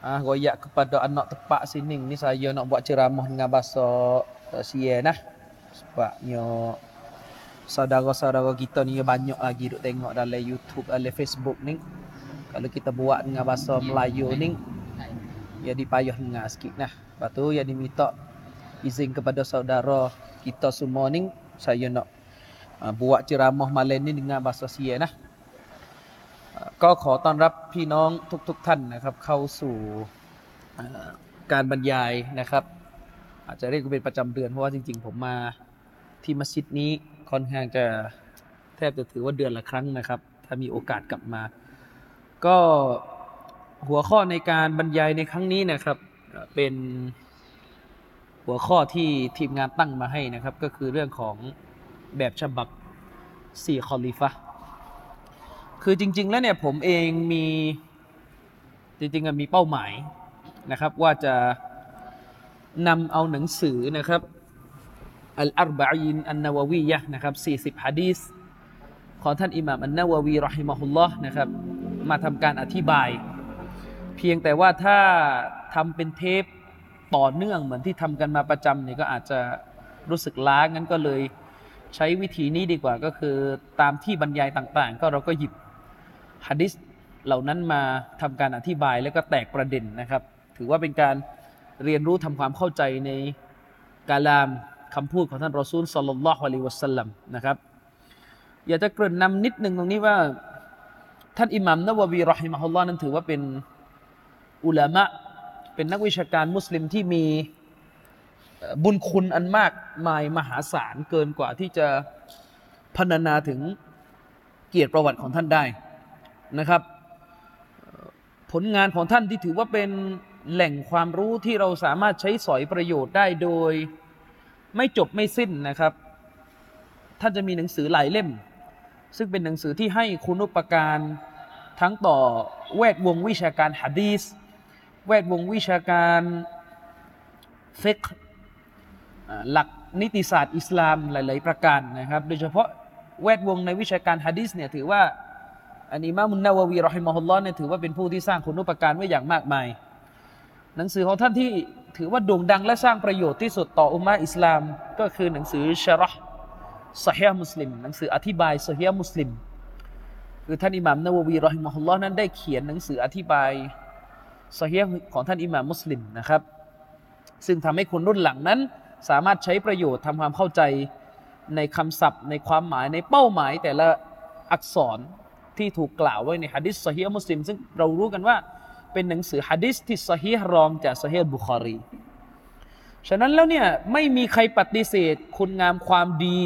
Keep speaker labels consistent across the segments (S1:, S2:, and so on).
S1: Ah, royak kepada anak tepak sini ni saya nak buat ceramah dengan bahasa uh, Sia nah. Sebabnya saudara-saudara kita ni banyak lagi duk tengok dalam YouTube, dalam Facebook ni. Kalau kita buat dengan bahasa Melayu ni jadi payah dengar sikit nah. Lepas tu yang diminta izin kepada saudara kita semua ni saya nak uh, buat ceramah malam ni dengan bahasa Sia nah. ก็ขอต้อนรับพี่น้องทุกๆทท่านนะครับ เข้าสู่การบรรยายนะครับ อาจจะเรียกเป็นประจำเดือนเพราะว่าจริงๆ ผมมาที่มัสยิดนี้ค่อนข้างจะแทบจะถือว่าเดือนละครั้งนะครับ ถ้ามีโอกาสกลับมา ก็หัวข้อในการบรรยายในครั้งนี้นะครับ เป็นหัวข้อที่ทีมงานตั้งมาให้นะครับ ก็คือเรื่องของแบบฉบับสี่คอลิฟะ คือจริง ๆ แล้วเนี่ยผมเองมีจริงๆมีเป้าหมายนะครับว่าจะนำเอาหนังสือนะครับالأربعين النووية นะครับ 40ฮะดีษของท่านอิหม่ามอันนาววี رحمه الله นะครับ มาทำการอธิบาย เพียงแต่ว่าถ้าทำเป็นเทปต่อเนื่องเหมือนที่ทำกันมาประจำเนี่ยก็อาจจะรู้สึกล้างั้นก็เลยใช้วิธีนี้ดีกว่าก็คือตามที่บรรยายต่างๆ ก็เราก็หยิบ ฮะดิษเหล่านั้นมาทำการอธิบายแล้วก็แตกประเด็นนะครับ ถือว่าเป็นการเรียนรู้ทำความเข้าใจในกาลามคำพูดของท่านรอซูลสลลัลลอฮุอะลัยวะสัลลัมนะครับ อยากจะเกริ่นนำนิดหนึ่งตรงนี้ว่า ท่านอิหมัมนาววีรอฮิมะฮุลลอฮ์นั้นถือว่าเป็นอุลามะเป็นนักวิชาการมุสลิมที่มีบุญคุณอันมากมายมหาศาลเกินกว่าที่จะพรรณนาถึงเกียรติประวัติของท่านได้ นะครับ ผลงานของท่านที่ถือว่าเป็นแหล่งความรู้ที่เราสามารถใช้สอยประโยชน์ได้โดย ไม่จบไม่สิ้นนะครับ ท่านจะมีหนังสือหลายเล่ม ซึ่งเป็นหนังสือที่ให้คุณุปการทั้งต่อแวดวงวิชาการฮะดีสแวดวงวิชาการเฟกหลักนิติศาสตร์อิสลามหลาย ๆ ประการนะครับ โดยเฉพาะแวดวงในวิชาการฮะดีสเนี่ยถือว่า อันอิมามุนนาววีรอฮิมะฮุลลอฮ์เนี่ยถือว่าเป็นผู้ที่สร้างคุณุปการไว้อย่างมากมาย หนังสือของท่านที่ถือว่าโด่งดังและสร้างประโยชน์ที่สุดต่ออุมมะอิสลาม ก็คือหนังสือชะรห์สฮีมุสลิมหนังสืออธิบายสฮีมุสลิมคือท่านอิหม่ามนาววีรอฮิมะฮุลลอฮ์นั้นได้เขียนหนังสืออธิบายสฮีของท่านอิหม่ามมุสลิมนะครับ ซึ่งทำให้คนรุ่นหลังนั้น สามารถใช้ประโยชน์ทำความเข้าใจในคำศัพท์ ในความหมายในเป้าหมายแต่ละอักษร ที่ถูกกล่าวไว้ในฮะดิษซอฮีมุสลิม ซึ่งเรารู้กันว่าเป็นหนังสือฮะดิษที่ซอฮีรองจากซอฮีบุคอรีฉะนั้นแล้วเนี่ยไม่มีใครปฏิเสธ คุณงามความดี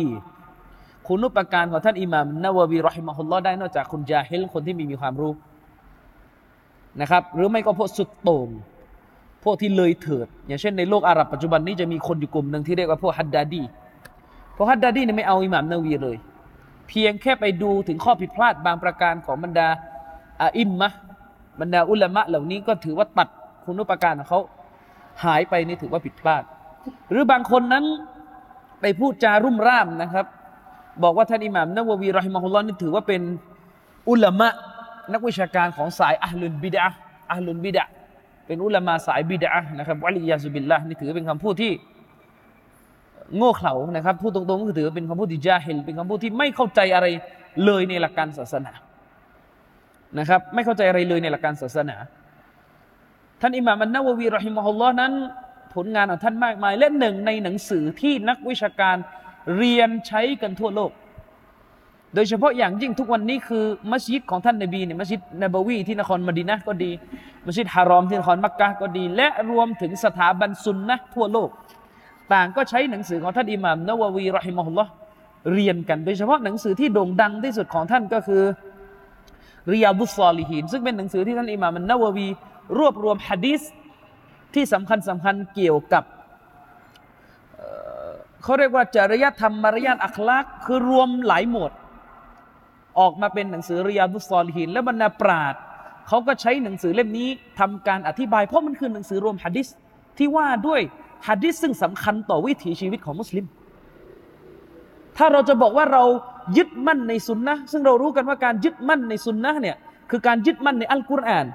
S1: คุณุปการของท่านอิหม่ามนาววีรอฮิมะฮุลลอได้นอกจากคุณจาฮิลคนที่มีมีความรู้นะครับ หรือไม่ก็พวกสุดโต่งพวกที่เลยเถิด อย่างเช่นในโลกอาหรับปัจจุบันนี้จะมีคนอยู่กลุ่มหนึ่งที่เรียกว่าพวกฮัดดาดีพวกฮัดดาดีเนี่ยไม่เอาอิหม่ามนาวีเลย เพียงแค่ไปดูถึงข้อผิดพลาดบางประการของบรรดาอาอิมมะบรรดาอุลามะเหล่านี้ก็ถือว่าตัดคุณุปการของเขาหายไปนี่ถือว่าผิดพลาด หรือบางคนนั้นไปพูดจารุ่มร่ามนะครับ บอกว่าท่านอิหม่ามนาววีรอฮิมะฮุลลอฮ์นี่ถือว่าเป็นอุลามะนักวิชาการของสายอัลลุนบิดะอัลลุนบิดะเป็นอุลามะสายบิดะนะครับวะลิยาซุบิลละนี่ถือเป็นคำพูดที่ โง่เขลานะครับพูดตรงๆก็คือถือเป็นคำพูดที่จาเฮลเป็นคำพูดที่ไม่เข้าใจอะไรเลยในหลักการศาสนานะครับ ไม่เข้าใจอะไรเลยในหลักการศาสนา ท่านอิหม่ามันนาววีรอฮิมฮุลลอฮ์นั้น ผลงานของท่านมากมาย และหนึ่งในหนังสือที่นักวิชาการเรียนใช้กันทั่วโลก โดยเฉพาะอย่างยิ่งทุกวันนี้คือมัสยิดของท่านนบีเนี่ยมัสยิดนบวีที่นครมดีนะก็ดี มัสยิดฮารอมที่นครมักกะก็ดี และรวมถึงสถาบันซุนนะทั่วโลก ต่างก็ใช้หนังสือของท่านอิหม่ามนาววีรอฮิมะฮุลลอฮ์เรียนกันโดยเฉพาะหนังสือที่โด่งดังที่สุดของท่านก็คือริยาบุสซอลิฮีนซึ่งเป็นหนังสือที่ท่านอิหม่ามนาววีรวบรวมฮะดีษที่สำคัญสำคัญเกี่ยวกับเขาเรียกว่าจริยธรรมมารยาทอัคลักคือรวมหลายหมวดออกมาเป็นหนังสือริยาบุสซอลหินและบรรดาปราดเขาก็ใช้หนังสือเล่มนี้ทำการอธิบายเพราะมันคือหนังสือรวมฮะดิษที่ว่าด้วย ฮะดิษซึ่งสำคัญต่อวิถีชีวิตของมุสลิม ถ้าเราจะบอกว่าเรายึดมั่นในสุนนะซึ่งเรารู้กันว่าการยึดมั่นในสุนนะเนี่ยคือการยึดมั่นในอัลกุรอาน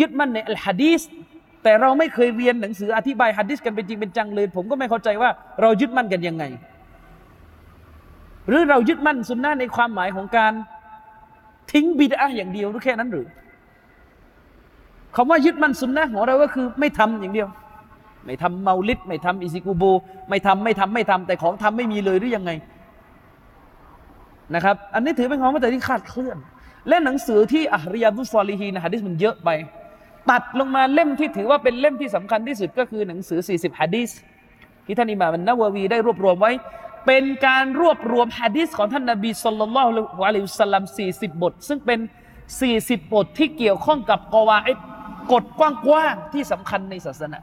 S1: ยึดมั่นในอัลฮะดีษแต่เราไม่เคยเรียนหนังสืออธิบายฮะดิษกันเป็นจริงเป็นจังเลย ผมก็ไม่เข้าใจว่าเรายึดมั่นกันยังไง หรือเรายึดมั่นสุนนะในความหมายของการทิ้งบิดอะอย่างเดียวหรือแค่นั้นหรือคำว่ายึดมั่นสุนนะของเราก็คือไม่ทำอย่างเดียว ไม่ทำเมาลิดไม่ทำอิซิกูโบไม่ทำไม่ทำไม่ทำแต่ของทำไม่มีเลยหรือยังไงนะครับ อันนี้ถือเป็นของมาแต่ที่คาดเคลื่อน และหนังสือที่อัลริยาบุสซอลีฮีนะฮะดิษมันเยอะไป ตัดลงมาเล่มที่ถือว่าเป็นเล่มที่สำคัญที่สุดก็คือหนังสือ 40ฮะดิษที่ท่านอิหม่ามนาววีได้รวบรวมไว้ เป็นการรวบรวมฮะดิษของท่านนบีสุลต่านละอะลัยฮิสลาม40 บท ซึ่งเป็น 40 บทที่เกี่ยวข้องกับกวาอิดกฎกว้างๆที่สำคัญในศาสนา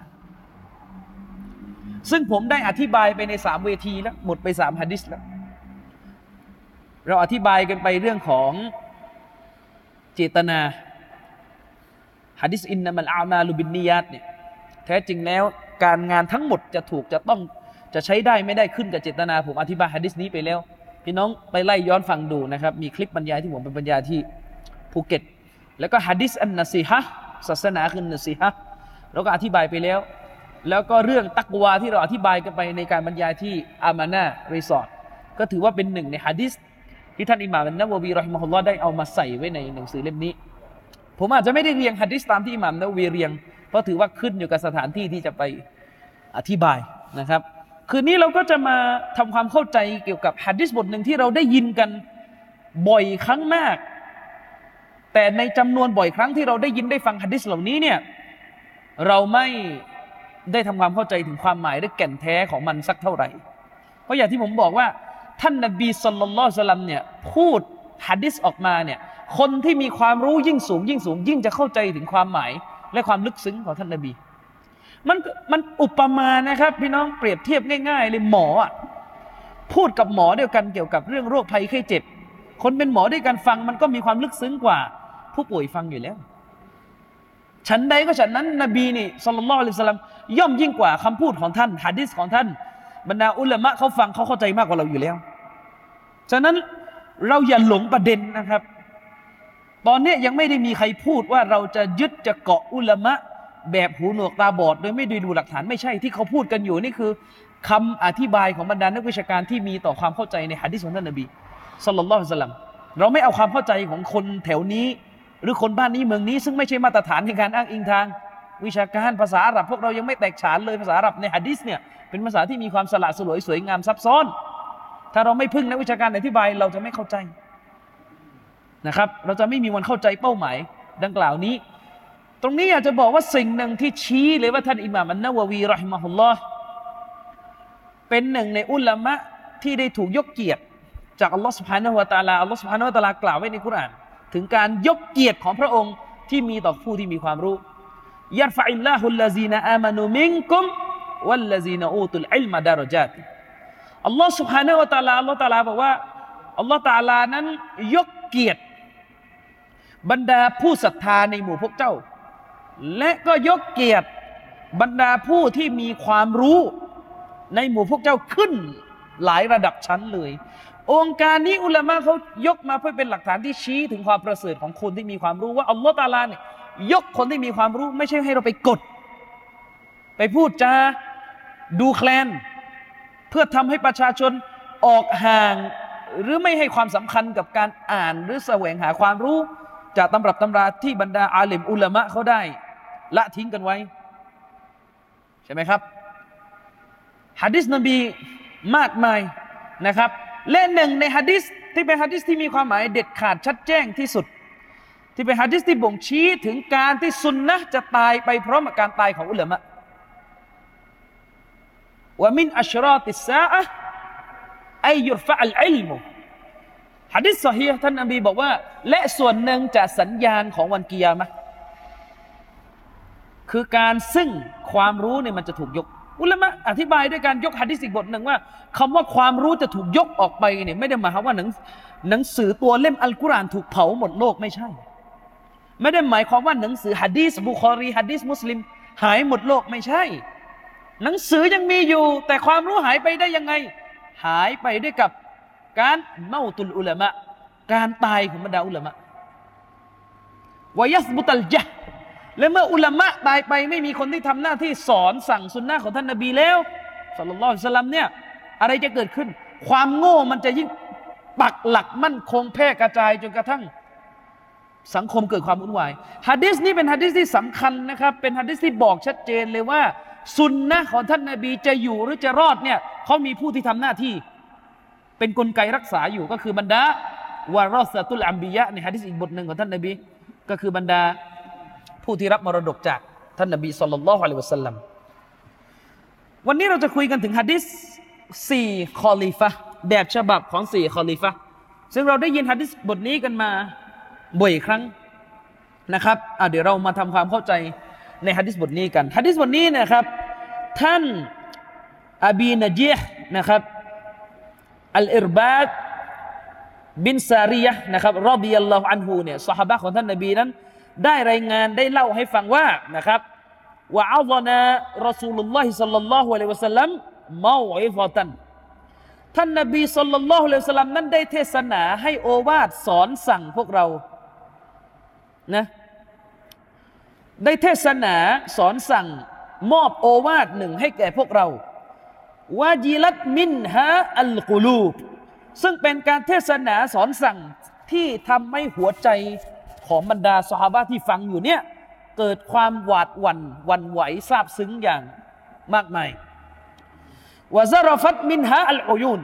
S1: ซึ่งผมได้อธิบายไปในสามเวทีแล้วหมดไปสามฮะดิษแล้ว เราอธิบายกันไปเรื่องของเจตนาฮะดิษอินนามัลอามาลูบินนียัตเนี่ยแท้จริงแล้วการงานทั้งหมดจะถูกจะต้องจะใช้ได้ไม่ได้ขึ้นกับเจตนา ผมอธิบายฮะดิษนี้ไปแล้ว พี่น้องไปไล่ย้อนฟังดูนะครับ มีคลิปบรรยายที่ผมเป็นบรรยายที่ภูเก็ต แล้วก็ฮะดิษอันนซีฮะศาสนาคือนซีฮะเราก็อธิบายไปแล้ว แล้วก็เรื่องตักวาที่เราอธิบายกันไปในการบรรยายที่อามานารีสอร์ทก็ถือว่าเป็นหนึ่งในฮะดิษที่ท่านอิหม่ามนาววี رحمه الله ได้เอามาใส่ไว้ในหนังสือเล่มนี้ ผมอาจจะไม่ได้เรียงฮะดิษตามที่อิหม่ามนาววีเรียง เพราะถือว่าขึ้นอยู่กับสถานที่ที่จะไปอธิบายนะครับ คืนนี้เราก็จะมาทำความเข้าใจเกี่ยวกับฮะดิษบทหนึ่งที่เราได้ยินกันบ่อยครั้งมาก แต่ในจำนวนบ่อยครั้งที่เราได้ยินได้ฟังฮะดิษเหล่านี้เนี่ยเราไม่ ได้ทำความเข้าใจถึงความหมายและแก่นแท้ของมันสักเท่าไหร่ เพราะอย่างที่ผมบอกว่า ท่านนบีสุลต่านสลัมเนี่ยพูดฮะดิษออกมาเนี่ยคนที่มีความรู้ยิ่งสูง ยิ่งสูง ยิ่งจะเข้าใจถึงความหมาย และความลึกซึ้งของท่านนบี มันมันอุปมานะครับ พี่น้องเปรียบเทียบง่าย ๆ เลยหมออะพูดกับหมอเดียวกันเกี่ยวกับเรื่องโรคภัยไข้เจ็บ คนเป็นหมอด้วยกันฟังมันก็มีความลึกซึ้งกว่า ผู้ป่วยฟังอยู่แล้ว ฉันใดก็ฉันนั้นนบีนี่สุลต่านละสลัม ย่อมยิ่งกว่าคำพูดของท่านฮะดิษของท่าน บรรดาอุลามะเขาฟังเขาเข้าใจมากกว่าเราอยู่แล้ว ฉะนั้นเราอย่าหลงประเด็นนะครับ ตอนนี้ยังไม่ได้มีใครพูดว่าเราจะยึดจะเกาะอุลามะแบบหูหนวกตาบอด โดยไม่ดูดูหลักฐานไม่ใช่ที่เขาพูดกันอยู่นี่คือคำอธิบายของบรรดานักวิชาการที่มีต่อความเข้าใจในฮะดิษของท่านนบีสุลต่านสลัมเราไม่เอาความเข้าใจของคนแถวนี้ หรือคนบ้านนี้เมืองนี้ ซึ่งไม่ใช่มาตรฐานในการอ้างอิงทาง วิชาการภาษาอาหรับพวกเรายังไม่แตกฉานเลยภาษาอาหรับในฮะดิษเนี่ยเป็นภาษาที่มีความสละสลวยสวยงามซับซ้อน ถ้าเราไม่พึ่งนักวิชาการอธิบายเราจะไม่เข้าใจนะครับ เราจะไม่มีวันเข้าใจเป้าหมายดังกล่าวนี้ ตรงนี้อยากจะบอกว่าสิ่งหนึ่งที่ชี้เลยว่าท่านอิหม่ามอันนาววีรอฮิมะฮุลลอฮ์เป็นหนึ่งในอุลามะที่ได้ถูกยกเกียรติ จากอัลลอฮ์สุบฮานะฮุวาตาลาอัลลอฮ์สุบฮานะฮุวาตาลากล่าวไว้ในคุราน ถึงการยกเกียรติของพระองค์ที่มีต่อผู้ที่มีความรู้ ยัรฟะอิลลาฮุลลาซีนอามานุมิงกุมวัลลซีนอูตุลอิลมาดารจาตอัลลอฮ์ سبحانه และ تعالى อัลลอฮ์ تعالى บอกว่าอัลลอฮ์ تعالى นั้นยกเกียรติ บรรดาผู้ศรัทธาในหมู่พวกเจ้า และก็ยกเกียรติ บรรดาผู้ที่มีความรู้ในหมู่พวกเจ้าขึ้นหลายระดับชั้นเลย องค์การนี้อุลามะเขายกมาเพื่อเป็นหลักฐานที่ชี้ถึงความประเสริฐของคนที่มีความรู้ว่าอัลลอฮ์ตาลาเนี่ย ยกคนที่มีความรู้ ไม่ใช่ให้เราไปกด ไปพูดจาดูแคลน เพื่อทำให้ประชาชนออกห่าง หรือไม่ให้ความสำคัญกับการอ่าน หรือแสวงหาความรู้ จากตำรับตำราที่บรรดาอาลิมอุลามะเขาได้ ละทิ้งกันไว้ ใช่ไหมครับฮะดิษนบีมากมายนะครับและหนึ่งในฮะดิษที่เป็นฮะดิษที่มีความหมายเด็ดขาดชัดแจ้งที่สุด ที่เป็นฮะดิษที่บ่งชี้ถึงการที่สุนนะจะตายไปพร้อมกับการตายของอุลามะว่ามินอัชราติสาอะไอยุรฟะอัลอิลมุฮะดิษสฮีท่านนบีบอกว่า และส่วนหนึ่งจะสัญญาณของวันกิยามะคือการซึ่งความรู้เนี่ยมันจะถูกยก อุลามะอธิบายด้วยการยกหะดีษอีกบทหนึ่งว่าคำว่าความรู้จะถูกยกออกไปเนี่ยไม่ได้หมายความว่าหนังหนังสือตัวเล่มอัลกุรอานถูกเผาหมดโลกไม่ใช่ ไม่ได้หมายความว่าหนังสือฮะดีษบุคอรีฮะดีษมุสลิม หายหมดโลกไม่ใช่ หนังสือยังมีอยู่ แต่ความรู้หายไปได้ยังไง หายไปด้วยกับการเมาตุลอุลามะ การตายของบรรดาอุลามะวายัสบุตัลจห์และเมื่ออุลามะตายไปไม่มีคนที่ทำหน้าที่สอนสั่งสุนนะของท่านนบีแล้วสัลลัลลอฮุอะลัยฮิสลัมเนี่ยอะไรจะเกิดขึ้น ความโง่มันจะยิ่งปักหลักมั่นคงแพร่กระจายจนกระทั่ง สังคมเกิดความวุ่นวายฮะดิษนี้เป็นฮะดิษที่สำคัญนะครับ เป็นฮะดิษที่บอกชัดเจนเลยว่า สุนนะของท่านนาบีจะอยู่หรือจะรอดเนี่ยเขามีผู้ที่ทำหน้าที่ เป็นกลไกรักษาอยู่ก็คือบรรดาวารอสตุลอัมบียะในฮะดิษอีกบทหนึ่งของท่านนาบี ก็คือบรรดาผู้ที่รับมรดกจากท่านนบี صلى الله عليه وسلم วันนี้เราจะคุยกันถึงฮะดิษสี่คอลิฟะแบบฉบับของสี่คอลิฟะซึ่งเราได้ยินฮะดิษบทนี้กันมา บ่อยครั้งนะครับเดี๋ยวเรามาทำความเข้าใจในฮะดิษบทนี้กันฮะดิษบทนี้นะครับ ท่านอบีนจีห์นะครับอัลอิรบาดบินซารียะนะครับرضي الله عنه เนี่ยสหายของท่านนบีนั้น ได้รายงานได้เล่าให้ฟังว่านะครับว่าอัลลอฮ์นะรอสูลุลลอฮิสัลลัลลอฮุอะลัยวะสัลลัมมาอิฟตันท่านนบีสัลลัลลอฮุอะลัยฮิวะสัลลัมนั้นได้เทศนาให้โอวาทสอนสั่งพวกเรา นะได้เทศนาสอนสั่งมอบโอวาทหนึ่งให้แก่พวกเราวาจิลัตมินฮะอัลกุลูบซึ่งเป็นการเทศนาสอนสั่งที่ทำให้หัวใจของบรรดาสหาบะที่ฟังอยู่เนี่ย เกิดความหวาดหวัน่นหวันไหวซาบซึ้งอย่างมากมายวาซารฟัตมินฮะอัลอยูน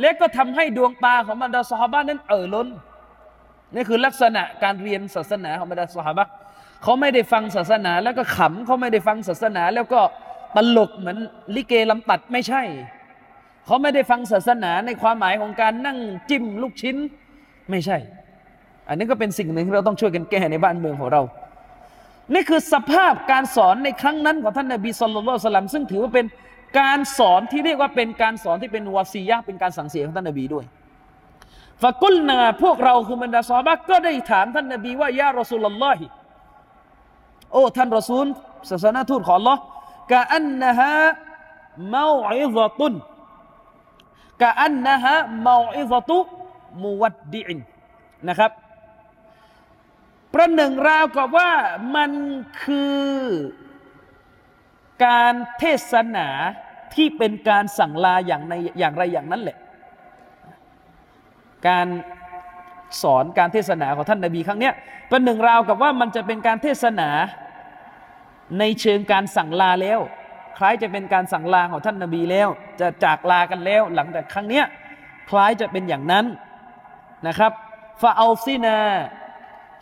S1: และก็ทำให้ดวงตาของบรรดาสหาบะนั้นเอ่อล้น นี่คือลักษณะการเรียนศาสนาของบรรดาสหาบะเขาไม่ได้ฟังศาสนา แล้วก็ขำเขาไม่ได้ฟังศาสนา แล้วก็ตลกเหมือนลิเกลำตัดไม่ใช่ เขาไม่ได้ฟังศาสนาในความหมายของการนั่งจิ้มลูกชิ้นไม่ใช่ อันนี้ก็เป็นสิ่งหนึ่งที่เราต้องช่วยกันแก้ในบ้านเมืองของเรา นี่คือสภาพการสอนในครั้งนั้นของท่านนบีสุลต่านสลัมซึ่งถือว่าเป็นการสอนที่เรียกว่าเป็นการสอนที่เป็นวาซียะเป็นการสั่งเสียของท่านนบีด้วย ฟะกุลนาพวกเราคือบรรดาซอฮาบะก็ได้ถามท่านนบีว่ายารอสูลลอฮิโอ้ท่านรอซูลศาสนาทูตของ Allah กะอันนะฮะเมาอิซตุนกะอันนะฮะเมาอิซตุมุวัดดิอินนะครับประหนึ่งราวกับว่ามันคือการเทศนาที่เป็นการสั่งลาอย่างในอย่างไรอย่างนั้นแหละ การสอนการเทศนาของท่านนาบีครั้งเนี้ยเป็นหนึ่งราวกับว่ามันจะเป็นการเทศนาในเชิงการสั่งลาแล้ว คล้ายจะเป็นการสั่งลาของท่านนาบีแล้ว จะจากลากันแล้ว หลังจากครั้งเนี้ยคล้ายจะเป็นอย่างนั้นนะครับฟาอัลซีนา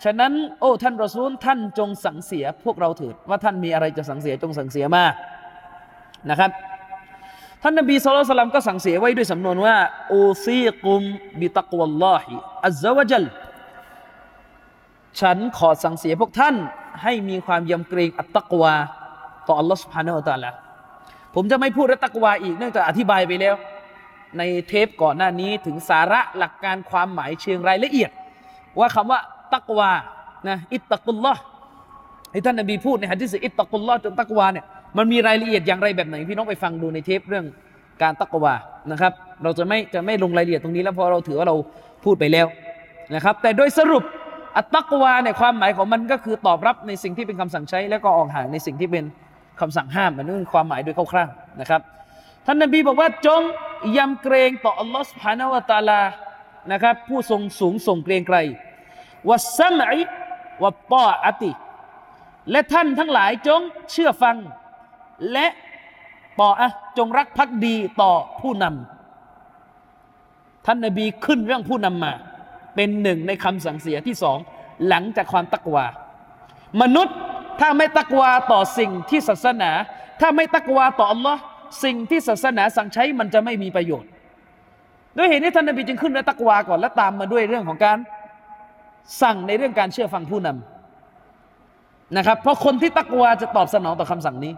S1: ฉะนั้นโอ้ท่านรอซูลท่านจงสั่งเสียพวกเราเถิดว่าท่านมีอะไรจะสั่งเสียจงสั่งเสียมานะครับ ท่านนบีสุลต่านก็สั่งเสียไว้ด้วยสำนวนว่าอูซีกุมบิตักวัลลอฮิอัลซาวะจัลฉันขอสั่งเสียพวกท่าน ให้มีความยำเกรงอัตตะกวา ต่ออัลลอฮฺสุบฮานาอัลตะละผมจะไม่พูดเรื่องตักวาอีกเนื่องจากอธิบายไปแล้ว ในเทปก่อนหน้านี้ถึงสาระหลักการความหมายเชิงรายละเอียด ว่าคำว่าตักวานะอิตตะกุลลอฮ์ที่ท่านนบีพูดในฮะดิษอิตตะกุลลอฮ์จนตักวาเนี่ย มันมีรายละเอียดอย่างไรแบบไหนพี่น้องไปฟังดูในเทปเรื่องการตักวานะครับ เราจะไม่จะไม่ลงรายละเอียดตรงนี้แล้วเพราะเราถือว่าเราพูดไปแล้วนะครับ แต่โดยสรุปอัตตักวาเนี่ยความหมายของมันก็คือตอบรับในสิ่งที่เป็นคำสั่งใช้ แล้วก็ออกห่างในสิ่งที่เป็นคำสั่งห้ามอันนี้คือความหมายโดยคร่าวๆนะครับ ท่านนบีบอกว่าจงยำเกรงต่ออัลลอฮฺสุบฮานาวะตาลานะครับ ผู้ทรงสูงส่งเกรงไกรวัสมัยวัปออติ และท่านทั้งหลายจงเชื่อฟัง และต่ออะจงรักภักดีต่อผู้นำท่านนบีขึ้นเรื่องผู้นำมา เป็นหนึ่งในคำสั่งเสียที่สองหลังจากความตักวา มนุษย์ถ้าไม่ตักวาต่อสิ่งที่ศาสนา ถ้าไม่ตักวาต่ออัลลอฮ์สิ่งที่ศาสนาสั่งใช้มันจะไม่มีประโยชน์ ด้วยเหตุนี้ท่านนบีจึงขึ้นในตักวาก่อนและตามมาด้วยเรื่องของการสั่งในเรื่องการเชื่อฟังผู้นำนะครับ เพราะคนที่ตักวาจะตอบสนองต่อคำสั่งนี้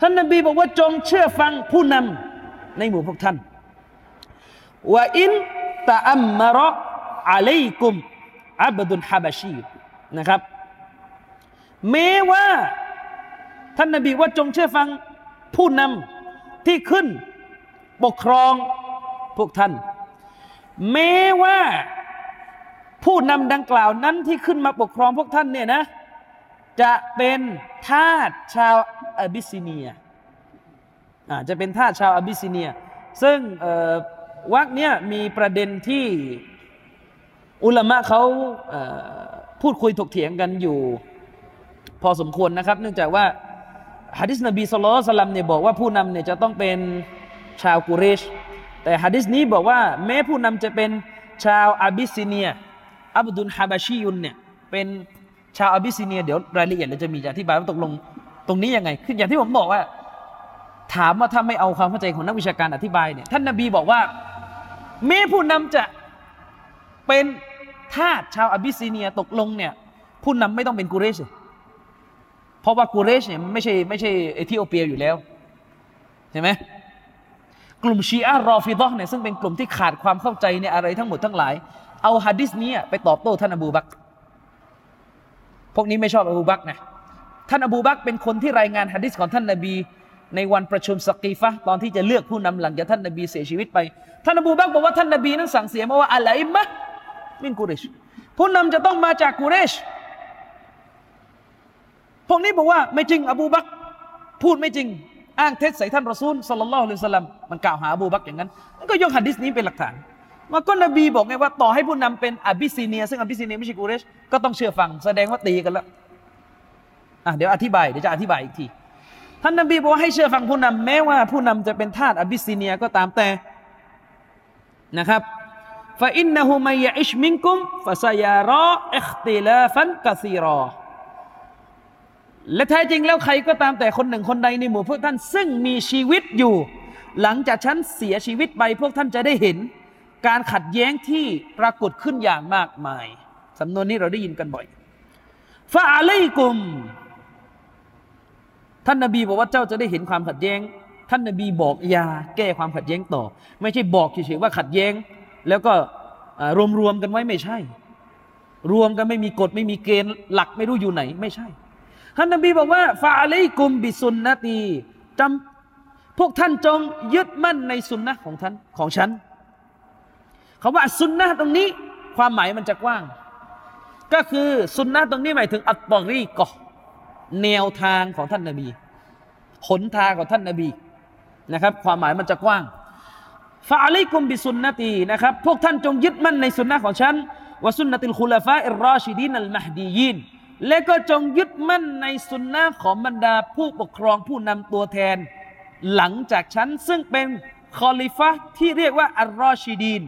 S1: ท่านนบีบอกว่าจงเชื่อฟังผู้นำในหมู่พวกท่านว่าอินตะอัมมะระอะลัยกุมอับดุลฮะบะชีนะครับแม้ว่าท่านนบีว่าจงเชื่อฟังผู้นำที่ขึ้นปกครองพวกท่าน แม้ว่าผู้นำดังกล่าวนั้นที่ขึ้นมาปกครองพวกท่านเนี่ยนะ จะเป็นทาสชาว อาบิสซิเนียอาจะเป็นทาสชาวอาบิสซิเนีย ซึ่งวรรคเนี้ยมีประเด็นที่อุลามะเขาพูดคุยถกเถียงกันอยู่ พอสมควรนะครับ เนื่องจากว่าฮะดิษนบีสุลต่านเนี่ยบอกว่าผู้นำเนี่ยจะต้องเป็นชาวกุเรช แต่ฮะดิษนี้บอกว่าแม้ผู้นำจะเป็นชาวอาบิสซิเนียعبد حبشي เนี่ยเป็นชาวอาบิสซิเนีย เดี๋ยวรายละเอียดเราจะมีจะอธิบายว่าตกลง ตรงนี้ยังไงคืออย่างที่ผมบอกว่า ถามว่าถ้าไม่เอาความเข้าใจของนักวิชาการอธิบายเนี่ยท่านนบีบอกว่าแม้ผู้นำจะเป็นทาสชาวอาบิสซิเนียตกลงเนี่ยผู้นำไม่ต้องเป็นกุเรชเพราะว่ากุเรชเนี่ยไม่ใช่ไม่ใช่เอธิโอเปียอยู่แล้วใช่ไหมกลุ่มชีอะรอฟิดอเนี่ยซึ่งเป็นกลุ่มที่ขาดความเข้าใจในอะไรทั้งหมดทั้งหลาย เอาฮะดิษนี้ไปตอบโต้ท่านอบูบัก พวกนี้ไม่ชอบอบูบักนะ ท่านอบูบักเป็นคนที่รายงานฮะดิษของท่านนบี ในวันประชุมสกีฟะตอนที่จะเลือกผู้นำหลังจากท่านนบีเสียชีวิตไป ท่านอบูบักบอกว่าท่านนบีนั้นสั่งเสียมาว่าالأئمة من قريش ผู้นำจะต้องมาจากกุเรชพวกนี้บอกว่าไม่จริง อบูบักพูดไม่จริง อ้างเท็จใส่ท่านรอซูล صلى الله عليه وسلم มันกล่าวหาอบูบักอย่างนั้นมันก็ยกฮะดิษนี้เป็นหลักฐานมาก็นบีบอกไงว่าต่อให้ผู้นำเป็นอบิซีเนีย ซึ่งอบิซีเนียไม่ใช่กูเรชก็ต้องเชื่อฟังแสดงว่าตีกันแล้ว อะเดี๋ยวอธิบายเดี๋ยวจะอธิบายอีกที ท่านนบีบอกว่าให้เชื่อฟังผู้นำแม้ว่าผู้นำจะเป็นทาสอบิสซีเนียก็ตามแต่นะครับفإنه من يعش منكمฟาซายารออิคติลาฟันกะซีรอและแท้จริงแล้วใครก็ตามแต่คนหนึ่งคนใดในหมู่พวกท่านซึ่งมีชีวิตอยู่ หลังจากฉันเสียชีวิตไปพวกท่านจะได้เห็น การขัดแย้งที่ปรากฏขึ้นอย่างมากมายสำนวนนี้เราได้ยินกันบ่อยฟาอะลัยกุม ท่านนบีบอกว่าเจ้าจะได้เห็นความขัดแย้ง ท่านนบีบอกยาแก้ความขัดแย้งต่อ ไม่ใช่บอกเฉยๆว่าขัดแย้ง แล้วก็รวมๆกันไว้ไม่ใช่ รวมกันไม่มีกฎไม่มีเกณฑ์หลักไม่รู้อยู่ไหน ไม่ใช่ท่านนบีบอกว่าฟาอะลัยกุมบิสุนนตีจำพวกท่านจงยึดมั่นในสุนนะของท่านของฉันคาว่าสุนนะตรงนี้ ความหมายมันจะกว้าง ก็คือสุนนะตรงนี้หมายถึงอัตตอรีกอ แนวทางของท่านนาบีหนทางของท่านนบีนะครับ ความหมายมันจะกว้างفعليكم بسنتي นะครับ พวกท่านจงยึดมั่นในสุนนะของฉันوسنة الخلفاء الراشدين المهديين และก็จงยึดมั่นในสุนนะของบรรดาผู้ปกครองผู้นำตัวแทน หลังจากฉันซึ่งเป็นคอลิฟะที่เรียกว่าالراشدين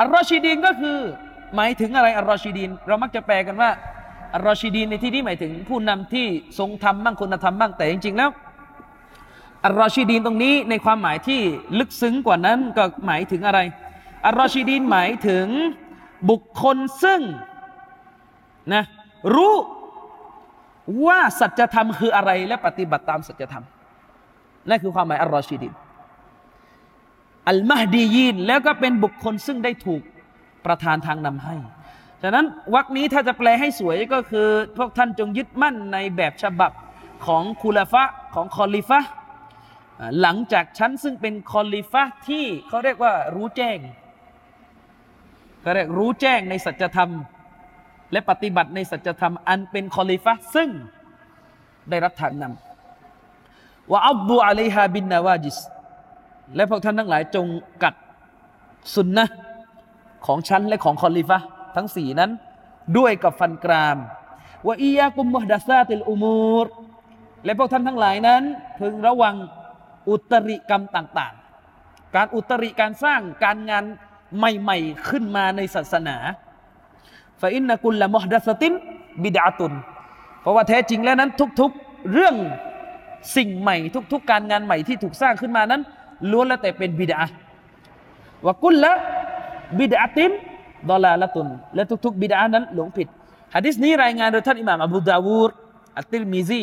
S1: الراشدين ก็คือ หมายถึงอะไร الراشدين เรามักจะแปลกันว่า รอชีดีนในที่นี้หมายถึงผู้นำที่ทรงธรรมบ้างคุณธรรมบ้างแต่จริง ๆ แล้วอัลรอชีดีนตรงนี้ในความหมายที่ลึกซึ้งกว่านั้นก็หมายถึงอะไรอัลรอชีดีนหมายถึงบุคคลซึ่งนะรู้ว่าสัจธรรมคืออะไรและปฏิบัติตามสัจธรรมนั่นคือความหมายอัลรอชีดีนอัลมาฮดียีนแล้วก็เป็นบุคคลซึ่งได้ถูกประทานทางนำให้ ฉะนั้นวรรคนี้ถ้าจะแปลให้สวยก็คือ พวกท่านจงยึดมั่นในแบบฉบับของคูลฟะของคอลิฟะหลังจากฉันซึ่งเป็นคอลิฟะที่เขาเรียกว่ารู้แจ้งเขาเรียกรู้แจ้งในสัจธรรม และปฏิบัติในสัจธรรม อันเป็นคอลิฟะซึ่งได้รับทางนำوعضوا عليها بالنواجذและพวกท่านทั้งหลายจงกัดสุนนะของฉันและของคอลิฟะ ทั้งสี่นั้น ด้วยกับฟันกรามوإياكم ومحدثات الأمور และพวกท่านทั้งหลายนั้น พึงระวังอุตริกรรมต่าง ๆ การอุตริการสร้างการงานใหม่ ๆ ขึ้นมาในศาสนาفإن كل محدثة بدعة เพราะว่าแท้จริงแล้วนั้นทุก ๆ เรื่องสิ่งใหม่ทุก ๆ การงานใหม่ที่ถูกสร้างขึ้นมานั้นล้วนแล้วแต่เป็นบิดาว่ากุลละบิดาติน ดอลาละตุนและทุก ๆ บิดานั้นหลงผิดฮะดิษนี้รายงานโดยท่านอิหม่ามอบูดาวูดอัตติรมิซี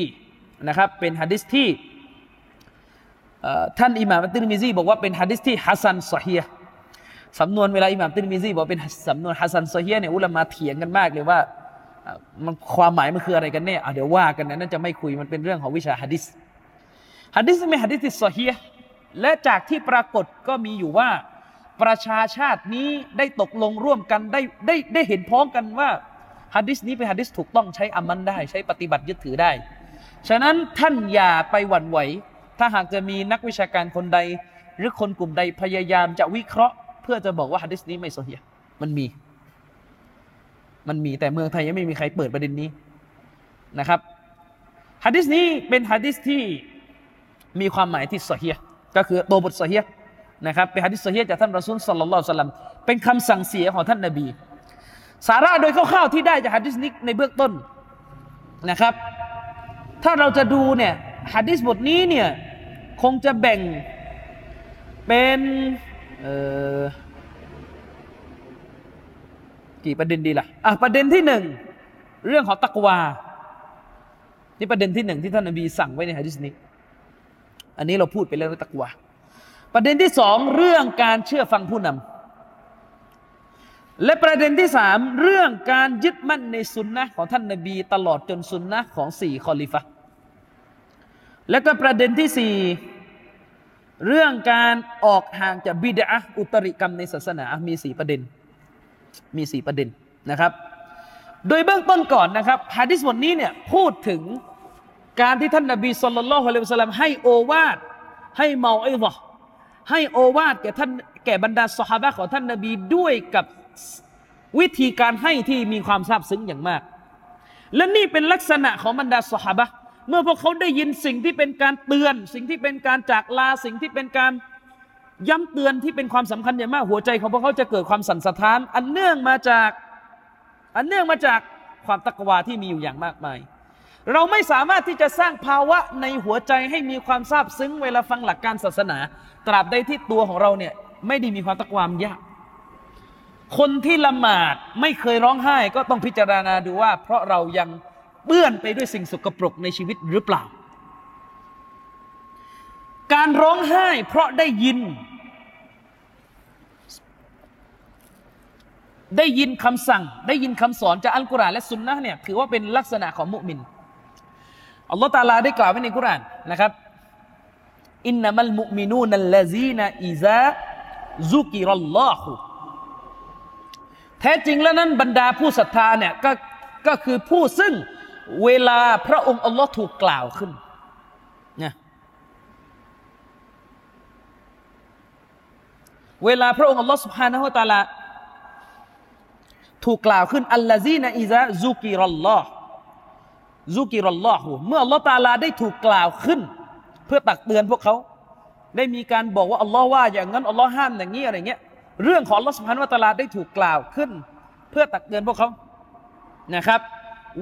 S1: นะครับเป็นฮะดิษที่ท่านอิหม่ามอัตติรมิซีบอกว่าเป็นฮะดิษที่ حسن صحيح สำนวนเวลาอิหม่ามอัตติรมิซีบอกเป็นสำนวนฮัสซันซอฮียเนี่ยอุลามาเถียงกันมากเลยว่ามันความหมายมันคืออะไรกันแน่เดี๋ยวว่ากันนะนั่นจะไม่คุยมันเป็นเรื่องของวิชาฮะดิษฮะดิษไม่ฮะดิษที่ซอฮียและจากที่ปรากฏก็มีอยู่ว่า ประชาชาตินี้ได้ตกลงร่วมกันได้ได้ได้เห็นพ้องกันว่าฮะดิษนี้เป็นฮะดิษถูกต้องใช้อามันได้ ใช้ปฏิบัติยึดถือได้ ฉะนั้นท่านอย่าไปหวั่นไหว ถ้าหากจะมีนักวิชาการคนใด หรือคนกลุ่มใดพยายามจะวิเคราะห์ เพื่อจะบอกว่าฮะดิษนี้ไม่โซเฮียมันมี มันมีแต่เมืองไทยยังไม่มีใครเปิดประเด็นนี้นะครับฮะดิษนี้เป็นฮะดิษที่มีความหมายที่โซเฮียก็คือตัวบทโซเฮีย นะครับเป็นฮะดิษเฮียจากท่านรอซูลสัลลัลลอฮุซัลลัมเป็นคำสั่งเสียของท่านนบี สาระโดยคร่าวๆที่ได้จากฮะดิษนี้ในเบื้องต้นนะครับ ถ้าเราจะดูเนี่ยฮะดิษบทนี้เนี่ยคงจะแบ่งเป็นเอ่อกี่ประเด็นดีล่ะอะประเด็นที่หนึ่งเรื่องของตักวานี่ประเด็นที่หนึ่งที่ท่านนบีสั่งไว้ในฮะดิษนี้ อันนี้เราพูดไปแล้วในตักวา ประเด็นที่สองเรื่องการเชื่อฟังผู้นำและประเด็นที่สามเรื่องการยึดมั่นในสุนนะของท่านนบีตลอดจนสุนนะของสี่คอลิฟะและก็ประเด็นที่สี่เรื่องการออกห่างจากบิดาอุตริกรรมในศาสนามีสี่ประเด็น มีสี่ประเด็นนะครับ โดยเบื้องต้นก่อนนะครับฮะดิษบทนี้เนี่ยพูดถึงการที่ท่านนบีสุลต่านละฮ์อะลัยฮิสลามให้โอวาดให้เมาไอ้บะ ให้โอวาดแก่ท่านแก่บรรดาสหายของท่านนบีด้วยกับวิธีการให้ที่มีความซาบซึ้งอย่างมาก และนี่เป็นลักษณะของบรรดาสหายเมื่อพวกเขาได้ยินสิ่งที่เป็นการเตือน สิ่งที่เป็นการจากลาสิ่งที่เป็นการย้ำเตือนที่เป็นความสำคัญอย่างมากหัวใจของพวกเขาจะเกิดความสั่นสะท้าน อันเนื่องมาจากอันเนื่องมาจากความตะกวาที่มีอยู่อย่างมากมาย เราไม่สามารถที่จะสร้างภาวะในหัวใจให้มีความซาบซึ้งเวลาฟังหลักการศาสนา ตราบใดที่ตัวของเราเนี่ยไม่ได้มีความตะกวามยาก คนที่ละหมาดไม่เคยร้องไห้ ก็ต้องพิจารณาดูว่า เพราะเรายังเปื้อนไปด้วยสิ่งสกปรกในชีวิตหรือเปล่า การร้องไห้เพราะได้ยิน ได้ยินคำสั่ง ได้ยินคำสอนจากอัลกุรอานและสุนนะเนี่ยถือว่าเป็นลักษณะของมุมิน อัลลอฮ์ตาลาได้กล่าวไว้ในกุรานนะครับอินนามัลมุมินูนัลลาซีนาอิซาذكر الله แท้จริงแล้วนั้นบรรดาผู้ศรัทธาเนี่ยก็ก็คือผู้ซึ่งเวลาพระองค์อัลลอฮ์ถูกกล่าวขึ้นนะเวลาพระองค์อัลลอฮ์سبحانه وتعالى ถูกกล่าวขึ้นالذين إذا ذكر الله ذكر الله เมื่อ الله تعالى ได้ถูกกล่าวขึ้น เพื่อตักเตือนพวกเขา ได้มีการบอกว่าอัลลอฮ์ว่าอย่างนั้นอัลลอฮ์ห้ามอย่างนี้อะไรเงี้ยเรื่องของอัลลอฮ์สุบานวะตาลาได้ถูกกล่าวขึ้น เพื่อตักเตือนพวกเขานะครับ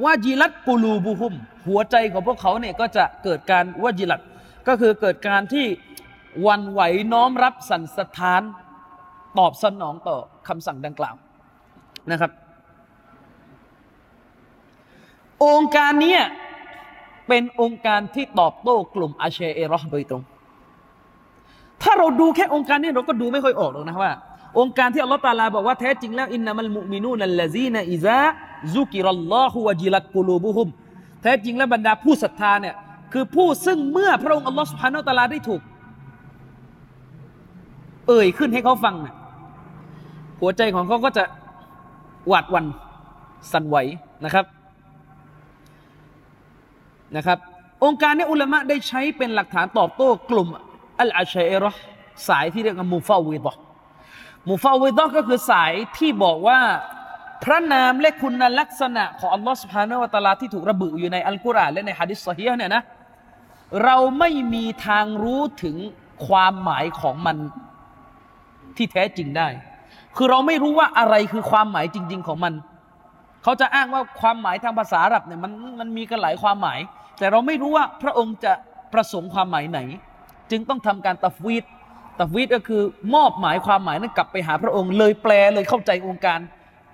S1: ว่าจิลัดกูลูบุหุม หัวใจของพวกเขาเนี่ยก็จะเกิดการว่าจิลัดก็คือเกิดการที่วันไหวน้อมรับสันสถาน ตอบสนองต่อคำสั่งดังกล่าวนะครับ องค์การนี้เป็นองค์การที่ตอบโต้กลุ่มอาเชเอรอโดยตรง ถ้าเราดูแค่องค์การนี้เราก็ดูไม่ค่อยออกหรอกนะว่า องค์การที่อัลลอฮฺตาลาบอกว่าแท้จริงแล้วอินนามัลมุมินูนัลลซีนอิซาซุกิรัลลอฮุวะจิลัตกูลูบุฮุมแท้จริงแล้วบรรดาผู้ศรัทธาเนี่ยคือผู้ซึ่งเมื่อพระองค์อัลลอฮฺสุบฮานาอัลลอฮได้ถูก เอ่ยขึ้นให้เขาฟังเนี่ยหัวใจของเขาก็จะหวาดวันสั่นไหวนะครับ นะครับ องค์การนี้อุลามะได้ใช้เป็นหลักฐานตอบโต้กลุ่มอัลอาชัยรอสายที่เรียกว่ามูฟาวิดะมูฟาวิดะก็คือสายที่บอกว่าพระนามและคุณลักษณะของอัลลอฮฺสุบฮานาวะตาลาที่ถูกระบุอยู่ในอัลกุรอานและในฮะดิษซอฮีเนี่ยนะเราไม่มีทางรู้ถึงความหมายของมันที่แท้จริงได้ คือเราไม่รู้ว่าอะไรคือความหมายจริง ๆ ของมัน เขาจะอ้างว่าความหมายทางภาษาอาหรับเนี่ยมันมันมีกันหลายความหมาย แต่เราไม่รู้ว่าพระองค์จะประสงค์ความหมายไหน จึงต้องทำการตัฟวีดตัฟวีดก็คือมอบหมายความหมายนั้นกลับไปหาพระองค์เลยแปลเลยเข้าใจองค์การ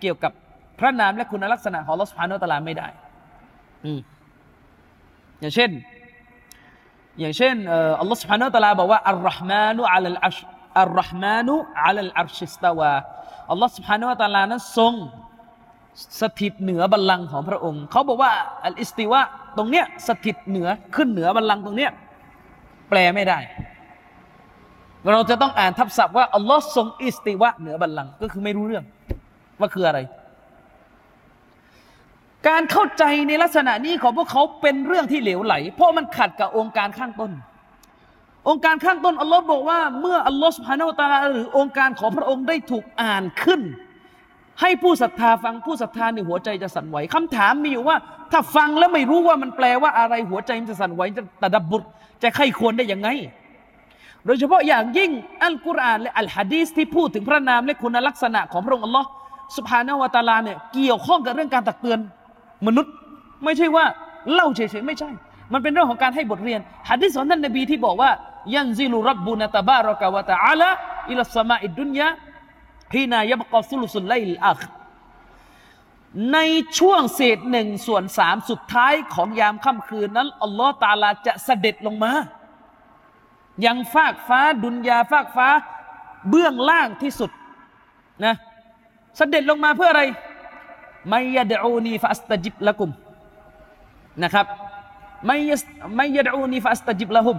S1: เกี่ยวกับพระนามและคุณลักษณะของลอสพานุตลาไม่ได้ อืมอย่างเช่น อย่างเช่นอัลลอฮฺ سبحانه และ تعالى บอกว่าอัลลอฮ์มานุอัลลอัชอัลลอฮ์มานุอัลลอัชิสตาวาอัลลอฮฺ سبحانه และ تعالى นั้นทรง สถิตเหนือบัลลังก์ของพระองค์ เขาบอกว่า الاستواء ตรงเนี้ยสถิตเหนือขึ้นเหนือบัลลังก์ตรงเนี้ยแปลไม่ได้ เราจะต้องอ่านทับศัพท์ว่าอัลลอฮ์ทรง استواء เหนือบัลลังก์ก็คือไม่รู้เรื่องว่าคืออะไร การเข้าใจในลักษณะนี้ของพวกเขาเป็นเรื่องที่เหลวไหล เพราะมันขัดกับองค์การข้างต้น องค์การข้างต้นอัลลอฮ์บอกว่า เมื่ออัลลอฮ์สุภาโนตาลาหรือองค์การของพระองค์ได้ถูกอ่านขึ้น ให้ผู้ศรัทธาฟังผู้ศรัทธาในหัวใจจะสั่นไหวคำถามมีอยู่ว่า ถ้าฟังแล้วไม่รู้ว่ามันแปลว่าอะไรหัวใจมันจะสั่นไหวจะตะดับบุตรจะไข้ควรได้ยังไง โดยเฉพาะอย่างยิ่งอัลกุรอานและอัลฮะดีสที่พูดถึงพระนามและคุณลักษณะของพระองค์อัลลอฮ์สุภาณวตาลาเนี่ยเกี่ยวข้องกับเรื่องการตักเตือนมนุษย์ ไม่ใช่ว่าเล่าเฉยๆไม่ใช่ มันเป็นเรื่องของการให้บทเรียนฮะดีษของท่านนบีที่บอกว่ายันซิลุรับบุนตะบารอกะวะตะอาลาอิลสมาอิดดุนยา ฮีนายบกอซุลุสุลไลลอัคในช่วงเศษหนึ่งส่วนสามสุดท้ายของยามค่ำคืนนั้น อัลลอฮ์ตาลาจะเสด็จลงมา ยังฟากฟ้าดุนยาฟากฟ้า เบื้องล่างที่สุดนะเสด็จลงมาเพื่ออะไรไม่ยดอูนีฟาสตจิบละกุมนะครับไม่ไม่ยดอูนีฟาสตจิบละหุม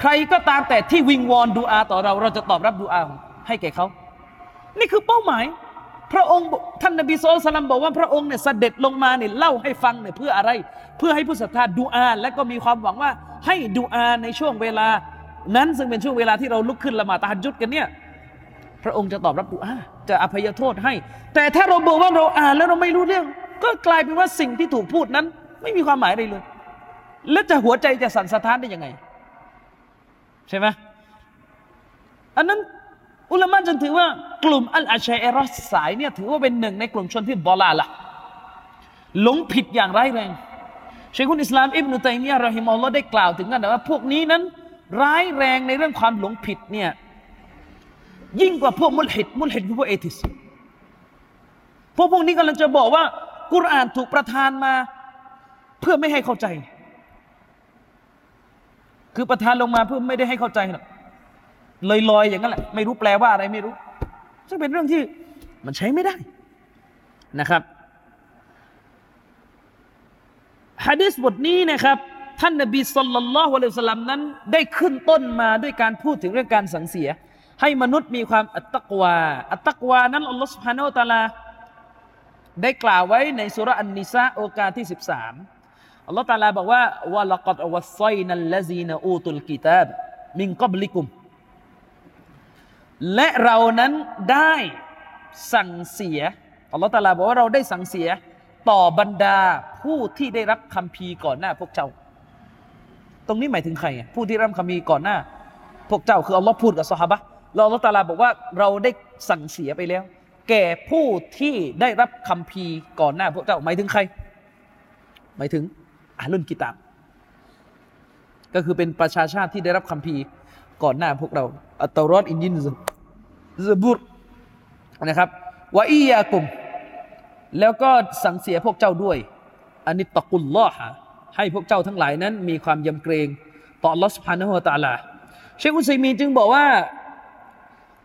S1: ใครก็ตามแต่ที่วิงวอนดูอาต่อเรา เราจะตอบรับดูอาให้แก่เขา นี่คือเป้าหมาย พระองค์ท่านนบีสุลต่านบอกว่าพระองค์เนี่ยเสด็จลงมาเนี่ยเล่าให้ฟังเนี่ยเพื่ออะไร เพื่อให้ผู้ศรัทธาดูอาและก็มีความหวังว่าให้ดูอาในช่วงเวลา นั้นซึ่งเป็นช่วงเวลาที่เราลุกขึ้นละหมาดตฮัจจุดกันเนี่ยพระองค์จะตอบรับดูอาจะอภัยโทษให้ แต่ถ้าเราบอกว่าเราอ่านแล้วเราไม่รู้เรื่อง ก็กลายเป็นว่าสิ่งที่ถูกพูดนั้น ไม่มีความหมายอะไรเลย แล้วจะหัวใจจะสั่นสะท้านได้ยังไง ใช่ไหมอันนั้น อุลามะจึงถือว่ากลุ่มอัลอาชัยเอรอสสายเนี่ยถือว่าเป็นหนึ่งในกลุ่มชนที่บอลาละหลงผิดอย่างร้ายแรงเชคุนอิสลามอิบนุตัยมียะรอฮิมอลลอได้กล่าวถึงกันว่าพวกนี้นั้น ร้ายแรงในเรื่องความหลงผิดเนี่ยยิ่งกว่าพวกมุลฮิดมุลฮิดคือพวกเอติสพวกพวกนี้กำลังจะบอกว่ากุรอานถูกประทานมา เพื่อไม่ให้เข้าใจ คือประทานลงมาเพื่อไม่ได้ให้เข้าใจหรอก ลอยๆอย่างนั้นแหละไม่รู้แปลว่าอะไรไม่รู้ ซึ่งเป็นเรื่องที่มันใช้ไม่ได้นะครับฮะดิษบทนี้นะครับ ท่านนบีสุลต่านละฮ์วะลัยสลัมนั้น ได้ขึ้นต้นมาด้วยการพูดถึงเรื่องการสังเสีย ให้มนุษย์มีความอัตตกวา อัตตกวานั้นอัลลอฮฺสุบฮานาอัลตะลาได้กล่าวไว้ในสุรอันนิสาโอกาที่ 13 อัลลอฮฺตาลาบอกว่าวะลักัดวัสไซนัลลซีนอูตุลกิตาบมินกับลิกุม และเรานั้นได้สั่งเสียอัลลอฮฺตาลาบอกว่าเราได้สั่งเสียต่อบรรดาผู้ที่ได้รับคำพีก่อนหน้าพวกเจ้า ตรงนี้หมายถึงใคร ผู้ที่รับคำพีก่อนหน้า พวกเจ้าคืออัลลอฮ์พูดกับสฮาบะเราอัลตาลาบอกว่าเราได้สั่งเสียไปแล้ว แก่ผู้ที่ได้รับคำพีก่อนหน้าพวกเจ้าหมายถึงใคร หมายถึงอาลุนกิตาบก็คือเป็นประชาชาติที่ได้รับคำพีก่อนหน้าพวกเราอัตตรอดอินยินซ ซูบุรนะครับวะอียากุม แล้วก็สังเสียพวกเจ้าด้วยอันนี้ตะกุลลอฮะให้พวกเจ้าทั้งหลายนั้นมีความยำเกรงต่อลอสพานะฮุตาลา เชคุนซีมีจึงบอกว่า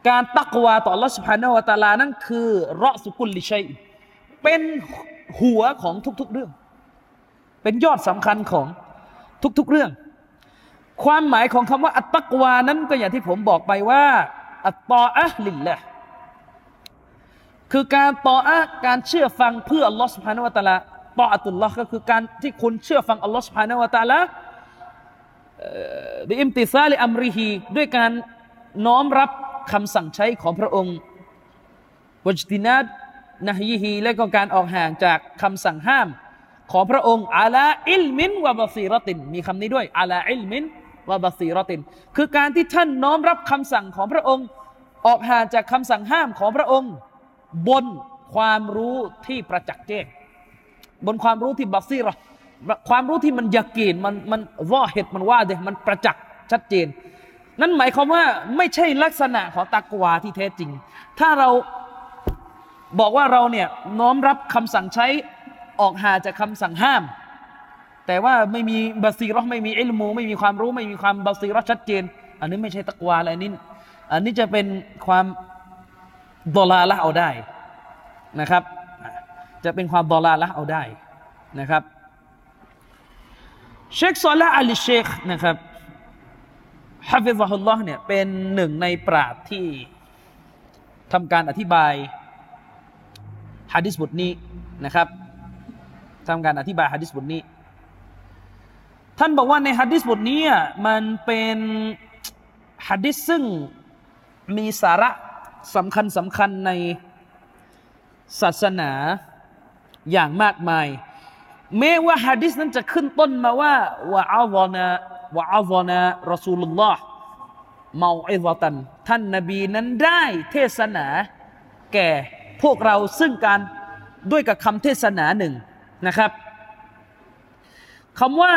S1: การตักวาต่อลอสพานะฮุตาลานั้นคือเราะสุกุลลิชัยเป็นหัวของทุกๆเรื่อง เป็นยอดสำคัญของทุกๆเรื่อง ความหมายของคำว่าอัตตักวานั้นก็อย่างที่ผมบอกไปว่า อัตตออะลิลละคือการต่ออะการเชื่อฟังเพื่ออัลลอฮ์สุภาณวตาละต่ออัตุลลอฮ์ก็คือการที่คุณเชื่อฟังอัลลอฮ์สุภาณวตาละบิอิมติซาลิอัมริฮีด้วยการน้อมรับคำสั่งใช้ของพระองค์วจตินัดนะฮีฮีและก็การออกห่างจากคำสั่งห้าม ของพระองค์อาลาอิลมินวะบาซีรตินมีคำนี้ด้วยอาลาอิลมิน วะบาซีรอติน คือการที่ท่านน้อมรับคำสั่งของพระองค์ ออกห่างจากคำสั่งห้ามของพระองค์ บนความรู้ที่ประจักษ์แจ้งบนความรู้ที่บาซีรอความรู้ที่มันยากีนมันมันว่าเหตุมันว่าเดมันประจักษ์ชัดเจน นั่นหมายความว่าไม่ใช่ลักษณะของตักวาที่แท้จริง ถ้าเราบอกว่าเราเนี่ยน้อมรับคำสั่งใช้ออกหาจากคำสั่งห้าม แต่ว่าไม่มีบาซีเราไม่มีอิลมู ไม่มีความรู้ไม่มีความบาซีเราชัดเจน อันนี้ไม่ใช่ตักวาอะไรนี่อันนี้จะเป็นความดอลาละเอาได้นะครับ จะเป็นความดอลาละเอาได้นะครับเชคซอลาอัลเชคนะครับฮะฟิซฮุลลอฮ์เนี่ยเป็นหนึ่งในปราดที่ทำการอธิบายฮะดิษบทนี้นะครับทำการอธิบายฮะดิษบทนี้ ท่านบอกว่าในฮะดิษบทนี้มันเป็นฮะดิษซึ่งมีสาระสำคัญสำคัญในศาสนาอย่างมากมายแม้ว่าฮะดิษนั้นจะขึ้นต้นมาว่าวะอัลลนะวะอัลลนะรอซูลุลลอฮ์เมาอิซะตัน ท่านนบีนั้นได้เทศนาแก่พวกเราซึ่งการด้วยกับคำเทศนาหนึ่งนะครับคำว่า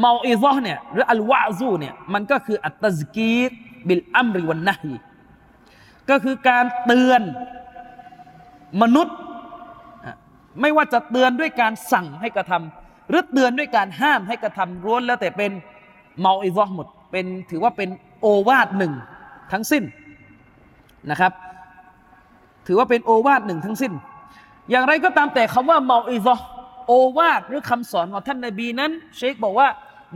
S1: เมาอิซะเนี่ยหรืออัลวะซูเนี่ยมันก็คืออัตตซกีรบิลอัมริวันนะฮีก็คือการเตือนมนุษย์ ไม่ว่าจะเตือนด้วยการสั่งให้กระทำหรือเตือนด้วยการห้ามให้กระทำร้วนแล้วแต่เป็นเมาอิซอหมดเป็นถือว่าเป็นโอวาทหนึ่งทั้งสิ้นนะครับ ถือว่าเป็นโอวาทหนึ่งทั้งสิ้น อย่างไรก็ตามแต่คำว่าเมาอิซอโอวาทหรือคำสอนของท่านนบีนั้น เชคบอกว่า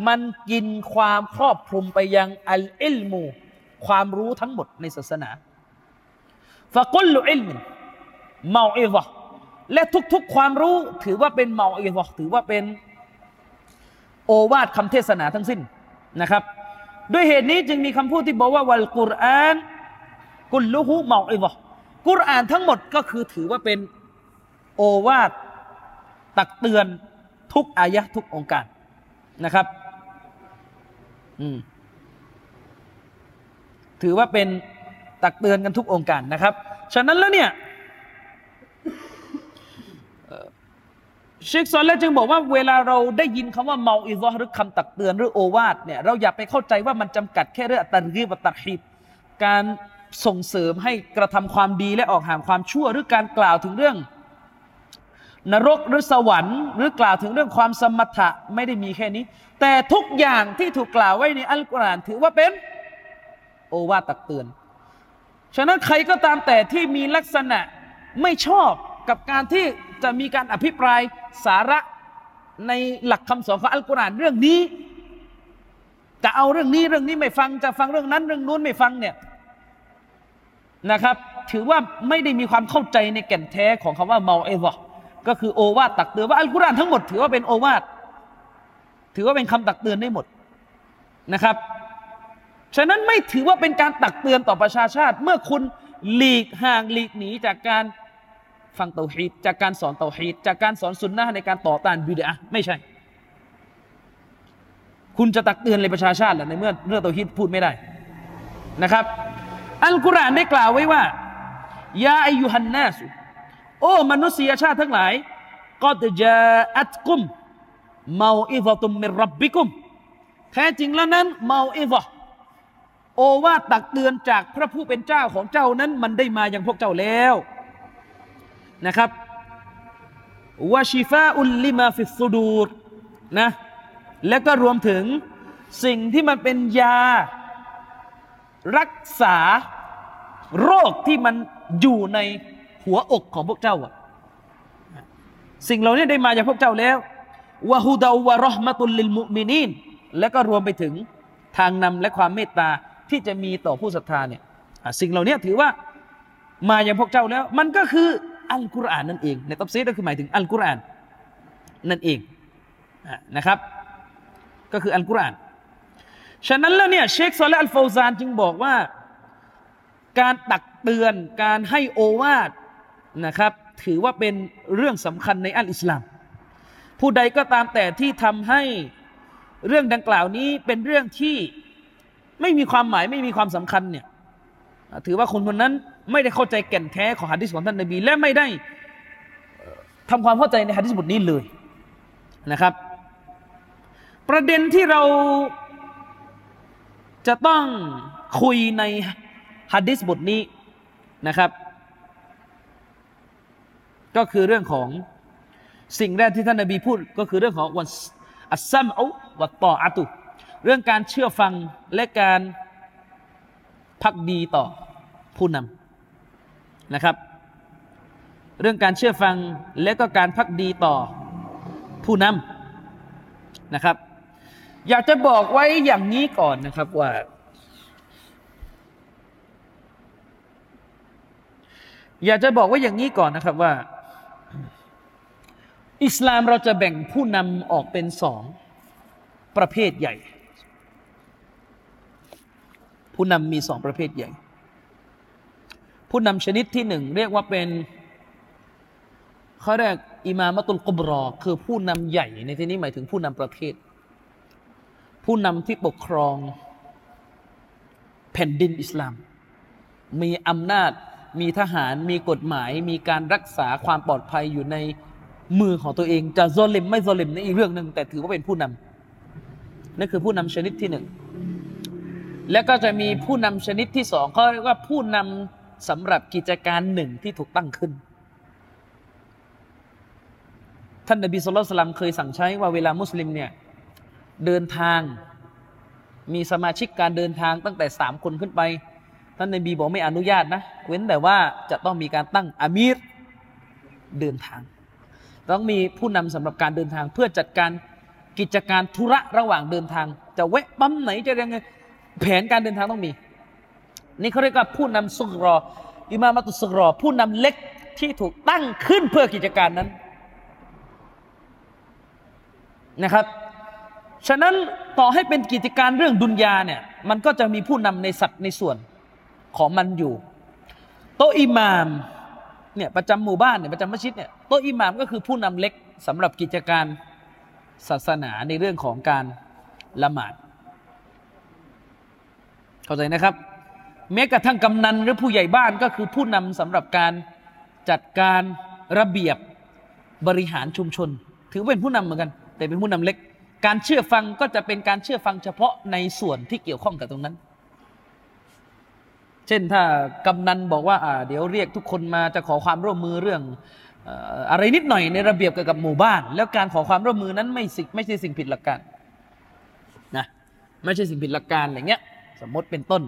S1: มันกินความครอบคลุมไปยังอัลอิลมู ความรู้ทั้งหมดในศาสนาฟะกุลลุอิลมินเมาอิซอและทุกๆความรู้ถือว่าเป็นเมาอิซอถือว่าเป็นโอวาทคำเทศนาทั้งสิ้นนะครับ ด้วยเหตุนี้จึงมีคำพูดที่บอกว่าวัลกุรอานกุลลุฮูเมาอิซอกุรอานทั้งหมดก็คือถือว่าเป็นโอวาทตักเตือนทุกอายะทุกองค์การนะครับ ถือว่าเป็นตักเตือนกันทุกองค์การนะครับ ฉะนั้นแล้วเนี่ยเชคซอนแล้วจึงบอกว่าเวลาเราได้ยินคำว่าเมาอิซอหรือคำตักเตือนหรือโอวาทเนี่ยเราอย่าไปเข้าใจว่ามันจำกัดแค่เรื่องตันรีบตักฮีบการส่งเสริมให้กระทำความดีและออกห่างความชั่วหรือการกล่าวถึงเรื่อง นรกหรือสวรรค์หรือกล่าวถึงเรื่องความสมถะไม่ได้มีแค่นี้ แต่ทุกอย่างที่ถูกกล่าวไว้ในอัลกุรอานถือว่าเป็นโอวาตักเตือน ฉะนั้นใครก็ตามแต่ที่มีลักษณะไม่ชอบกับการที่จะมีการอภิปรายสาระในหลักคำสอนของอัลกุรอานเรื่องนี้ จะเอาเรื่องนี้เรื่องนี้ไม่ฟังจะฟังเรื่องนั้นเรื่องนู้นไม่ฟังเนี่ยนะครับ ถือว่าไม่ได้มีความเข้าใจในแก่นแท้ของคำว่าเมาเอวะ ก็คือโอวาทตักเตือนว่าอัลกุรอานทั้งหมดถือว่าเป็นโอวาทถือว่าเป็นคำตักเตือนได้หมดนะครับ ฉะนั้นไม่ถือว่าเป็นการตักเตือนต่อประชาชาติ เมื่อคุณหลีกห่างหลีกหนีจากการฟังเตาฮีดจากการสอนเตาฮีดจากการสอนสุนนะในการต่อต้านบิดอะไม่ใช่ คุณจะตักเตือนเลยประชาชาติหละในเมื่อเรื่องเตาฮีดพูดไม่ได้นะครับ อัลกุรอานได้กล่าวไว้ว่า ยาอายุฮันนาสุ โอ้มนุษยชาติทั้งหลายก็จะอัตกุมเมาอิฟตุมมิรับบิกุม แท้จริงแล้วนั้นเมาอิฟะโอว่าตักเตือนจากพระผู้เป็นเจ้าของเจ้านั้น มันได้มาอย่างพวกเจ้าแล้วนะครับวาชิฟาอุลลิมาฟิสุดูรนะและก็รวมถึงสิ่งที่มันเป็นยา รักษาโรคที่มันอยู่ใน หัวอกของพวกเจ้าอะสิ่งเหล่านี้ได้มาจากพวกเจ้าแล้ววะฮูดาวะรอห์มะตุลลิลมุมินีนและก็รวมไปถึงทางนำและความเมตตาที่จะมีต่อผู้ศรัทธาเนี่ยสิ่งเหล่านี้ถือว่ามาอย่างพวกเจ้าแล้ว มันก็คืออัลกุรอานนั่นเอง ในตับซีดก็คือหมายถึงอัลกุรอานนั่นเองนะครับ ก็คืออัลกุรอานฉะนั้นแล้วเนี่ยเชคซอลและอัลฟาวซานจึงบอกว่า การตักเตือนการให้โอวาท นะครับ ถือว่าเป็นเรื่องสำคัญในอัลอิสลาม ผู้ใดก็ตามแต่ที่ทำให้เรื่องดังกล่าวนี้เป็นเรื่องที่ไม่มีความหมายไม่มีความสำคัญเนี่ยถือว่าคนคนนั้นไม่ได้เข้าใจแก่นแท้ของฮะดิษของท่านนบีและไม่ได้ทำความเข้าใจในฮะดิษบทนี้เลยนะครับ ประเด็นที่เราจะต้องคุยในฮะดิษบทนี้นะครับ ก็คือเรื่องของสิ่งแรกที่ท่านนบีพูดก็คือเรื่องของวันอัสซัมอุวัตตออะตุ เรื่องการเชื่อฟังและการพักดีต่อผู้นำนะครับ เรื่องการเชื่อฟังและก็การพักดีต่อผู้นำนะครับ อยากจะบอกไว้อย่างนี้ก่อนนะครับว่า อยากจะบอกว่าอย่างนี้ก่อนนะครับว่า อิสลามเราจะแบ่งผู้นำออกเป็นสองประเภทใหญ่ ผู้นำมีสองประเภทใหญ่ ผู้นำชนิดที่หนึ่งเรียกว่าเป็นเขาเรียกอิมามะตุลกบรอ คือผู้นำใหญ่ในที่นี้หมายถึงผู้นำประเทศ ผู้นำที่ปกครองแผ่นดินอิสลาม มีอำนาจมีทหารมีกฎหมาย มีการรักษาความปลอดภัยอยู่ใน มือของตัวเองจะ ظالم ไม่ ظالم นั่นอีกเรื่องหนึ่งแต่ถือว่าเป็นผู้นำนั่นคือผู้นำชนิดที่หนึ่งแล้วก็จะมีผู้นำชนิดที่สองเขาเรียกว่าผู้นำสำหรับกิจการหนึ่งที่ถูกตั้งขึ้น ท่านนบี صلى الله عليه وسلم เคยสั่งใช้ว่าเวลามุสลิมเนี่ยเดินทางมีสมาชิกการเดินทางตั้งแต่สามคนขึ้นไป ท่านนบีบอกไม่อนุญาตนะ เว้นแต่ว่าจะต้องมีการตั้งอามีรเดินทาง ต้องมีผู้นำสำหรับการเดินทาง เพื่อจัดการกิจการธุระระหว่างเดินทาง จะแวะปั๊มไหนจะยังไงแผนการเดินทางต้องมี นี่เขาเรียกว่าผู้นำสุกรออิมามัตุสุกรอผู้นำเล็กที่ถูกตั้งขึ้นเพื่อกิจการนั้นนะครับ ฉะนั้นต่อให้เป็นกิจการเรื่องดุนยาเนี่ยมันก็จะมีผู้นำในสัตว์ในส่วนของมันอยู่ โตอิมาม เนี่ยประจำหมู่บ้านเนี่ยประจำมัสยิดเนี่ยโต๊ะอิหมามก็คือผู้นำเล็กสำหรับกิจการศาสนาในเรื่องของการละหมาด เข้าใจนะครับ แม้กระทั่งกำนันหรือผู้ใหญ่บ้านก็คือผู้นำสำหรับการจัดการระเบียบบริหารชุมชน ถือเป็นผู้นำเหมือนกัน แต่เป็นผู้นำเล็ก การเชื่อฟังก็จะเป็นการเชื่อฟังเฉพาะในส่วนที่เกี่ยวข้องกับตรงนั้น เช่นถ้ากำนันบอกว่าอ่าเดี๋ยวเรียกทุกคนมาจะขอความร่วมมือเรื่องอะไรนิดหน่อยในระเบียบเกี่ยวกับหมู่บ้าน แล้วการขอความร่วมมือนั้นไม่สิไม่ใช่สิ่งผิดหลักการนะไม่ใช่สิ่งผิดหลักการอย่างเงี้ยสมมติเป็นต้น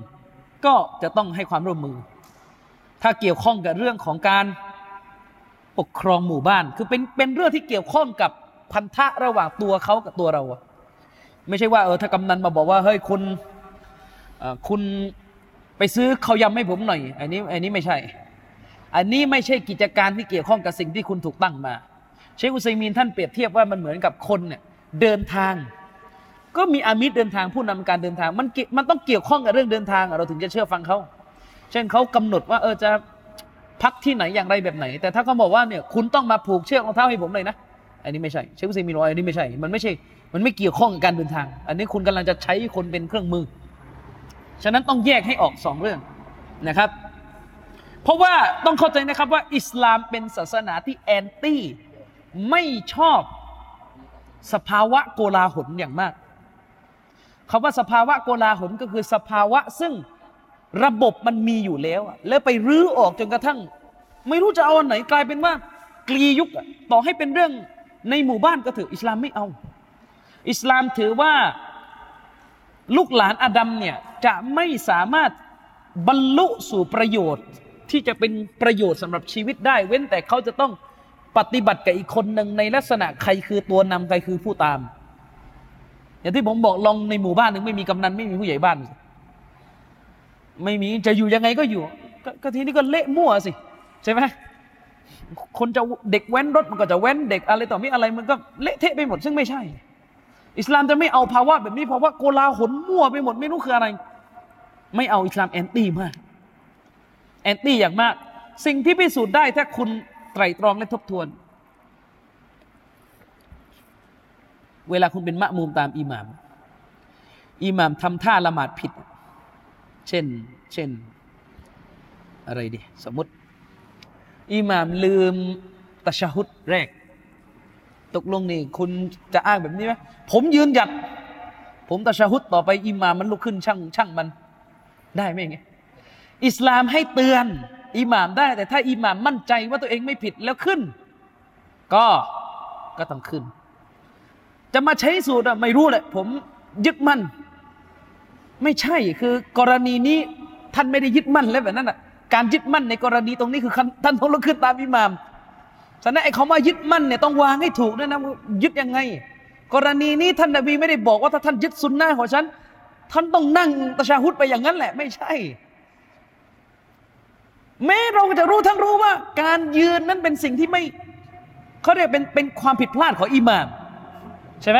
S1: ก็จะต้องให้ความร่วมมือ ถ้าเกี่ยวข้องกับเรื่องของการปกครองหมู่บ้าน คือเป็นเป็นเรื่องที่เกี่ยวข้องกับพันธะระหว่างตัวเขากับตัวเรา ไม่ใช่ว่าเออถ้ากำนันมาบอกว่าเฮ้ยคุณคุณ ไปซื้อข้าวยำให้ผมหน่อย อันนี้อันนี้ไม่ใช่ อันนี้ไม่ใช่กิจการที่เกี่ยวข้องกับสิ่งที่คุณถูกตั้งมา เชคอุซัยมีนท่านเปรียบเทียบว่ามันเหมือนกับคนเนี่ยเดินทาง ก็มีอามิตรเดินทางผู้นำการเดินทาง มันมันต้องเกี่ยวข้องกับเรื่องเดินทาง เราถึงจะเชื่อฟังเขา เช่นเขากำหนดว่าเออจะพักที่ไหนอย่างไรแบบไหน แต่ถ้าเขาบอกว่าเนี่ยคุณต้องมาผูกเชือกรองเท้าให้ผมเลยนะ อันนี้ไม่ใช่ เชคอุซัยมีนบอกอันนี้ไม่ใช่ มันไม่ใช่ มันไม่เกี่ยวข้องกับการเดินทาง อันนี้คุณกำลังจะใช้คนเป็นเครื่องมือ ฉะนั้นต้องแยกให้ออกสองเรื่องนะครับ เพราะว่าต้องเข้าใจนะครับว่า อิสลามเป็นศาสนาที่แอนตี้ไม่ชอบสภาวะโกลาหลอย่างมากคำว่าสภาวะโกลาหลก็คือสภาวะซึ่งระบบมันมีอยู่แล้ว แล้วไปรื้อออกจนกระทั่ง ไม่รู้จะเอาอันไหนกลายเป็นว่า กลียุคต่อให้เป็นเรื่องในหมู่บ้านก็เถออิสลามไม่เอา อิสลามถือว่า ลูกหลานอาดัมเนี่ยจะไม่สามารถบรรลุสู่ประโยชน์ที่จะเป็นประโยชน์สำหรับชีวิตได้ เว้นแต่เขาจะต้องปฏิบัติกับอีกคนหนึ่งในลักษณะใครคือตัวนำใครคือผู้ตาม อย่างที่ผมบอกลองในหมู่บ้านหนึ่งไม่มีกำนันไม่มีผู้ใหญ่บ้าน ไม่มีจะอยู่ยังไงก็อยู่กก็ทีนี้ก็เละมั่วสิใช่ไหมคนจะเด็กแว้นรถมันก็จะแว้นเด็กอะไรต่อมีอะไรมันก็เละเทะไปหมดซึ่งไม่ใช่ อิสลามจะไม่เอาภาวะแบบนี้ภาวะโกลาหลมั่วไปหมดไม่รู้คืออะไร ไม่เอาอิสลามแอนตี้มากแอนตี้อย่างมาก สิ่งที่พิสูจน์ได้ถ้าคุณไตรตรองและทบทวน เวลาคุณเป็นมะมุมตามอิหมามอิหมามทำท่าละหมาดผิด เช่น เช่น อะไรดี สมมติ อิหมามลืมตะชะฮุดแรก ตกลงนี่คุณจะอ้างแบบนี้ไหมผมยืนหยัด ผมตะชะฮุดต่อไปอิหมามมันลุกขึ้นช่างช่างมันได้ไหมอย่างอิสลามให้เตือนอิหมามได้ แต่ถ้าอิหมามมั่นใจว่าตัวเองไม่ผิดแล้วขึ้น ก็ก็ต้องขึ้น จะมาใช้สูตรอะไม่รู้แหละ ผมยึดมั่น ไม่ใช่คือกรณีนี้ท่านไม่ได้ยึดมั่นแล้วแบบนั้นอะการยึดมั่นในกรณีตรงนี้คือท่านต้องลุกขึ้นตามอิหมาม ฉะนั้นไอ้คำว่ายึดมั่นเนี่ยต้องวางให้ถูกด้วยนะยึดยังไง กรณีนี้ท่านนบีไม่ได้บอกว่าถ้าท่านยึดสุนนะของฉัน ท่านต้องนั่งตะชาฮุดไปอย่างนั้นแหละ ไม่ใช่ แม้เราจะรู้ทั้งรู้ว่า การยืนนั้นเป็นสิ่งที่ไม่เขาเรียกเป็นเป็นความผิดพลาดของอิหมามใช่ไหม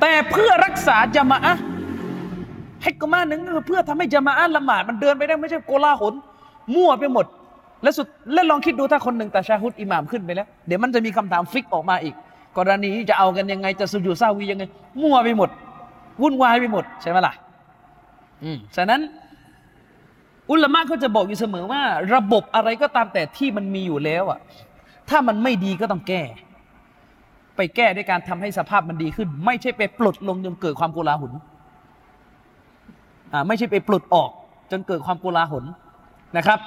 S1: แต่เพื่อรักษาจามะให้กมาหนึ่งคือเพื่อทำให้จามะละหมาดมันเดินไปได้ไม่ใช่โกลาหลมั่วไปหมด และสุดแล้วลองคิดดูถ้าคนหนึ่งตาชาฮุดอิหมามขึ้นไปแล้ว เดี๋ยวมันจะมีคำถามฟิกออกมาอีก กรณีจะเอากันยังไงจะสุญูซาวียังไง มั่วไปหมด วุ่นวายไปหมด ใช่ไหมล่ะอืมฉะนั้น อุลามะเขาจะบอกอยู่เสมอว่า ระบบอะไรก็ตามแต่ที่มันมีอยู่แล้วอะถ้ามันไม่ดีก็ต้องแก้ ไปแก้ด้วยการทำให้สภาพมันดีขึ้น ไม่ใช่ไปปลดลงจนเกิดความโกลาหลอ่าไม่ใช่ไปปลดออก จนเกิดความโกลาหลนะครับ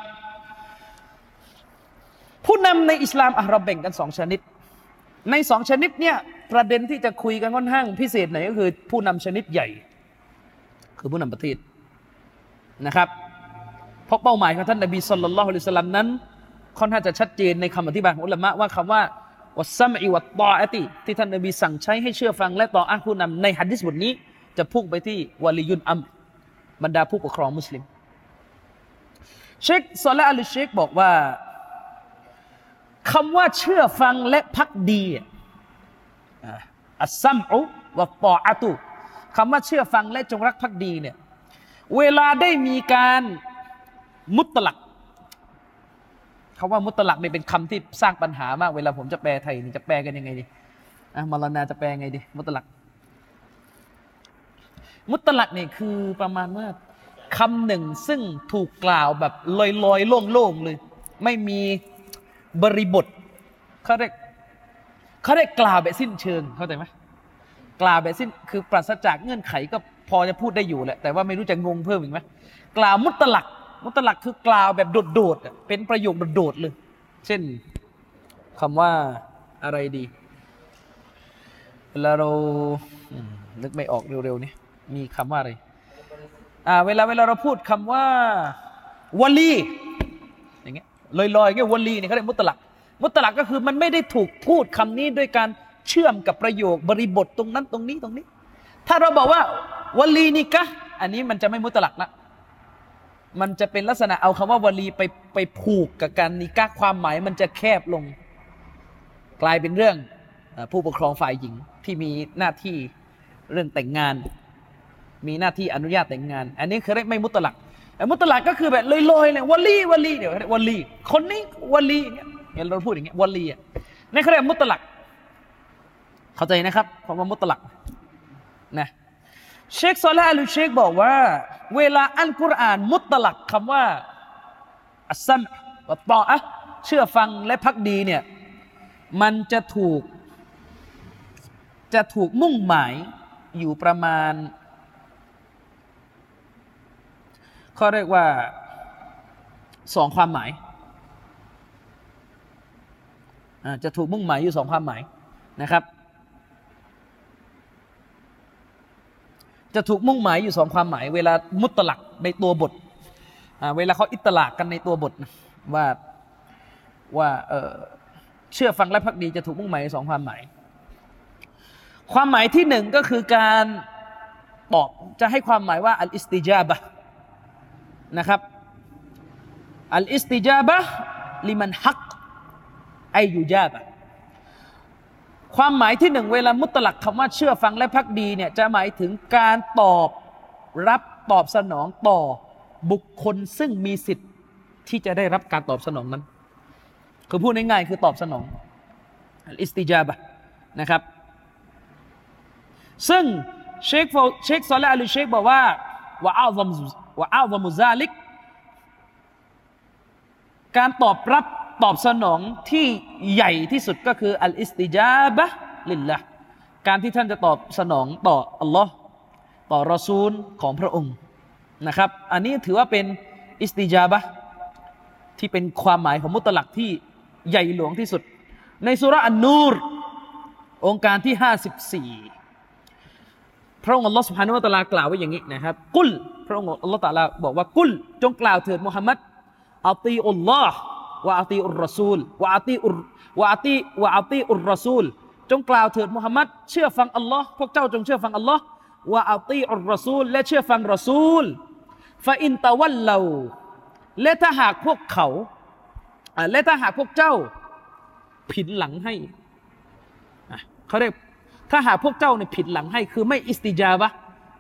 S1: ผู้นำในอิสลามอะเราแบ่งกันสองชนิด ในสองชนิดเนี่ยประเด็นที่จะคุยกันค่อนข้างพิเศษหน่อยก็คือ ผู้นำชนิดใหญ่ คือผู้นำประเทศนะครับ เพราะเป้าหมายของท่านนบี صلى الله عليه وسلم นั้น ค่อนข้างจะชัดเจนในคำอธิบายของอุลามะว่าคำว่า والسمع والطاعة ที่ท่านนบีสั่งใช้ให้เชื่อฟังและต่ออาผู้นำในฮัดดิษบทนี้ จะพุ่งไปที่วาลียุนอัมบรรดาผู้ปกครองมุสลิม เชคซอลิห์ อาลิชเชคบอกว่า คำว่าเชื่อฟังและพักดีอัสซัมอุวะปออะตุคำว่าเชื่อฟังและจงรักภักดีเนี่ยเวลาได้มีการมุตลักคำว่ามุตลักเนี่ยเป็นคำที่สร้างปัญหามาก เวลาผมจะแปลไทยนี่จะแปลกันยังไงดีอะมรณาจะแปลไงดี มุตลัก มุตลักเนี่ยคือประมาณว่าคำหนึ่งซึ่งถูกกล่าวแบบลอยๆโล่งๆเลย ไม่มี บริบทเขาเรียกเขาเรียกล่าวแบบสิ้นเชิงเข้าใจไหมกล่าวแบบสิ้นคือปราศจากเงื่อนไขก็พอจะพูดได้อยู่แหละแต่ว่าไม่รู้จะงงเพิ่มอีกไหมกล่าวมุตลัก มุตลักคือกล่าวแบบโดดๆเป็นประโยคโดดๆเลย เช่นคำว่าอะไรดีเวลาเรานึกไม่ออกเร็วๆนี่มีคำว่าอะไรอ่าเวลาเวลาเราพูดคำว่าวลีอย่างเงี้ย ลอยๆอย่างเงี้ยวลีเนี่ยเขาเรียกมุตลัก มุตลักก็คือมันไม่ได้ถูกพูดคำนี้ด้วยการเชื่อมกับประโยคบริบทตรงนั้นตรงนี้ตรงนี้ ถ้าเราบอกว่าวลีนี่กะอันนี้มันจะไม่มุตลักละมันจะเป็นลักษณะเอาคำว่าวลีไปไปผูกกับการนิกะความหมายมันจะแคบลง กลายเป็นเรื่องผู้ปกครองฝ่ายหญิงที่มีหน้าที่เรื่องแต่งงาน มีหน้าที่อนุญาตแต่งงาน อันนี้คือเรียกไม่มุตลัก มุตลักก็คือแบบลอยๆเนี่ยวลีวลีเดี๋ยววลีคนนี้วลีอย่างเงี้ยเราพูดอย่างเงี้ยวลีอะนี่เขาเรียกมุตลัก เข้าใจนะครับคำว่ามุตลักนะเชคซอลาลูเชคบอกว่า เวลาอัลกุรอาน มุตลักคำว่าอัสซัมวัตตออะเชื่อฟังและพักดีเนี่ยมันจะถูก จะถูกมุ่งหมายอยู่ประมาณ เขาเรียกว่าสองความหมายจะถูกมุ่งหมายอยู่สองความหมายนะครับ จะถูกมุ่งหมายอยู่สองความหมาย เวลามุตลักในตัวบทเวลาเขาอิตลากกันในตัวบทว่าว่าเชื่อฟังและพักดีจะถูกมุ่งหมายสองความหมาย ความหมายที่หนึ่งก็คือการตอบจะให้ความหมายว่าอัลอิสติจาบะ นะครับอัลอิสติจาบะลิมันฮักไอยูจาบะความหมายที่หนึ่งเวลามุตลักคำว่าเชื่อฟังและพักดีเนี่ยจะหมายถึงการตอบรับตอบสนองต่อบุคคลซึ่งมีสิทธิ์ที่จะได้รับการตอบสนองนั้น คือพูดง่ายๆคือตอบสนองอัลิสติจาบะนะครับ ซึ่งเชคเชคซอลและอัลเชคบอกว่าว่าอัลซัม ว่าอัลวมุซาลิก การตอบรับตอบสนองที่ใหญ่ที่สุดก็คืออัลอิสติจาบะลิลละการที่ท่านจะตอบสนองต่ออัลลอฮ์ต่อรอซูลของพระองค์นะครับ อันนี้ถือว่าเป็นอิสติจาบะที่เป็นความหมายของมุตลักที่ใหญ่หลวงที่สุด ในสุราอันนูร องค์การที่พระองค์อัลลอฮ์สุบฮานุวะตะลากล่าวไว้อย่างนี้นะครับ กุล พระองค์อัลลอฮ์ตะลาบอกว่ากุลจงกล่าวเถิดมุฮัมมัดอัตีอุลลอฮ์วะอัตีอุรรสูลวะอัตีอุรวะอัตีวะอัตีอุรรสูลจงกล่าวเถิดมุฮัมมัดเชื่อฟังอัลลอฮ์พวกเจ้าจงเชื่อฟังอัลลอฮ์วะอัตีอุรรสูลและเชื่อฟังรอซูลฟาอินตะวันเลาและถ้าหากพวกเขาและถ้าหากพวกเจ้าผินหลังให้เขาเรียกถ้าหากพวกเจ้าเนี่ยผิดหลังให้ คือไม่อิสติจาบะ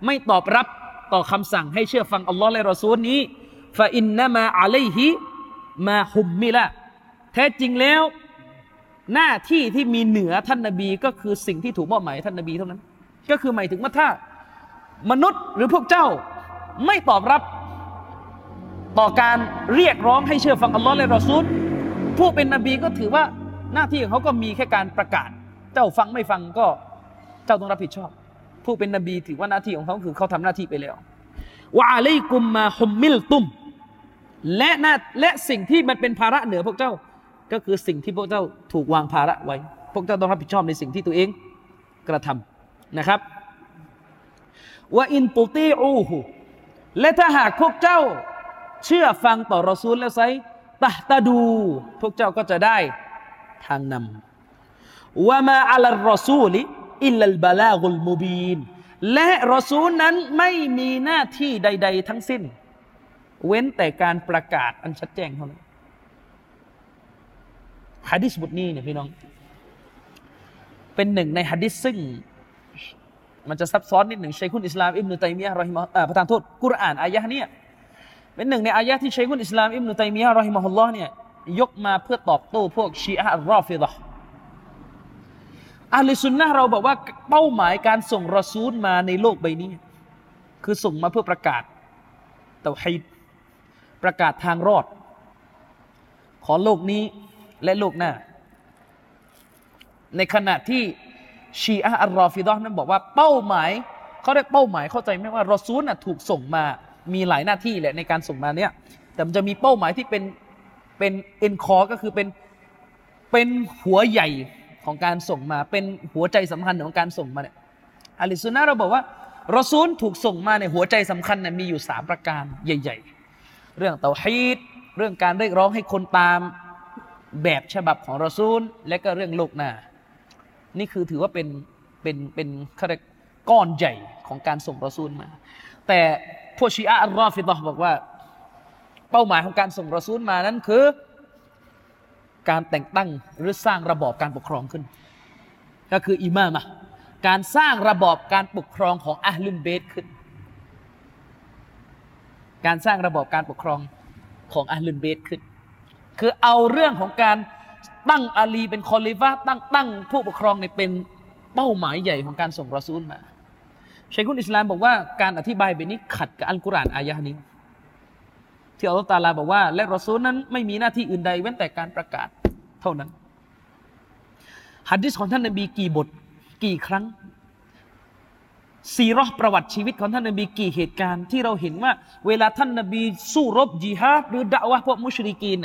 S1: ไม่ตอบรับ ต่อคำสั่งให้เชื่อฟังอัลลอฮ์และรอซูลนี้ฟาอินนามาอะลัยฮิมาฮุมมิละแท้จริงแล้ว หน้าที่ที่มีเหนือท่านนาบีก็คือสิ่งที่ถูกมอบหมายท่านนาบีเท่านั้น ก็คือหมายถึงว่าถ้ามนุษย์หรือพวกเจ้าไม่ตอบรับต่อการเรียกร้องให้เชื่อฟังอัลลอฮ์และรอซูลผู้เป็นนบีก็ถือว่าหน้าที่ของเขาก็มีแค่การประกาศ เจ้าฟังไม่ฟังก็เจ้าต้องรับผิดชอบ ผู้เป็นนบีถือว่าหน้าที่ของเขาคือเขาทำหน้าที่ไปแล้ววะอะลัยกุมมาฮุมมิลตุมและนาและสิ่งที่มันเป็นภาระเหนือพวกเจ้าก็คือสิ่งที่พวกเจ้าถูกวางภาระไว้ พวกเจ้าต้องรับผิดชอบในสิ่งที่ตัวเองกระทำนะครับว่าอินตุตีอูหูและถ้าหากพวกเจ้าเชื่อฟังต่อรอซูลแล้วไซตะตะดู พวกเจ้าก็จะได้ทางนำว่ามาอัลรอซูลิ อิลลัลบาลากุลมูบีนและรอซูลนั้นไม่มีหน้าที่ใด ๆ ทั้งสิ้น เว้นแต่การประกาศอันชัดแจ้งเท่านั้นฮะดิษบทนี้เนี่ยพี่น้อง เป็นหนึ่งในฮะดิษซึ่ง มันจะซับซ้อนนิดหนึ่งชัยคุณอิสลามอิบนุตัยมียะห์รอฮิมะประธานโทษกุรอานอายะห์เนี่ยเป็นหนึ่งในอายะห์ที่ชัยคุณอิสลามอิบนุตัยมียะห์รอฮิมะฮุลลอฮ์เนี่ยยกมาเพื่อตอบโต้พวกชีอะห์รอฟิดะห์ อาลิสุนนะเราบอกว่าเป้าหมายการส่งรอซูลมาในโลกใบนี้ คือส่งมาเพื่อประกาศเตาฮีดประกาศทางรอด ของโลกนี้และโลกหน้า ในขณะที่ชีอะอัลรอฟิดอนั้นบอกว่าเป้าหมายเขาเรียกเป้าหมายเข้าใจไหมว่ารอซูลน่ะถูกส่งมามีหลายหน้าที่แหละในการส่งมาเนี่ยแต่มันจะมีเป้าหมายที่เป็นเป็นเอ็นคอก็คือเป็นเป็นหัวใหญ่ ของการส่งมา เป็นหัวใจสำคัญของการส่งมาเนี่ยอะลิสุนนะเราบอกว่ารอซูลถูกส่งมาในหัวใจสำคัญเนี่ยมีอยู่สามประการใหญ่ ๆ เรื่องเตาฮีดเรื่องการเรียกร้องให้คนตามแบบฉบับของรอซูล และก็เรื่องโลกหน้า นี่คือถือว่าเป็นเป็นเป็นก้อนใหญ่ของการส่งรอซูลมา แต่พวกชีอะอัลรอฟิดะบอกว่า เป้าหมายของการส่งรอซูลมานั้นคือ การแต่งตั้งหรือสร้างระบอบการปกครองขึ้น ก็คืออิมามะการสร้างระบอบการปกครองของอัลลุนเบตขึ้น การสร้างระบอบการปกครองของอัลลุนเบตขึ้น คือเอาเรื่องของการตั้งอาลีเป็นคอลิฟะตั้งตั้งผู้ปกครองในเป็นเป้าหมายใหญ่ของการส่งรอซูลมาชัยคุนอิสลามบอกว่าการอธิบายแบบนี้ขัดกับอัลกุรอานอายะนี้ ที่อัลลอฮฺตาลาบอกว่า และรอซูลนั้นไม่มีหน้าที่อื่นใดเว้นแต่การประกาศเท่านั้นฮัดดิสของท่านนบีกี่บท กี่ครั้งซีรอประวัติชีวิตของท่านนบีกี่เหตุการณ์ที่เราเห็นว่า เวลาท่านนบีสู้รบจิฮาดหรือด่าวะพวกมุชริกีน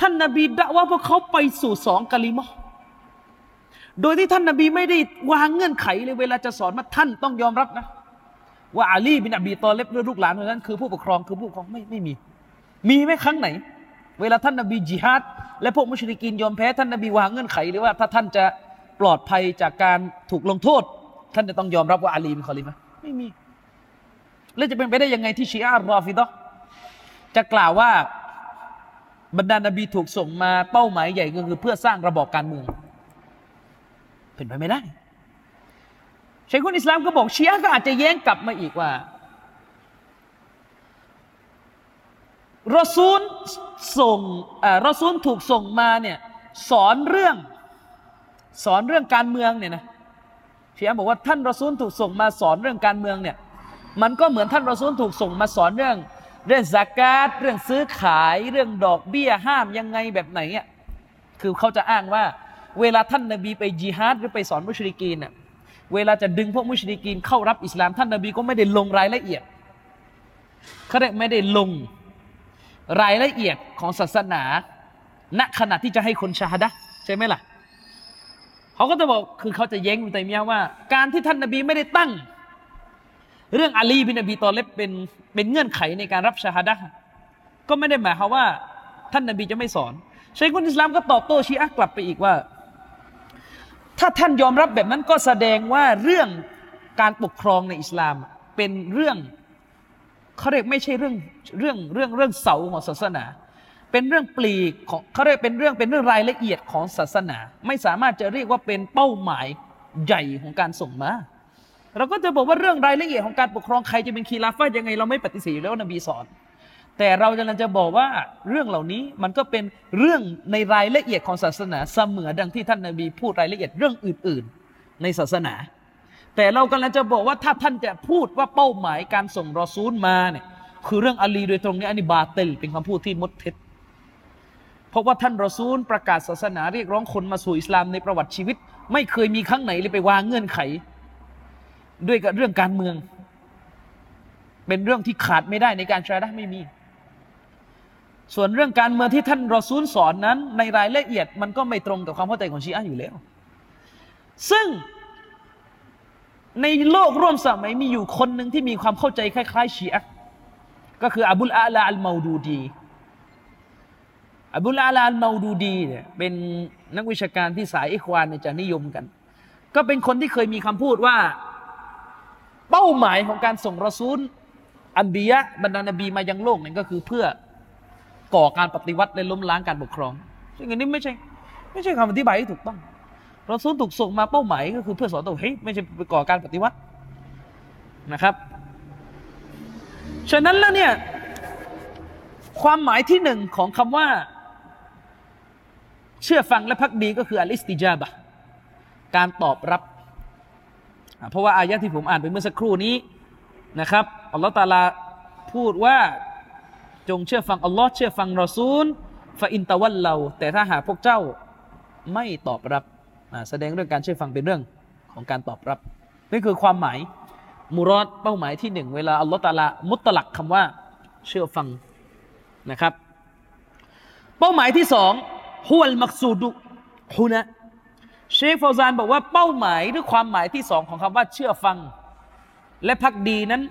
S1: ท่านนบีด่าวะพวกเขาไปสู่สองกะลิมอโดยที่ท่านนบีไม่ได้วางเงื่อนไขเลยเวลาจะสอนมาท่านต้องยอมรับนะ ว่าอาลีบินอบีตอเล็บหรือลูกหลานของนั้นคือผู้ปกครองคือผู้ปกครองไม่ไม่มี มีไหมครั้งไหน เวลาท่านนบีจิฮัดและพวกมุชริกีนยอมแพ้ท่านนบีวางเงื่อนไขหรือว่าถ้าท่านจะปลอดภัยจากการถูกลงโทษ ท่านจะต้องยอมรับว่าอาลีเป็นคอลิมะไม่มี แล้วจะเป็นไปได้ยังไงที่ชีอะห์รอฟิดะจะกล่าวว่าบรรดานบีถูกส่งมาเป้าหมายใหญ่ก็คือเพื่อสร้างระบอบการเมือง เป็นไปไม่ได้ชัยคุนอิสลามก็บอกชีอะก็อาจจะแย้งกลับมาอีกว่า รอซูลส่งรอซูลถูกส่งมาเนี่ยสอนเรื่องสอนเรื่องการเมืองเนี่ยนะเชียบอกว่าท่านรอซูลถูกส่งมาสอนเรื่องการเมืองเนี่ยมันก็เหมือนท่านรอซูลถูกส่งมาสอนเรื่อง เรื่องสากาศเรื่องซื้อขายเรื่องดอกเบี้ยห้ามยังไงแบบไหนอะคือเขาจะอ้างว่าเวลาท่านนบีไปจีฮาดหรือไปสอนมุชริกีนเน่ยเวลาจะดึงพวกมุชริกีนเข้ารับอิสลาม ท่านนบีก็ไม่ได้ลงรายละเอียดเขาไม่ได้ลง รายละเอียดของศาสนา ณขณะที่จะให้คนชาดะใช่ไหมล่ะเขาก็จะบอกคือเขาจะเย้งอุตัยมียว่า การที่ท่านนบีไม่ได้ตั้ง เรื่องอาลีบินอบีตอเลบเป็นเป็นเงื่อนไขในการรับชาดะก็ไม่ได้หมายความว่า ท่านนบีจะไม่สอนชัยคุนอิสลามก็ตอบโต้ชีอะกลับไปอีกว่า ถ้าท่านยอมรับแบบนั้นก็แสดงว่าเรื่องการปกครองในอิสลามเป็นเรื่อง เขาเรียกไม่ใช่เรื่องเรื่องเรื่องเรื่องเสาของศาสนา เป็นเรื่องปลีกของเขาเรียกเป็นเรื่องเป็นเรื่องรายละเอียดของศาสนา ไม่สามารถจะเรียกว่าเป็นเป้าหมายใหญ่ของการส่งมา เราก็จะบอกว่าเรื่องรายละเอียดของการปกครองใครจะเป็นคีราฟะยังไงเราไม่ปฏิเสธแล้วนบีสอน แต่เราจะจะบอกว่าเรื่องเหล่านี้มันก็เป็นเรื่องในรายละเอียดของศาสนาเสมือดังที่ท่านนบีพูดรายละเอียดเรื่องอื่น ๆ ในศาสนา แต่เรากำลังจะบอกว่าถ้าท่านจะพูดว่าเป้าหมายการส่งรอซูลมาเนี่ยคือเรื่องอาลีโดยตรงนี้อันนี้บาเตลเป็นคำพูดที่มดเท็จเพราะว่าท่านรอซูลประกาศศาสนาเรียกร้องคนมาสู่อิสลามในประวัติชีวิต ไม่เคยมีครั้งไหนเลยไปวางเงื่อนไข ด้วยกับเรื่องการเมือง เป็นเรื่องที่ขาดไม่ได้ในการชาดะไม่มี ส่วนเรื่องการเมืองที่ท่านรอซูลสอนนั้น ในรายละเอียดมันก็ไม่ตรงกับความเข้าใจของชีอะห์อยู่แล้ว ซึ่ง ในโลกร่วมสมัยมีอยู่คนหนึ่งที่มีความเข้าใจคล้ายๆชีอะห์ก็คืออับุลอาลาอัลมาดูดีอับุลอาลาอัลมาดูดีเนี่ยเป็นนักวิชาการที่สายอิควานจะนิยมกัน ก็เป็นคนที่เคยมีคำพูดว่า เป้าหมายของการส่งรอซูล อันบียะบรรดานบีมายังโลกนี่ก็คือเพื่อก่อการปฏิวัติและล้มล้างการปกครองซึ่งอันนี้ไม่ใช่ ไม่ใช่คำอธิบายที่ถูกต้อง รอซูลถูกส่งมาเป้าหมายก็คือเพื่อสอนตัวเฮ้ยไม่ใช่ไปก่อการปฏิวัตินะครับฉะนั้นแล้วเนี่ย ความหมายที่หนึ่งของคำว่า เชื่อฟังและพักดีก็คืออัลิสติจาบะการตอบรับ เพราะว่าอายะที่ผมอ่านไปเมื่อสักครู่นี้นะครับอัลลอฮฺตาลาพูดว่าจงเชื่อฟังอัลลอฮ์เชื่อฟังรอซูลฟาอินตะวันเราแต่ถ้าหากพวกเจ้าไม่ตอบรับ แสดงเรื่องการเชื่อฟังเป็นเรื่องของการตอบรับนี่คือความหมายมุรอดเป้าหมายที่หนึ่งเวลาอัลลอฮฺตาลามุตลักคำว่าเชื่อฟังนะครับ เป้าหมายที่สองฮุลมักซูดุฮุนะเชคฟาวซานบอกว่าเป้าหมายหรือความหมายที่สองของคำว่าเชื่อฟัง และพักดีนั้น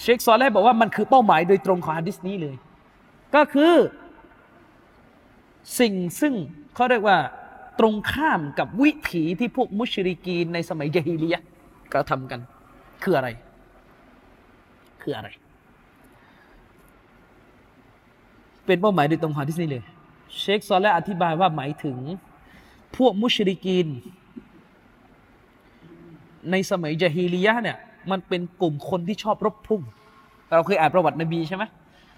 S1: เชคซอลแลบอกว่ามันคือเป้าหมายโดยตรงของฮะดิษนี้เลย ก็คือ สิ่งซึ่งเขาเรียกว่า ตรงข้ามกับวิถีที่พวกมุชริกีนในสมัยยะฮีลียะกระทำกัน คืออะไร คืออะไร เป็นเป้าหมายโดยตรงของฮะดิษนี้เลย เชคซอลและอธิบายว่าหมายถึง พวกมุชริกีน ในสมัยจาฮีลียะเนี่ยมันเป็นกลุ่มคนที่ชอบรบพุ่ง เราเคยอ่านประวัตินบีใช่ไหม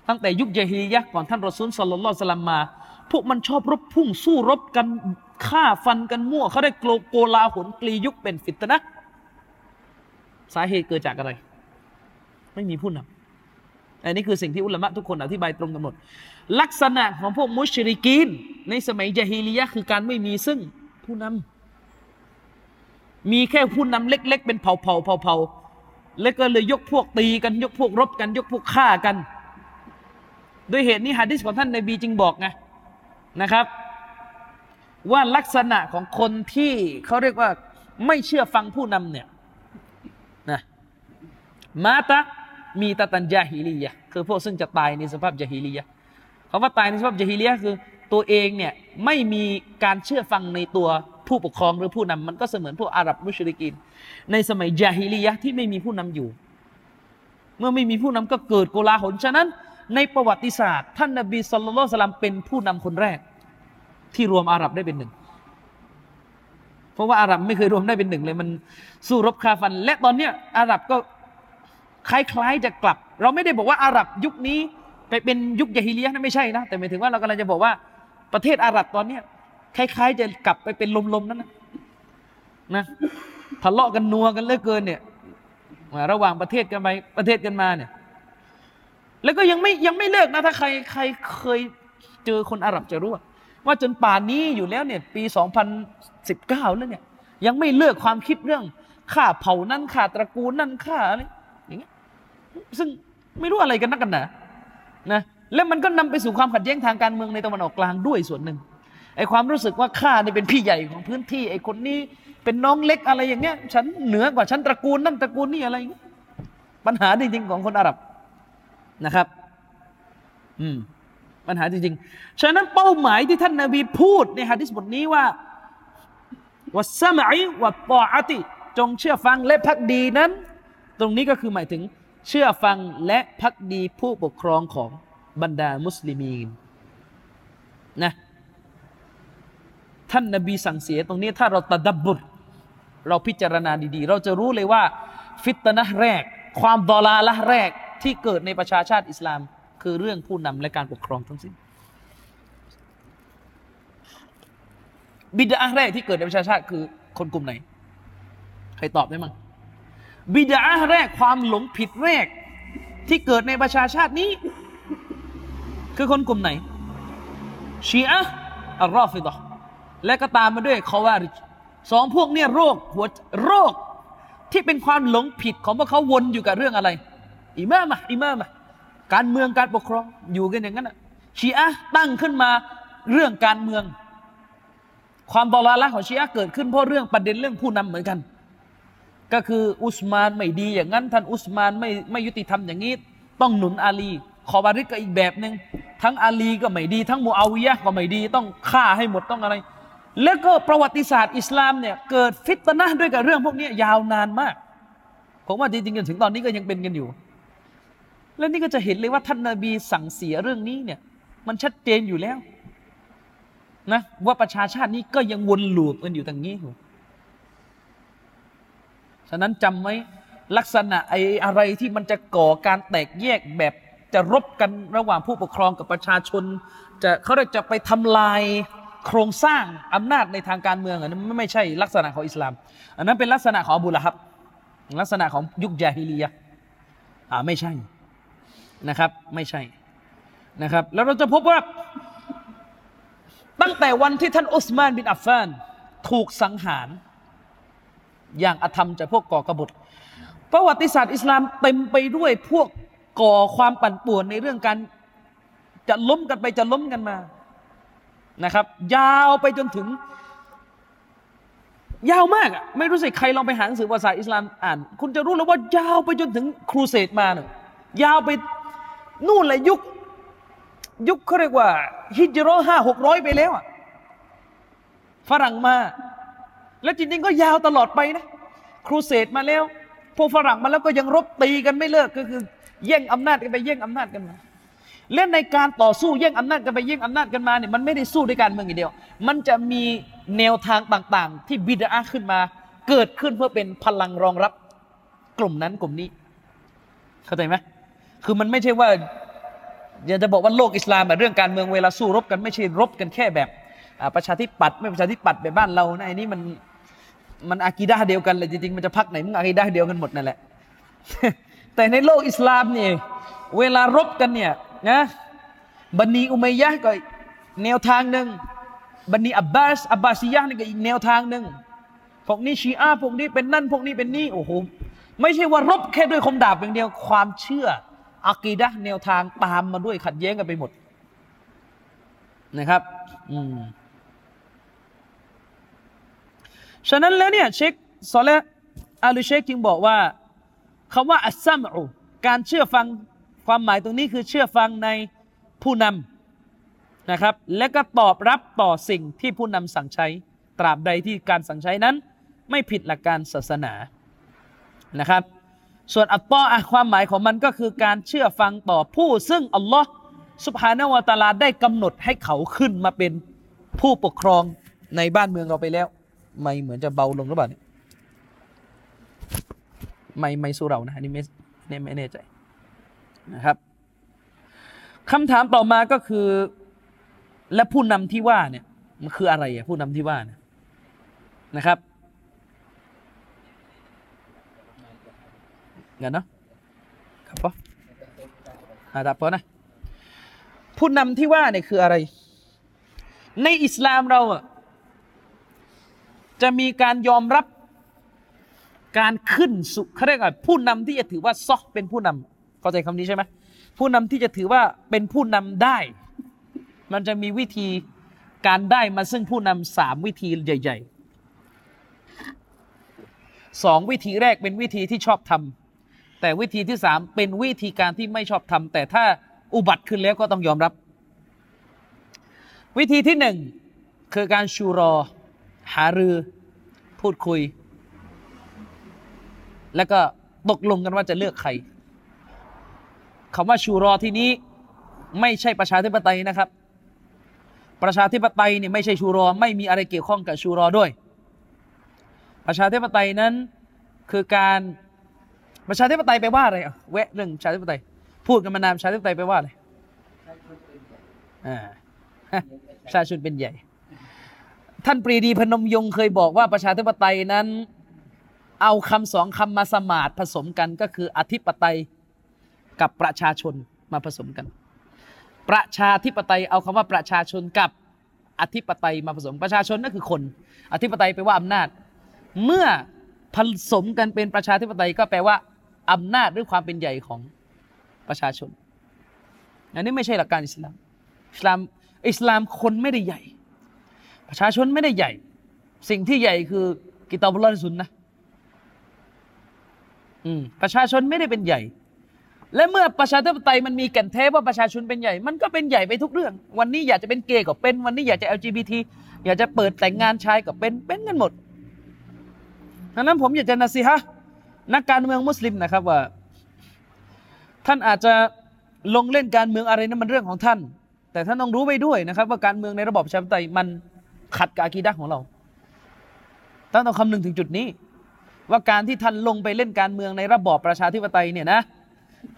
S1: ตั้งแต่ยุคจาฮีลียะก่อนท่านรอซูลสัลลัลลอฮุสลัมมา พวกมันชอบรบพุ่งสู้รบกัน ฆ่าฟันกันมั่ว เขาได้โกลโกลาหนกลียุคเป็นฟิตนะ สาเหตุเกิดจากอะไร ไม่มีผู้นำอันนี้คือสิ่งที่อุลามะทุกคนอธิบายตรงกันหมด ลักษณะของพวกมุชริกีน ในสมัยจาฮีลียะคือการไม่มีซึ่งผู้นำมีแค่ผู้นำเล็ก ๆ เป็นเผ่าเผ่าเผ่าเผ่าแล้วก็เลยยกพวกตีกันยกพวกรบกัน ยกพวกฆ่ากัน ด้วยเหตุนี้ฮะดิษของท่านนบีจึงบอกไงนะครับ ว่าลักษณะของคนที่เขาเรียกว่าไม่เชื่อฟังผู้นำเนี่ยนะมาตะมีตะตันยาฮิลียะคือพวกซึ่งจะตายในสภาพยาฮิลียะคำว่าตายในสภาพยาฮิลียะคือ ตัวเองเนี่ยไม่มีการเชื่อฟังในตัวผู้ปกครองหรือผู้นำมันก็เสมือนพวกอาหรับมุชริกิน ในสมัยยาฮิลียะที่ไม่มีผู้นำอยู่ เมื่อไม่มีผู้นำก็เกิดโกลาหลฉะนั้น ในประวัติศาสตร์ ท่านนบีสุลต่านเป็นผู้นำคนแรก ที่รวมอาหรับได้เป็นหนึ่ง เพราะว่าอาหรับไม่เคยรวมได้เป็นหนึ่งเลย มันสู้รบคาฟัน และตอนเนี้ยอาหรับก็คล้ายๆจะกลับ เราไม่ได้บอกว่าอาหรับยุคนี้ ไปเป็นยุคยาฮิเลียนั่นไม่ใช่นะ แต่หมายถึงว่าเรากำลังจะบอกว่าประเทศอาหรับตอนเนี้ยคล้ายๆจะกลับไปเป็นลมๆนั่นนะนะทะเลาะกันนัวกันเลือเกินเนี่ยระหว่างประเทศกันไปประเทศกันมาเนี่ย แล้วก็ยังไม่ยังไม่เลิกนะถ้าใครใครเคยเจอคนอาหรับจะรู้ว่า ว่าจนป่านนี้อยู่แล้วเนี่ยปี 2019 แล้วเนี่ยยังไม่เลิกความคิดเรื่องข่าเผ่านั่นข่าตระกูลนั่นข่าอะไรอย่างเงี้ยซึ่งไม่รู้อะไรกันนักกันหนานะแล้วมันก็นำไปสู่ความขัดแย้งทางการเมืองในตะวันออกกลางด้วยส่วนหนึ่งไอ้ความรู้สึกว่าข้านี่เป็นพี่ใหญ่ของพื้นที่ไอ้คนนี้เป็นน้องเล็กอะไรอย่างเงี้ยฉันเหนือกว่าฉันตระกูลนั่นตระกูลนี่อะไรปัญหาจริงๆของคนอาหรับนะครับ อืม ปัญหาจริงๆ ฉะนั้นเป้าหมายที่ท่านนาบีพูดในฮะดิษบทนี้ว่าวัสมัยวัตตออติ จงเชื่อฟังและพักดีนั้น ตรงนี้ก็คือหมายถึงเชื่อฟังและพักดีผู้ปกครองของบรรดามุสลิมีนนะท่านนาบีสั่งเสียตรงนี้ถ้าเราตะดับบุตรเราพิจารณาดีๆ เราจะรู้เลยว่า ฟิตนะแรก ความดอลาละแรกที่เกิดในประชาชาติอิสลาม คือเรื่องผู้นำและการปกครองทั้งสิ้น บิดาแรกที่เกิดในประชาชาติคือคนกลุ่มไหน ใครตอบได้มั้งบิดาแรกความหลงผิดแรก ที่เกิดในประชาชาตินี้ คือคนกลุ่มไหน ชีอะอัลรอฟิดะและก็ตามมาด้วยคาวาริจสองพวกเนี่ยโรคหัวโรคที่เป็นความหลงผิดของพวกเขาวนอยู่กับเรื่องอะไร อิมามะอิมามะ การเมืองการปกครองอยู่กันอย่างนั้นชีอะตั้งขึ้นมาเรื่องการเมือง ความบอลาละของชีอะเกิดขึ้นเพราะเรื่องประเด็นเรื่องผู้นำเหมือนกัน ก็คืออุสมานไม่ดีอย่างนั้น ท่านอุสมานไม่ไม่ยุติธรรมอย่างนี้ ต้องหนุนอาลี คอบาริกก็อีกแบบหนึ่งทั้งอาลีก็ไม่ดี ทั้งมูอาวิยะก็ไม่ดีต้องฆ่าให้หมดต้องอะไร แล้วก็ประวัติศาสตร์อิสลามเนี่ยเกิดฟิตนะด้วยกับเรื่องพวกนี้ยาวนานมากผมว่าจริงๆจนถึงตอนนี้ก็ยังเป็นกันอยู่ และนี่ก็จะเห็นเลยว่าท่านนาบีสั่งเสียเรื่องนี้เนี่ย มันชัดเจนอยู่แล้วนะว่าประชาชาตินี้ก็ยังวนลูปกันอยู่ตรงนี้อยู่ฉะนั้นจำไว้ลักษณะไอ้อะไรที่มันจะก่อการแตกแยกแบบจะรบกันระหว่างผู้ปกครองกับประชาชน จะเขาจะไปทำลายโครงสร้างอำนาจในทางการเมืองอันนั้นไม่ใช่ลักษณะของอิสลาม อันนั้นเป็นลักษณะของอบูละฮับ ลักษณะของยุคยาฮิลียะอ่าไม่ใช่ นะครับ ไม่ใช่นะครับ แล้วเราจะพบว่า ตั้งแต่วันที่ท่านอุสมานบินอัฟฟาน ถูกสังหาร อย่างอธรรมจากพวกก่อกบฏประวัติศาสตร์อิสลามเต็มไปด้วยพวกก่อความปั่นป่วนในเรื่องการจะล้มกันไปจะล้มกันมานะครับ ยาวไปจนถึง ยาวมากอะไม่รู้สิใครลองไปหาหนังสือภาษาอิสลามอ่าน คุณจะรู้แล้วว่ายาวไปจนถึงครูเสดมาเนี่ยยาวไป นู่นเลยยุค ยุคเขาเรียกว่า ฮิจโรห้าหกร้อยไปแล้วอะฝรั่งมา แล้วจริงๆก็ยาวตลอดไปนะครูเสดมาแล้ว พวกฝรั่งมาแล้วก็ยังรบตีกันไม่เลิกก็คือ แย่งอำนาจกันไปแย่งอำนาจกันมาเล่นในการต่อสู้แย่งอำนาจกันไปแย่งอำนาจกันมาเนี่ยมันไม่ได้สู้ด้วยการเมืองอย่างเดียว มันจะมีแนวทางต่างๆ ที่บิดาขึ้นมา เกิดขึ้นเพื่อเป็นพลังรองรับ กลุ่มนั้นกลุ่มนี้ เข้าใจไหม คือมันไม่ใช่ว่า อยากจะบอกว่าโลกอิสลามแบบเรื่องการเมืองเวลาสู้รบกันไม่ใช่รบกันแค่แบบประชาธิปัตย์ไม่ประชาธิปัตย์แบบบ้านเรานะไอ้นี่มันมันอากีดาเดียวกันเลยจริงๆมันจะพักไหนมันอากีดาเดียวกันหมดนั่นแหละ แต่ในโลกอิสลามเนี่ยเวลารบกันเนี่ยนะบันีอุมัยยะก็แนวทางหนึ่งบันีอับบาสอับบาซียะนี่ก็อีกแนวทางหนึ่งพวกนี้ชีอะพวกนี้เป็นนั่นพวกนี้เป็นนี่โอ้โหไม่ใช่ว่ารบแค่ด้วยคมดาบอย่างเดียวความเชื่อ อักีดะแนวทางตามมาด้วยขัดแย้งกันไปหมดนะครับ อืม ฉะนั้นแล้วเนี่ยเชคซอลแลอาลีเชคจึงบอกว่าคำว่าอัสซัมอูการเชื่อฟังความหมายตรงนี้คือเชื่อฟังในผู้นำนะครับ และก็ตอบรับต่อสิ่งที่ผู้นำสั่งใช้ ตราบใดที่การสั่งใช้นั้น ไม่ผิดหลักการศาสนานะครับ ส่วนอัตตออะความหมายของมันก็คือการเชื่อฟังต่อผู้ซึ่งอัลลอฮ์สุบฮานวตาลาได้กำหนดให้เขาขึ้นมาเป็นผู้ปกครองในบ้านเมืองเราไปแล้ว ไม่เหมือนจะเบาลงหรือเปล่าเนี่ยไม่ไม่สู้เรานะอันนี้ไม่ไม่แน่ใจนะครับคำถามต่อมาก็คือ และผู้นำที่ว่าเนี่ยมันคืออะไรอะผู้นำที่ว่าเนี่ยนะครับ เงินเนาะครับปะอาดับปะนะผู้นำที่ว่าเนี่ยคืออะไร ในอิสลามเราอะจะมีการยอมรับการขึ้นสุเขาเรียกว่าผู้นำที่จะถือว่าซอกเป็นผู้นำเข้าใจคำนี้ใช่ไหมผู้นำที่จะถือว่าเป็นผู้นำได้ มันจะมีวิธีการได้มาซึ่งผู้นำสามวิธีใหญ่ๆสองวิธีแรกเป็นวิธีที่ชอบทำ แต่วิธีที่สามเป็นวิธีการที่ไม่ชอบทำแต่ถ้าอุบัติขึ้นแล้วก็ต้องยอมรับ วิธีที่หนึ่งคือการชูรอ หารือ พูดคุย แล้วก็ตกลงกันว่าจะเลือกใครคำว่าชูรอที่นี้ไม่ใช่ประชาธิปไตยนะครับ ประชาธิปไตยเนี่ยไม่ใช่ชูรอ ไม่มีอะไรเกี่ยวข้องกับชูรอด้วย ประชาธิปไตยนั้นคือการ ประชาธิปไตยไปว่าอะไรอะแวะเรื่องประชาธิปไตย พูดกันมานานประชาธิปไตยไปว่าอะไรอ่าประชาชนเป็นใหญ่ ท่านปรีดีพนมยงค์เคยบอกว่าประชาธิปไตยนั้น เอาคำสองคำมาสมาดผสมกันก็คืออธิปไตยกับประชาชนมาผสมกัน ประชาธิปไตยเอาคำว่าประชาชนกับอธิปไตยมาผสมประชาชนนั่นคือคน อธิปไตยแปลว่าอำนาจ เมื่อผสมกันเป็นประชาธิปไตยก็แปลว่า อำนาจหรือความเป็นใหญ่ของประชาชน อันนี้ไม่ใช่หลักการอิสลาม อิสลามอิสลามคนไม่ได้ใหญ่ ประชาชนไม่ได้ใหญ่ สิ่งที่ใหญ่คือกิตาบุลลอฮ์สุนนะอืมประชาชนไม่ได้เป็นใหญ่ และเมื่อประชาธิปไตยมันมีแก่นแท้ว่าประชาชนเป็นใหญ่ มันก็เป็นใหญ่ไปทุกเรื่อง วันนี้อยากจะเป็นเกย์ก็เป็น วันนี้อยากจะ LGBT อยากจะเปิดแต่งงานชายก็เป็น เป็นกันหมดดังนั้นผมอยากจะนะสิฮะ นักการเมืองมุสลิมนะครับว่า ท่านอาจจะลงเล่นการเมืองอะไรนั้นมันเรื่องของท่าน แต่ท่านต้องรู้ไว้ด้วยนะครับ ว่าการเมืองในระบอบประชาธิปไตยมันขัดกับอากีดะห์ของเราท่านต้องคำนึงถึงจุดนี้ ว่าการที่ท่านลงไปเล่นการเมืองในระบอบประชาธิปไตยเนี่ยนะ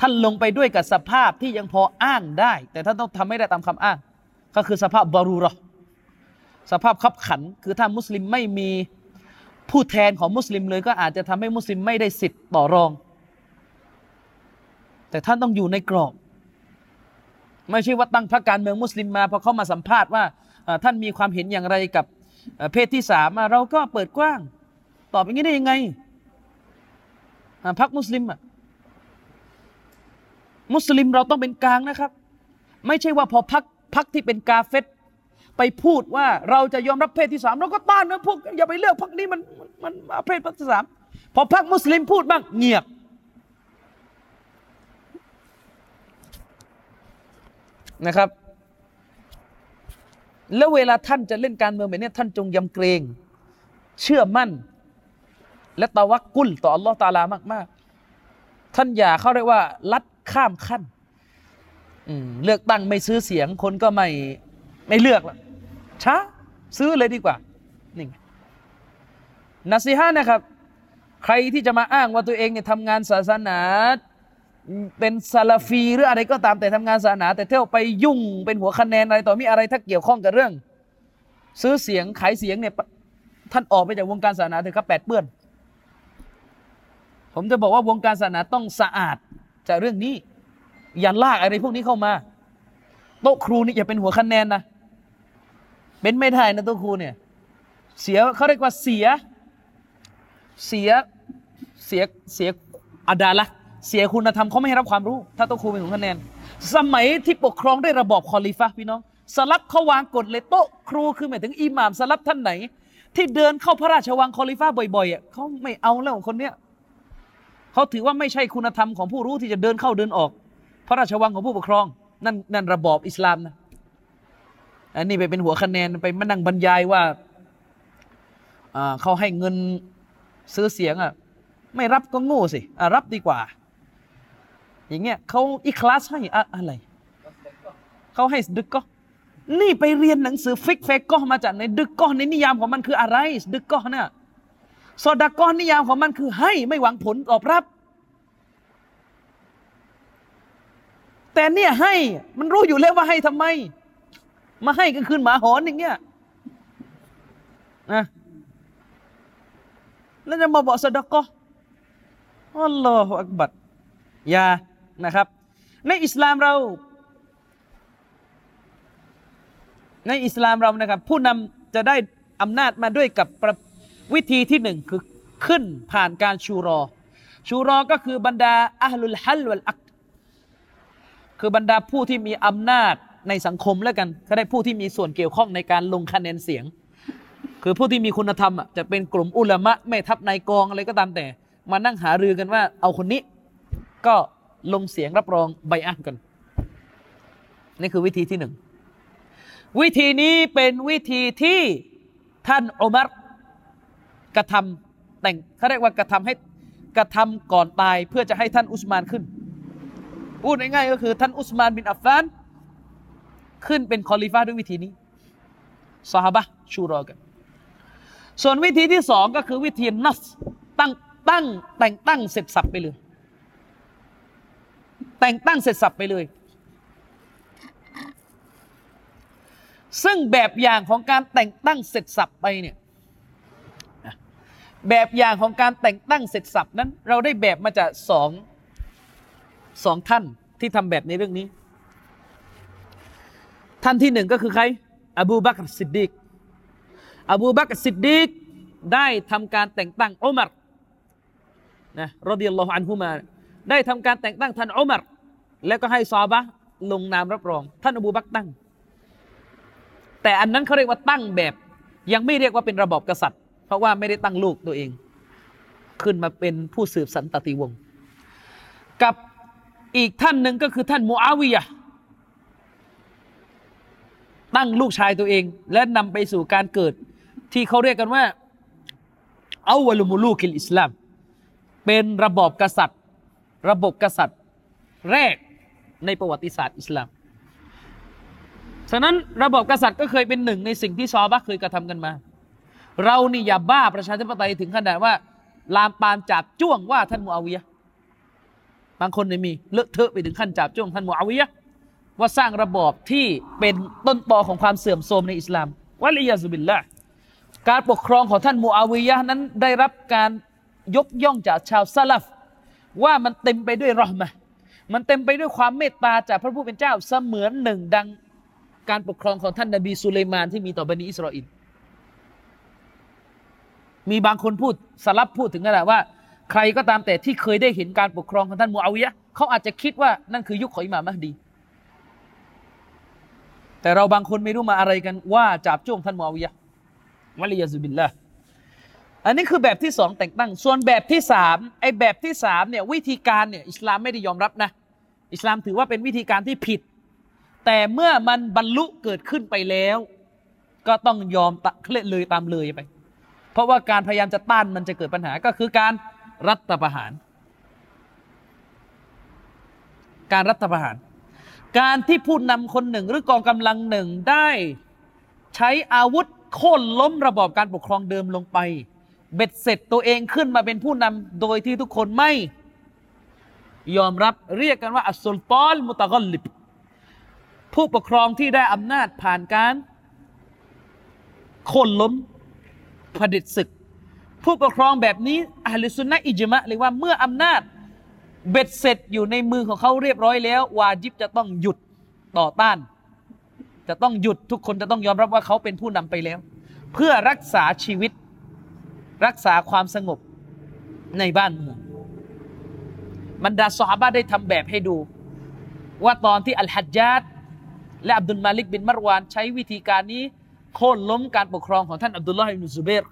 S1: ท่านลงไปด้วยกับสภาพที่ยังพออ้างได้ แต่ท่านต้องทำให้ได้ตามคำอ้าง ก็คือสภาพบารูราะห์สภาพขับขัน คือถ้ามุสลิมไม่มี ผู้แทนของมุสลิมเลยก็อาจจะทำให้มุสลิมไม่ได้สิทธิ์ต่อรอง แต่ท่านต้องอยู่ในกรอบ ไม่ใช่ว่าตั้งพรรคการเมืองมุสลิมมาพอเข้ามาสัมภาษณ์ว่าท่านมีความเห็นอย่างไรกับเพศที่สามเราก็เปิดกว้าง ตอบอย่างนี้ได้ยังไงพรรคมุสลิมอะมุสลิมเราต้องเป็นกลางนะครับ ไม่ใช่ว่าพอพักพักที่เป็นกาเฟต ไปพูดว่าเราจะยอมรับเพศที่สามเราก็ต้านนะพวกอย่าไปเลือกพักนี้มันมันมันเพศที่สามพอพักมุสลิมพูดบ้างเงียบ นะครับ แล้วเวลาท่านจะเล่นการเมืองแบบนี้ท่านจงยำเกรง เชื่อมั่น และตะวักกุลต่ออัลลอฮ์ตะอาลามาก ๆ ท่านอย่าเขาเรียกว่า ลัดข้ามขั้นเลือกตั้งไม่ซื้อเสียงคนก็ไม่ ไม่เลือกละช้าซื้อเลยดีกว่านี่งนัสิฮะนะครับ ใครที่จะมาอ้างว่าตัวเองเนี่ยทำงานศาสนาเป็นซาลาฟีหรืออะไรก็ตามแต่ทำงานศาสนา แต่เที่ยวไปยุ่งเป็นหัวคะแนนอะไรต่อมีอะไรถ้าเกี่ยวข้องกับเรื่อง ซื้อเสียงขายเสียงเนี่ยท่านออกไปจากวงการศาสนาเถอะครับแปดเปื้อน ผมจะบอกว่าวงการศาสนาต้องสะอาดจากเรื่องนี้ อย่าลากอะไรพวกนี้เข้ามา โต๊ะครูนี่อย่าเป็นหัวคะแนนนะ เป็นไม่ได้นะต๊ะครูเนี่ย เสียเขาเรียกว่าเสีย เสีย เสีย เสียอาดาละห์เสียคุณธรรมเขาไม่ให้รับความรู้ ถ้าต๊ะครูเป็นหัวคะแนน สมัยที่ปกครองด้วยระบอบคอลิฟะพี่น้อง สลับเขาวางกฎเลยโต๊ะครูคือหมายถึงอิหม่าม สลับท่านไหน ที่เดินเข้าพระราชวังคอลิฟะบ่อยๆอะเขาไม่เอาแล้วคนเนี้ยเขาถือว่าไม่ใช่คุณธรรมของผู้รู้ที่จะเดินเข้าเดินออก พระราชวังของผู้ปกครอง นั่นนั่นระบอบอิสลามนะ อันนี้ไปเป็นหัวคะแนนไปมานั่งบรรยายว่าอ่าเขาให้เงินซื้อเสียงอะไม่รับก็โง่สิอะรับดีกว่า อย่างเงี้ยเขาอีคลาสให้อะอะไรเขาให้ดึกก็ นี่ไปเรียนหนังสือฟิกเฟกก็มาจากในดึกก็ในนิยามของมันคืออะไร ดึกก็เนี่ยซอดากอนนิยามของมันคือให้ไม่หวังผลตอบรับ แต่เนี่ยให้มันรู้อยู่แล้วว่าให้ทำไม มาให้กันคืนหมาหอนอย่างเงี้ยนะแล้วจะมาบอกซอดกออัลลอฮฺอักบัดอยานะครับ ในอิสลามเรา ในอิสลามเรานะครับ ผู้นำจะได้อำนาจมาด้วยกับวิธีที่หนึ่งคือขึ้นผ่านการชูรอ ชูรอก็คือบรรดาอัลลุลฮัลวัลอักคือบรรดาผู้ที่มีอำนาจ ในสังคมแล้วกันก็ได้ผู้ที่มีส่วนเกี่ยวข้องในการลงคะแนนเสียง คือผู้ที่มีคุณธรรมอะจะเป็นกลุ่มอุลามะแม่ทัพนายกองอะไรก็ตามแต่ มานั่งหารือกันว่า เอาคนนี้ ก็ลงเสียงรับรองใบอันกัน นี่คือวิธีที่หนึ่งวิธีนี้เป็นวิธีที่ท่านอุมัรกระทำแต่งเขาเรียกว่ากระทำให้กระทำก่อนตายเพื่อจะให้ท่านอุสมานขึ้น พูดง่ายๆก็คือท่านอุสมานบินอัฟฟาน ขึ้นเป็นคอลิฟ้าด้วยวิธีนี้สหบะชูรอกัน ส่วนวิธีที่สองก็คือวิธีนัสตั้งตั้งแต่งตั้งเสร็จสับไปเลย แต่งตั้งเสร็จสับไปเลย ซึ่งแบบอย่างของการแต่งตั้งเสร็จสับไปเนี่ยแบบอย่างของการแต่งตั้งเสร็จสับนั้น เราได้แบบมาจากสองสองท่านที่ทำแบบในเรื่องนี้ ท่านที่หนึ่งก็คือใคร อบูบักรสิดดิกอบูบักรสิดดิกได้ทำการแต่งตั้งอุมัรนะรดิยัลลอฮุอันฮุมา ได้ทำการแต่งตั้งท่านอุมัรแล้วก็ให้ซอบะลงนามรับรอง ท่านอบูบักตั้ง แต่อันนั้นเขาเรียกว่าตั้งแบบ ยังไม่เรียกว่าเป็นระบอบกษัตริย์ เพราะว่าไม่ได้ตั้งลูกตัวเอง ขึ้นมาเป็นผู้สืบสันตติวงศ์กับอีกท่านหนึ่งก็คือท่านมูอาวิยะ ตั้งลูกชายตัวเอง และนำไปสู่การเกิด ที่เขาเรียกกันว่าอาวลุมุลูกิลอิสลาม เป็นระบอบกษัตริย์ ระบบกษัตริย์แรกในประวัติศาสตร์อิสลาม ฉะนั้นระบบกษัตริย์ก็เคยเป็นหนึ่งในสิ่งที่ซอบะเคยกระทำกันมา เรานี่อย่าบ้าประชาธิปไตยถึงขนาดว่า ลามปามจับจ้วงว่าท่านมูอาวิยะบางคนเนี่ยมีเลอะเทอะไปถึงขั้นจับจ้วงท่านมูอาวิยะ ว่าสร้างระบอบที่เป็นต้นตอของความเสื่อมโทรมในอิสลามวะลียาซุบิลละการปกครองของท่านมูอาวิยะนั้นได้รับการยกย่องจากชาวซาลฟว่ามันเต็มไปด้วยรอมะมันเต็มไปด้วยความเมตตาจากพระผู้เป็นเจ้าเสมือนหนึ่งดังการปกครองของท่านนบีสุเลมานที่มีต่อบันิอิสราเอลมีบางคนพูดสลับพูดถึงขนาดว่า ใครก็ตามแต่ที่เคยได้เห็นการปกครองของท่านมูอาวิยะเขาอาจจะคิดว่านั่นคือยุคของอิหม่ามมหดี แต่เราบางคนไม่รู้มาอะไรกันว่าจับจ้วงท่านมูอาวิยะวะลียาซุบิลละอันนี้คือแบบที่สองแต่งตั้ง ส่วนแบบที่สามไอ้แบบที่สามเนี่ยวิธีการเนี่ยอิสลามไม่ได้ยอมรับนะ อิสลามถือว่าเป็นวิธีการที่ผิด แต่เมื่อมันบรรลุเกิดขึ้นไปแล้ว ก็ต้องยอมตะเคลื่เลยตามเลยไป เพราะว่าการพยายามจะต้านมันจะเกิดปัญหาก็คือการรัฐประหาร การรัฐประหาร การที่ผู้นำคนหนึ่งหรือกองกำลังหนึ่งได้ ใช้อาวุธโค่นล้มระบอบการปกครองเดิมลงไป เบ็ดเสร็จตัวเองขึ้นมาเป็นผู้นำโดยที่ทุกคนไม่ ยอมรับเรียกกันว่าอัสซุลตอนมุตะกลิบผู้ปกครองที่ได้อำนาจผ่านการโค่นล้มผดิตศึก ผู้ปกครองแบบนี้อัลสุนนะอิจมะเลยว่าเมื่ออำนาจ เบ็ดเสร็จอยู่ในมือของเขาเรียบร้อยแล้ว วาจิบจะต้องหยุดต่อต้าน จะต้องหยุดทุกคนจะต้องยอมรับว่าเขาเป็นผู้นำไปแล้ว เพื่อรักษาชีวิต รักษาความสงบในบ้านเมืองบรรดาสหาบะได้ทำแบบให้ดู ว่าตอนที่อัลฮัจญาดและอับดุลมาลิกบินมารวานใช้วิธีการนี้โค่นล้มการปกครองของท่านอับดุลลอฮ์อิบนุซุเบร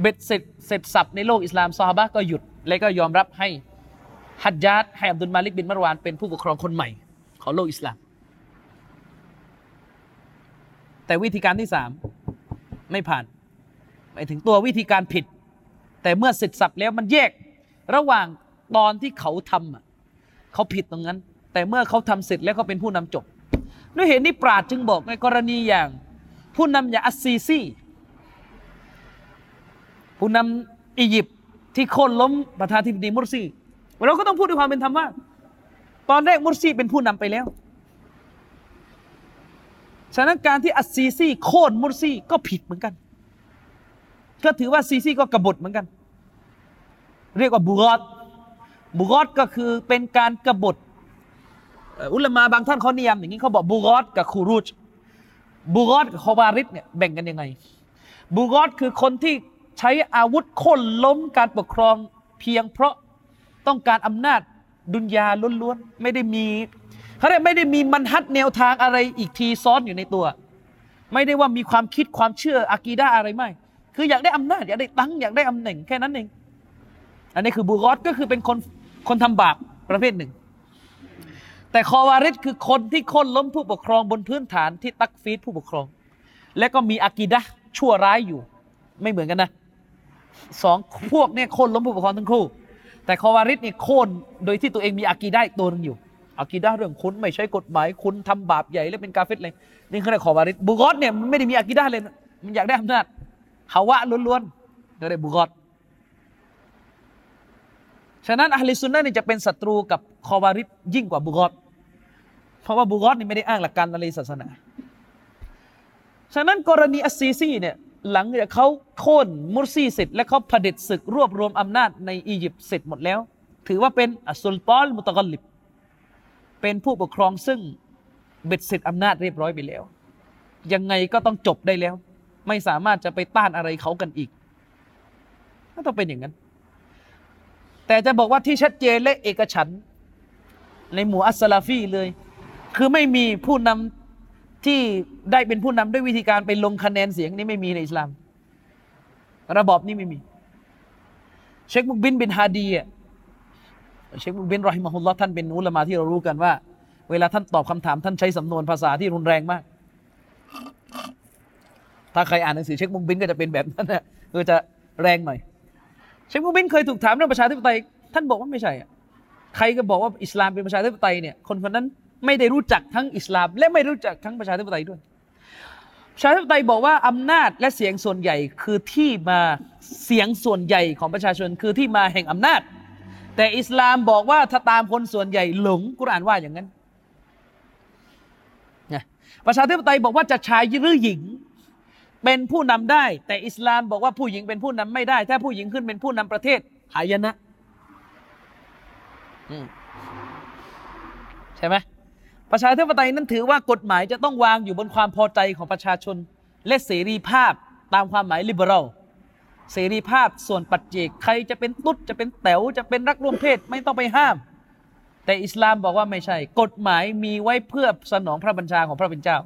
S1: เบ็ดเสร็จเสร็จสับในโลกอิสลามซอฮาบะก็หยุด และก็ยอมรับให้ ฮัจญาดให้อับดุลมาลิกบินมารวานเป็นผู้ปกครองคนใหม่ ของโลกอิสลาม แต่วิธีการที่สามไม่ผ่านหมายถึงตัววิธีการผิด แต่เมื่อเสร็จสับแล้วมันแยก ระหว่างตอนที่เขาทำอะเขาผิดตรงนั้น แต่เมื่อเขาทำเสร็จแล้วเขาเป็นผู้นำจบด้วยเหตุนี้ปราดจึงบอกในกรณีอย่าง ผู้นำอย่างอัสซีซีผู้นำอียิปต์ที่โค่นล้มประธานธิบดีมุรซี เราก็ต้องพูดด้วยความเป็นธรรมว่า ตอนแรกมุรซีเป็นผู้นำไปแล้ว ฉะนั้นการที่อัสซีซีโค่นมุรซีก็ผิดเหมือนกัน ก็ถือว่าซีซีก็กบฏเหมือนกัน เรียกว่า بغاة بغاة ก็คือเป็นการกบฏอุลามะบางท่านเขานิยามอย่างนี้เขาบอก بغاة กับ خروجบุกอตกับคอบาริดเนี่ยแบ่งกันยังไงบุกอตคือคนที่ใช้อาวุธค้นล้มการปกครองเพียงเพราะ ต้องการอำนาจดุนยาล้วนๆไม่ได้มีเขาเรียกไม่ได้มีมันฮัดแนวทางอะไรอีกทีซ้อนอยู่ในตัว ไม่ได้ว่ามีความคิดความเชื่ออากีดาอะไรไม่ คืออยากได้อำนาจอยากได้ตังอยากได้อำแหน่งแค่นั้นเองอันนี้คือบูกอตก็คือเป็นคนคนทำบาปประเภทหนึ่ง แต่คอวาริดคือคนที่ค้นล้มผู้ปกครองบนพื้นฐานที่ตักฟีดผู้ปกครอง และก็มีอากีดะชั่วร้ายอยู่ ไม่เหมือนกันนะสองพวกเนี่ยค่นล้มผู้ปกครองทั้งคู่ แต่คอวาริดนี่โค่นโดยที่ตัวเองมีอากีได้ตัวหนึงอยู่อากีดะห์เรื่องคุณไม่ใช้กฎหมายคุณทำบาปใหญ่และเป็นกาเฟตเลยนี่เขาเรียกคอวาริดบุกอตเนี่ยมันไม่ได้มีอากีดะห์เลย มันอยากได้อำนาจฮาวะล้วนๆก็เลยบุกอตฉะนั้นอะลิซุนนะห์เนี่จะเป็นศัตรูกับคอวาริดยิ่งกว่าบุกอตเพราะว่าบุกอตนี่ไม่ได้อ้างหลักการอะไรศาสนา ฉะนั้นกรณีอัสซีซีเนี่ย หลังจากเขาโค่นมุรซีเสร็จ และเขาเผด็จศึกรวบรวมอำนาจในอียิปต์เสร็จหมดแล้ว ถือว่าเป็นอัสุลตอนมุตกลิบ เป็นผู้ปกครองซึ่งเบ็ดเสร็จอำนาจเรียบร้อยไปแล้ว ยังไงก็ต้องจบได้แล้ว ไม่สามารถจะไปต้านอะไรเขากันอีกก็ต้องเป็นอย่างนั้น แต่จะบอกว่าที่ชัดเจนและเอกฉันในหมู่อัสสลาฟีเลย คือไม่มีผู้นำ ที่ได้เป็นผู้นำด้วยวิธีการไปลงคะแนนเสียงนี่ไม่มีในอิสลาม ระบอบนี้ไม่มี เชคมุกบินบินฮาดีอะเชคมุกบินรอฮิมะฮุลลอฮ์ท่านเป็นอุลามาที่เรารู้กันว่า เวลาท่านตอบคำถามท่านใช้สำนวนภาษาที่รุนแรงมาก ถ้าใครอ่านหนังสือเชคมุกบินก็จะเป็นแบบนั้นนะคือจะแรงหน่อย เชคมุกบินเคยถูกถามเรื่องประชาธิปไตย ท่านบอกว่าไม่ใช่อะใครก็บอกว่าอิสลามเป็นประชาธิปไตยเนี่ยคนคนนั้น ไม่ได้รู้จักทั้งอิสลาม และไม่รู้จักทั้งประชาธิปไตยด้วยประชาธิปไตยบอกว่าอำนาจและเสียงส่วนใหญ่คือที่มาเสียงส่วนใหญ่ของประชาชนคือที่มาแห่งอำนาจ แต่อิสลามบอกว่าถ้าตามคนส่วนใหญ่หลงกุรอานว่าอย่างนั้นประชาธิปไตยบอกว่าจะชายหรือหญิงเป็นผู้นำได้ แต่อิสลามบอกว่าผู้หญิงเป็นผู้นำไม่ได้ ถ้าผู้หญิงขึ้นเป็นผู้นำประเทศหายนะใช่ไหม ประชาธิปไตยนั้นถือว่ากฎหมายจะต้องวางอยู่บนความพอใจของประชาชน และเสรีภาพตามความหมายลิเบอรัลเสรีภาพส่วนปัจเจกใครจะเป็นตุ๊ดจะเป็นแต๋วจะเป็นรักร่วมเพศไม่ต้องไปห้าม แต่อิสลามบอกว่าไม่ใช่ กฎหมายมีไว้เพื่อสนองพระบัญชาของพระเป็นเจ้า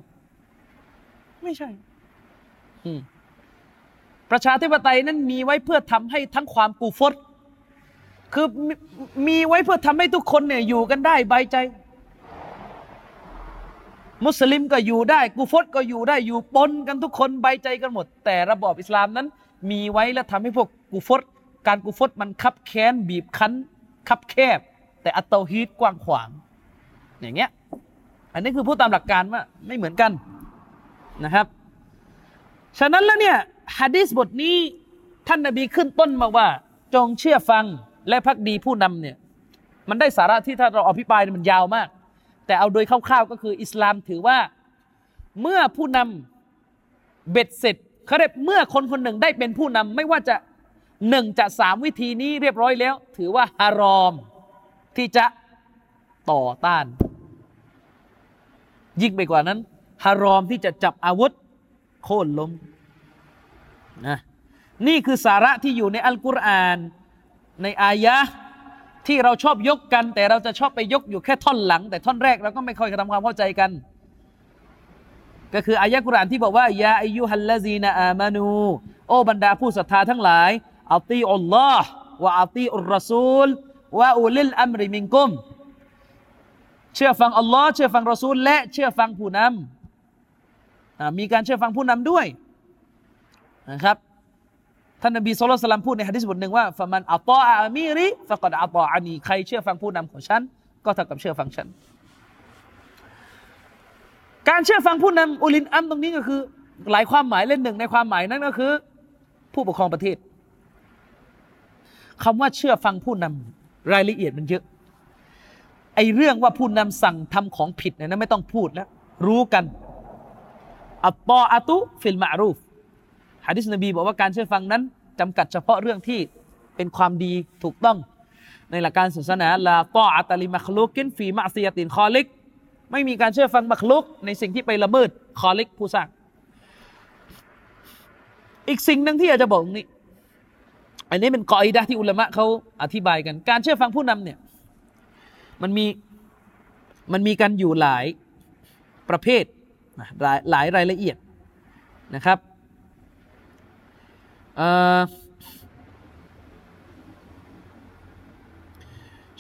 S1: ไม่ใช่ประชาธิปไตยนั้นมีไว้เพื่อทำให้ทั้งความกูฟตคือมีมีไว้เพื่อทำให้ทุกคนเนี่ยอยู่กันได้ใบใจ มุสลิมก็อยู่ได้กูฟตก็อยู่ได้อยู่ปนกันทุกคนใบใจกันหมด แต่ระบอบอิสลามนั้น มีไว้และทำให้พวกกูฟตการกูฟตมันคับแค้นบีบคั้นคับแคบ แต่อัตเตฮีดกว้างขวาง อย่างเงี้ย อันนี้คือพูดตามหลักการว่าไม่เหมือนกันนะครับ ฉะนั้นแล้วเนี่ยฮะดีษบทนี้ท่านนบีขึ้นต้นมาว่า จงเชื่อฟังและพักดีผู้นำเนี่ย มันได้สาระที่ถ้าเราอภิปรายมันยาวมาก แต่เอาโดยคร่าวๆก็คืออิสลามถือว่าเมื่อผู้นำเบ็ดเสร็จเขาเรียกเมื่อคนคนหนึ่งได้เป็นผู้นำไม่ว่าจะหนึ่งจะสามวิธีนี้เรียบร้อยแล้ว ถือว่าฮารอม ที่จะต่อต้าน ยิ่งไปกว่านั้นฮารอมที่จะจับอาวุธโค่นล้มนะนี่คือสาระที่อยู่ในอัลกุรอานในอายะห์ ที่เราชอบยกกัน แต่เราจะชอบไปยกอยู่แค่ท่อนหลัง แต่ท่อนแรกเราก็ไม่ค่อยทำความเข้าใจกัน ก็คืออายะกุรานที่บอกว่ายาอายุฮัลลาซีนาอามานู โอ้บรรดาผู้ศรัทธาทั้งหลายอัตีอัลลอฮ์วะอัตีอุรรซูลวะอุลิลอัมริมิงกุมเชื่อฟังอัลลอฮ์เชื่อฟังรอซูล และเชื่อฟังผู้นำมีการเชื่อฟังผู้นำด้วยนะครับ ท่านนบีสุลต่านพูดในฮะดิษบทหนึ่งว่าฟะมันอัตออามีริฟะกดอัตออานีใครเชื่อฟังผู้นำของฉัน ก็เท่ากับเชื่อฟังฉัน การเชื่อฟังผู้นำอุลินอัมตรงนี้ก็คือ หลายความหมายเล่นหนึ่งในความหมายนั้นก็คือ ผู้ปกครองประเทศคำว่าเชื่อฟังผู้นำรายละเอียดมันเยอะไอเรื่องว่าผู้นำสั่งทำของผิดเนี่ยนะไม่ต้องพูดแล้วรู้กันอัตตออาตุฟิลมารูฟ ฮะดิษนบีบอกว่าการเชื่อฟังนั้นจำกัดเฉพาะเรื่องที่เป็นความดีถูกต้อง ในหลักการศาสนาลาตออัตลิมัคลุกินฟีมาซียตินคอลิก ไม่มีการเชื่อฟังมัคลุก ในสิ่งที่ไปละเมิดคอลิกผู้สร้างอีกสิ่งหนึ่งที่อยากจะบอกนี่อันนี้เป็นกออิดะที่อุลามะเขาอธิบายกัน การเชื่อฟังผู้นำเนี่ยมันมีมันมีกันอยู่หลายประเภทหลายหลายรายละเอียดนะครับ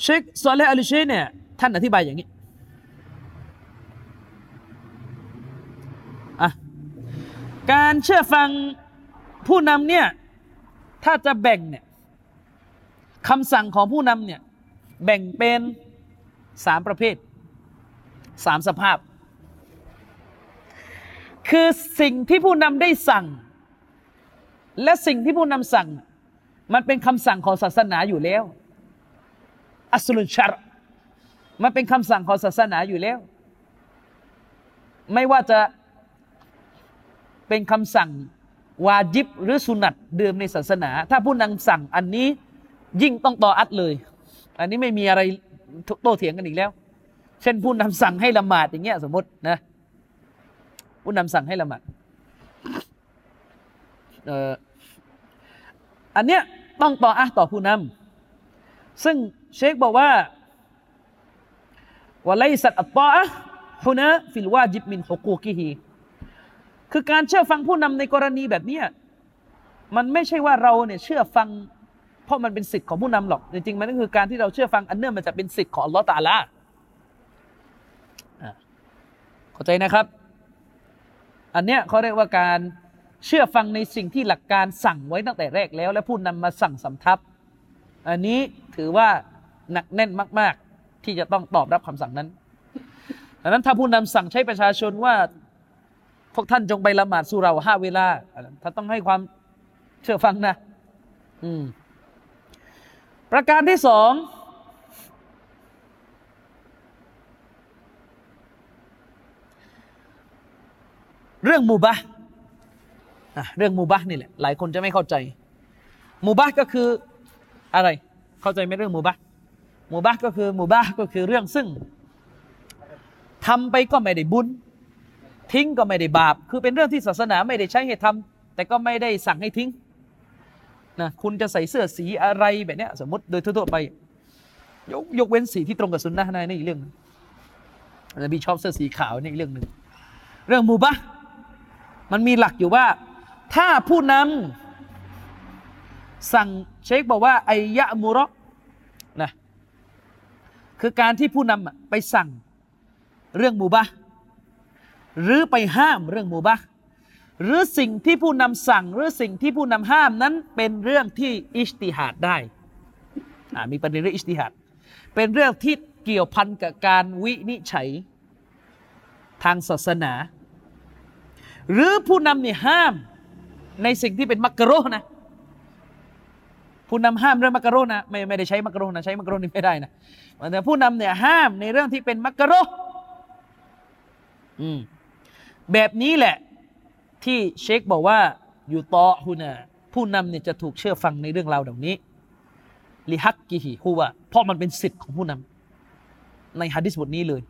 S1: เชคซอลเลอัลเชเนี่ย ท่านอธิบายอย่างนี้อะการเชื่อฟังผู้นำเนี่ยถ้าจะแบ่งเนี่ยคำสั่งของผู้นำเนี่ยแบ่งเป็นสามประเภทสามสภาพ คือสิ่งที่ผู้นำได้สั่ง และสิ่งที่ผู้นำสั่ง มันเป็นคำสั่งของศาสนาอยู่แล้ว อัสลุนชารมันเป็นคำสั่งของศาสนาอยู่แล้ว ไม่ว่าจะเป็นคำสั่งวาจิบหรือสุนัตเดิมในศาสนา ถ้าผู้นำสั่งอันนี้ยิ่งต้องต่ออัดเลย อันนี้ไม่มีอะไรโต้เถียงกันอีกแล้ว เช่นผู้นำสั่งให้ละหมาดอย่างเงี้ยสมมตินะ ผู้นำสั่งให้ละหมาด อันเนี้ยต้องต่ออะต่อผู้นำซึ่งเชคบอกว่าวะไลสัตอัตตาอะฮุนะฟิลวาจิบมินฮุกูกิฮีคือการเชื่อฟังผู้นำในกรณีแบบนี้มันไม่ใช่ว่าเราเนี่ยเชื่อฟัง เพราะมันเป็นสิทธิ์ของผู้นำหรอก จริงๆมันก็คือการที่เราเชื่อฟังอันเนื่องมาจากเป็นสิทธิ์ของอัลลอฮฺตาลาเข้าใจนะครับ อันเนี้ยเขาเรียกว่าการ เชื่อฟังในสิ่งที่หลักการสั่งไว้ตั้งแต่แรกแล้ว และผู้นำมาสั่งสำทับ อันนี้ถือว่าหนักแน่นมาก ๆ ที่จะต้องตอบรับคำสั่งนั้นดังนั้นถ้าผู้นำสั่งใช้ประชาชนว่าพวกท่านจงไปละหมาดสุราห้าเวลาท่านต้องให้ความเชื่อฟังนะ อืม ประการที่สองเรื่องมูบะ เรื่องมูบะนี่แหละหลายคนจะไม่เข้าใจมูบะก็คืออะไร เข้าใจไหมเรื่องมูบะมูบะก็คือมูบะก็คือเรื่องซึ่งทำไปก็ไม่ได้บุญ ทิ้งก็ไม่ได้บาป คือเป็นเรื่องที่ศาสนาไม่ได้ใช้ให้ทำแต่ก็ไม่ได้สั่งให้ทิ้งนะคุณจะใส่เสื้อสีอะไรแบบนี้สมมติโดยทั่วไป ยกยกเว้นสีที่ตรงกับสุนนะในนี่อีกเรื่องนบีชอบเสื้อสีขาวนี่อีกเรื่องหนึ่งเรื่องมูบะมันมีหลักอยู่ว่า ถ้าผู้นำสั่งเชคบอกว่าไอยะมุรอนะคือการที่ผู้นำไปสั่งเรื่องมูบะหรือไปห้ามเรื่องมูบะหรือสิ่งที่ผู้นำสั่ง หรือสิ่งที่ผู้นำห้ามนั้นเป็นเรื่องที่อิสติฮัดได้มีประเด็นเรื่องอิสติฮัดเป็นเรื่องที่เกี่ยวพันกับการวินิจฉัยทางศาสนา หรือผู้นำเนี่ยห้าม ในสิ่งที่เป็นมักกะโรนะผู้นำห้ามเรื่องมักกะโรนะไม่ไม่ได้ใช้มักกะโรนะใช้มักกะโรนี่ไม่ได้นะแต่ผู้นำเนี่ยห้ามในเรื่องที่เป็นมักกะโรอืมแบบนี้แหละ ที่เชคบอกว่าอยู่ต่อฮุนะผู้นำเนี่ยจะถูกเชื่อฟังในเรื่องราวแบบนี้ลิฮักกิฮิฮูว่าเพราะมันเป็นสิทธิ์ของผู้นำในฮะดิษบทนี้เลย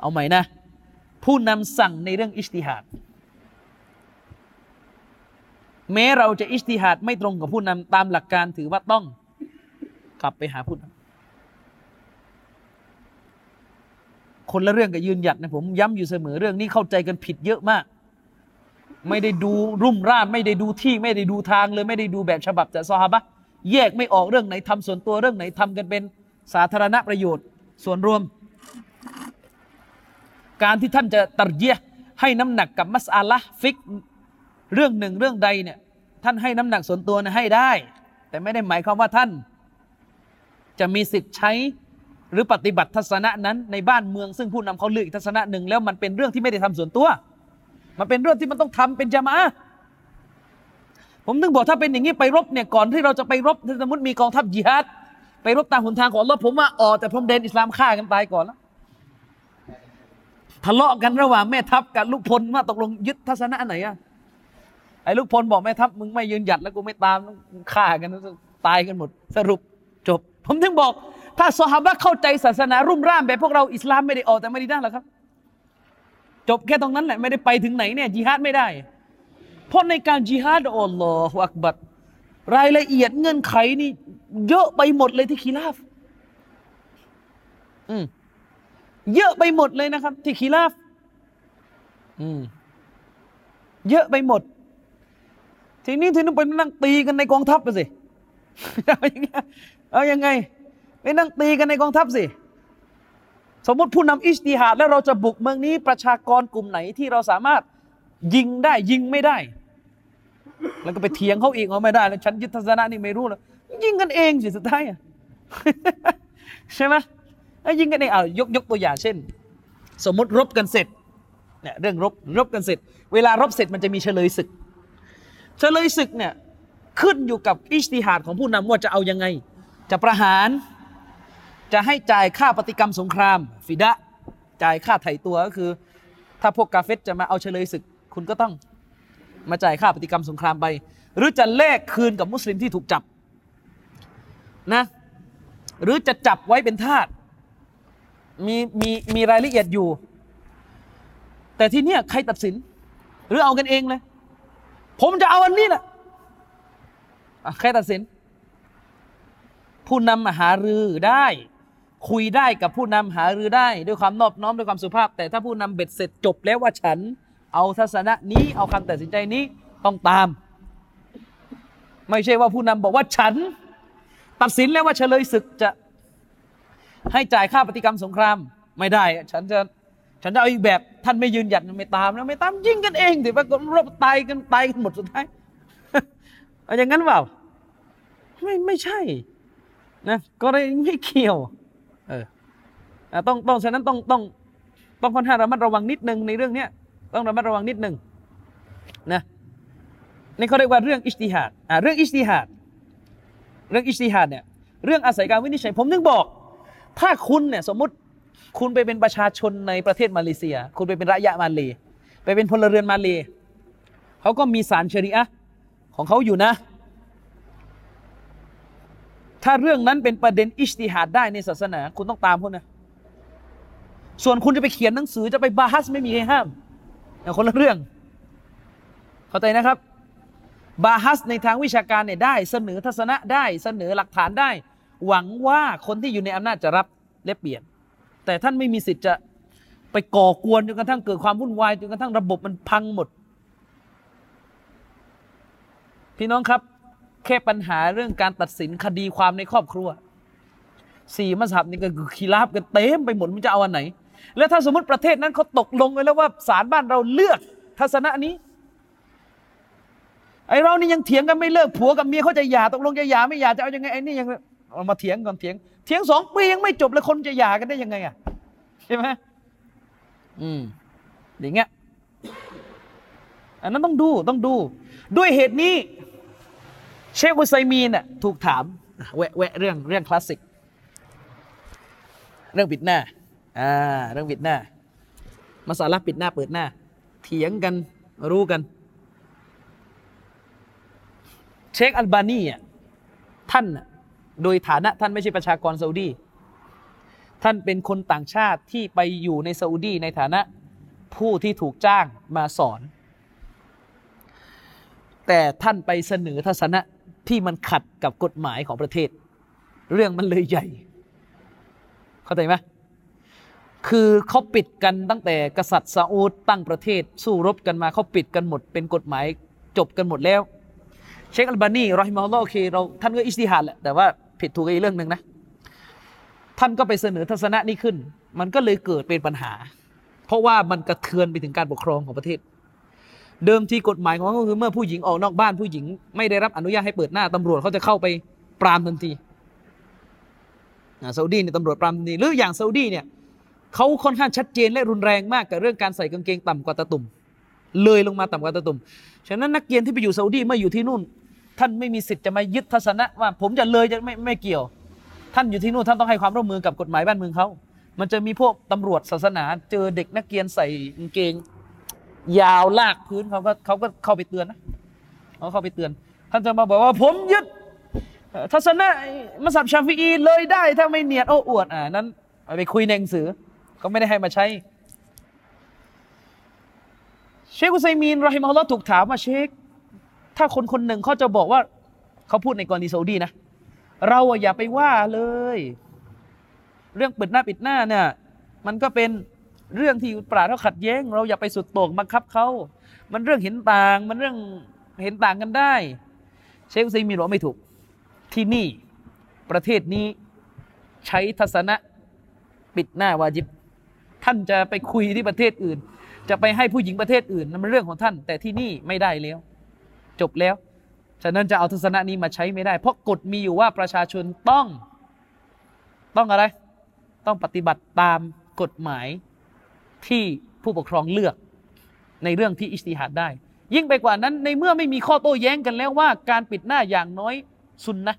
S1: เอาใหม่นะ ผู้นำสั่งในเรื่องอิสติฮัด แม้เราจะอิสติฮัดไม่ตรงกับผู้นำตามหลักการถือว่าต้องกลับไปหาผู้นำคนละเรื่องกับยืนหยัดนะผมย้ำอยู่เสมอเรื่องนี้เข้าใจกันผิดเยอะมาก ไม่ได้ดูรุ่มร่ามไม่ได้ดูที่ไม่ได้ดูทางเลย ไม่ได้ดูแบบฉบับจากซอฮาบะแยกไม่ออกเรื่องไหนทำส่วนตัวเรื่องไหนทำกันเป็นสาธารณประโยชน์ ส่วนรวม การที่ท่านจะตัดเยะให้น้ำหนักกับมัสอาละฟิก เรื่องหนึ่งเรื่องใดเนี่ย ท่านให้น้ำหนักส่วนตัวนะให้ได้ แต่ไม่ได้หมายความว่าท่าน จะมีสิทธิ์ใช้หรือปฏิบัติทัศนะนั้นในบ้านเมืองซึ่งผู้นำเขาเลือกทัศนะหนึ่งแล้วมันเป็นเรื่องที่ไม่ได้ทำส่วนตัว มันเป็นเรื่องที่มันต้องทำเป็นจามาผมถึงบอกถ้าเป็นอย่างนี้ไปรบเนี่ยก่อนที่เราจะไปรบสมมติมีกองทัพยิฮัดไปรบตามหนทางของเราผมว่าออกแต่พรมแดนอิสลามฆ่ากันตายก่อนแล้วทะเลาะกันระหว่างแม่ทัพกับลูกพลว่าตกลงยึดทัศนะไหนอะ ไอ้ลูกพลบอกแม่ทัพมึงไม่ยืนหยัดแล้วกูไม่ตามฆ่ากันตายกันหมด สรุปจบ ผมถึงบอก ถ้าสฮาบเข้าใจศาสนารุ่มร่ามแบบพวกเราอิสลามไม่ได้ออกแต่ไม่ได้หรอกครับ จบแค่ตรงนั้นแหละไม่ได้ไปถึงไหนเนี่ยจิฮาดไม่ได้ เพราะในการจิฮาดอัลลอฮฺอักบัดรายละเอียดเงื่อนไขนี่ เยอะไปหมดเลยที่คีราฟ อืมเยอะไปหมดเลยนะครับ ที่คีราฟ อืมเยอะไปหมด ทีนี้ทีนี้ไปนั่งตีกันในกองทัพไปสิอย่างเงี้ยเอายังไงไปนั่งตีกันในกองทัพสิ สมมติผู้นำอิสติฮาดแล้วเราจะบุกเมืองนี้ประชากรกลุ่มไหนที่เราสามารถยิงได้ยิงไม่ได้ แล้วก็ไปเถียงเขาอีกเอาไม่ได้ แล้วฉันยึดทัศนะนี่ไม่รู้แล้วยิงกันเองสิสุดท้ายอะใช่ไหมยิงกันเองเอายกยกตัวอย่างเช่น สมมติรบกันเสร็จเนี่ยเรื่องรบรบกันเสร็จ เวลารบเสร็จมันจะมีเฉลยศึก เฉลยศึกเนี่ยขึ้นอยู่กับอิสติฮาดของผู้นำว่าจะเอายังไง จะประหารจะให้จ่ายค่าปฏิกรรมสงคราม ฟิดะจ่ายค่าไถ่ตัวก็คือ ถ้าพวกกาเฟตจะมาเอาเฉลยศึก คุณก็ต้องมาจ่ายค่าปฏิกรรมสงครามไป หรือจะแลกคืนกับมุสลิมที่ถูกจับนะหรือจะจับไว้เป็นทาสมีมีมีรายละเอียดอยู่ แต่ที่เนี้ยใครตัดสิน หรือเอากันเองเลย ผมจะเอาอันนี้แหละะใครตัดสิน ผู้นำมาหารือได้ คุยได้กับผู้นำหารือได้ ด้วยความนอบน้อมด้วยความสุภาพ แต่ถ้าผู้นำเบ็ดเสร็จจบแล้วว่าฉัน เอาทัศนะนี้เอาคำตัดสินใจนี้ต้องตาม ไม่ใช่ว่าผู้นำบอกว่าฉัน ตัดสินแล้วว่าเฉลยศึกจะให้จ่ายค่าปฏิกรรมสงคราม ไม่ได้ ฉันจะ ฉันจะเอาอีกแบบท่านไม่ยืนหยัดไม่ตามแล้วไม่ตามยิงกันเองถือว่ารบตายกันตายกันหมดสุดท้ายเอาอย่างนั้นเปล่าไม่ไม่ใช่นะก็เลยไม่เกี่ยว เออต้องต้องฉะนั้นต้องต้องต้องค่อนข้างระมัดระวังนิดนึงในเรื่องเนี้ยต้องระมัดระวังนิดนึงนะนี่เขาเรียกว่าเรื่องอิสติฮัดอ่าเรื่องอิสติฮัดเรื่องอิสติฮัดเนี่ยเรื่องอาศัยการวินิจฉัยผมนึงบอก ถ้าคุณเนี่ยสมมติ คุณไปเป็นประชาชนในประเทศมาเลเซีย คุณไปเป็นระยะมาเลไปเป็นพลเรือนมาเลเขาก็มีศาลชริอะของเขาอยู่นะ ถ้าเรื่องนั้นเป็นประเด็นอิสติฮัดได้ในศาสนา คุณต้องตามเขานะ ส่วนคุณจะไปเขียนหนังสือจะไปบาฮัสไม่มีใครห้ามแต่คนละเรื่อง เข้าใจนะครับ บาฮัสในทางวิชาการเนี่ยได้ เสนอทัศนะได้ เสนอหลักฐานได้ หวังว่าคนที่อยู่ในอำนาจจะรับและเปลี่ยน แต่ท่านไม่มีสิทธิ์จะไปก่อกวนจนกระทั่งเกิดความวุ่นวายจนกระทั่งระบบมันพังหมด พี่น้องครับ แค่ปัญหาเรื่องการตัดสินคดีความในครอบครัวสี่มัสยิดนี่ก็คือคีราบกันเต็มไปหมดมันจะเอาอันไหน แล้วถ้าสมมติประเทศนั้นเขาตกลงไว้แล้วว่าศาลบ้านเราเลือกทัศนะนี้ไอเรานี่ยังเถียงกันไม่เลิกผัวกับเมียเขาจะหย่าตกลงจะหย่าไม่หย่าจะเอายังไงไอ้นี่ยังเอามาเถียงก่อนเถียง เถียงสองปียังไม่จบเลยคนจะหย่ากันได้ยังไงอะใช่ไหมอืมอย่างเงี้ยอันนั้นต้องดูต้องดู ด้วยเหตุนี้ เชคอุไซมีนน่ะถูกถามแวะแวะเรื่องเรื่องคลาสสิก เรื่องปิดหน้าอ่าเรื่องปิดหน้า มาสาระปิดหน้าเปิดหน้า เถียงกันรู้กัน เชคอัลบานีอะท่านน่ะ โดยฐานะท่านไม่ใช่ประชากรซาอุดี ท่านเป็นคนต่างชาติที่ไปอยู่ในซาอุดีในฐานะผู้ที่ถูกจ้างมาสอน แต่ท่านไปเสนอทัศนะที่มันขัดกับกฎหมายของประเทศ เรื่องมันเลยใหญ่ เข้าใจไหมคือเขาปิดกันตั้งแต่กษัตริย์ซาอุดตั้งประเทศ สู้รบกันมาเขาปิดกันหมด เป็นกฎหมายจบกันหมดแล้ว เชคอัลบานีรอฮิมาอัลลโอเคเราท่านก็อิสติฮัดแหละแต่ว่า ผิดถูกอีกเรื่องหนึ่งนะ ท่านก็ไปเสนอทัศนะนี้ขึ้น มันก็เลยเกิดเป็นปัญหา เพราะว่ามันกระเทือนไปถึงการปกครองของประเทศ เดิมทีกฎหมายของเขาคือเมื่อผู้หญิงออกนอกบ้านผู้หญิง ไม่ได้รับอนุญาตให้เปิดหน้าตำรวจเขาจะเข้าไปปรามทันทีอ่าซาอุดีเนี่ยตำรวจปรามทันทีหรืออย่างซาอุดีเนี่ยเขาค่อนข้างชัดเจนและรุนแรงมากกับเรื่องการใส่กางเกงต่ำกว่าตะตุ่มเลยลงมาต่ำกว่าตะตุ่ม ฉะนั้นนักเรียนที่ไปอยู่ซาอุดีเมื่ออยู่ที่นู่น ท่านไม่มีสิทธิ์จะมายึดทัศนะว่า ผมจะเลยจะไม่ไม่เกี่ยว ท่านอยู่ที่นู่นท่านต้องให้ความร่วมมือกับกฎหมายบ้านเมืองเขามันจะมีพวกตำรวจศาสนา เจอเด็กนักเรียนใส่กางเกง ยาวลากพื้นเขาก็เขาก็เข้าไปเตือนนะเขาเข้าไปเตือน ท่านจะมาบอกว่าผมยึดทัศนะมัสยิดชาฟีอีเลยได้ถ้าไม่เนียดโอ้อวดอ่านั้นไปคุยในหนังสือเขาไม่ได้ให้มาใช้ เชคอุซัยมีนรอฮิมฮุลลอถูกถามว่าเชค ถ้าคนคนหนึ่งเขาจะบอกว่า เขาพูดในกรณีซาอุดีนะ เราอย่าไปว่าเลย เรื่องปิดหน้าปิดหน้าเนี่ยมันก็เป็นเรื่องที่ปราดเขาขัดแย้ง เราอย่าไปสุดโต่งบังคับเขามันเรื่องเห็นต่าง มันเรื่องเห็นต่างกันได้ เชคซัยมีนบอไม่ถูก ที่นี่ประเทศนี้ใช้ทัศนะปิดหน้าวาจิบ ท่านจะไปคุยที่ประเทศอื่น จะไปให้ผู้หญิงประเทศอื่นนั่นเป็นเรื่องของท่าน แต่ที่นี่ไม่ได้แล้ว จบแล้ว ฉะนั้นจะเอาทัศนะนี้มาใช้ไม่ได้ เพราะกฎมีอยู่ว่าประชาชนต้อง ต้องอะไร ต้องปฏิบัติตามกฎหมายที่ผู้ปกครองเลือกในเรื่องที่อิสติฮัดได้ ยิ่งไปกว่านั้นในเมื่อไม่มีข้อโต้แย้งกันแล้วว่า การปิดหน้าอย่างน้อยสุนนะ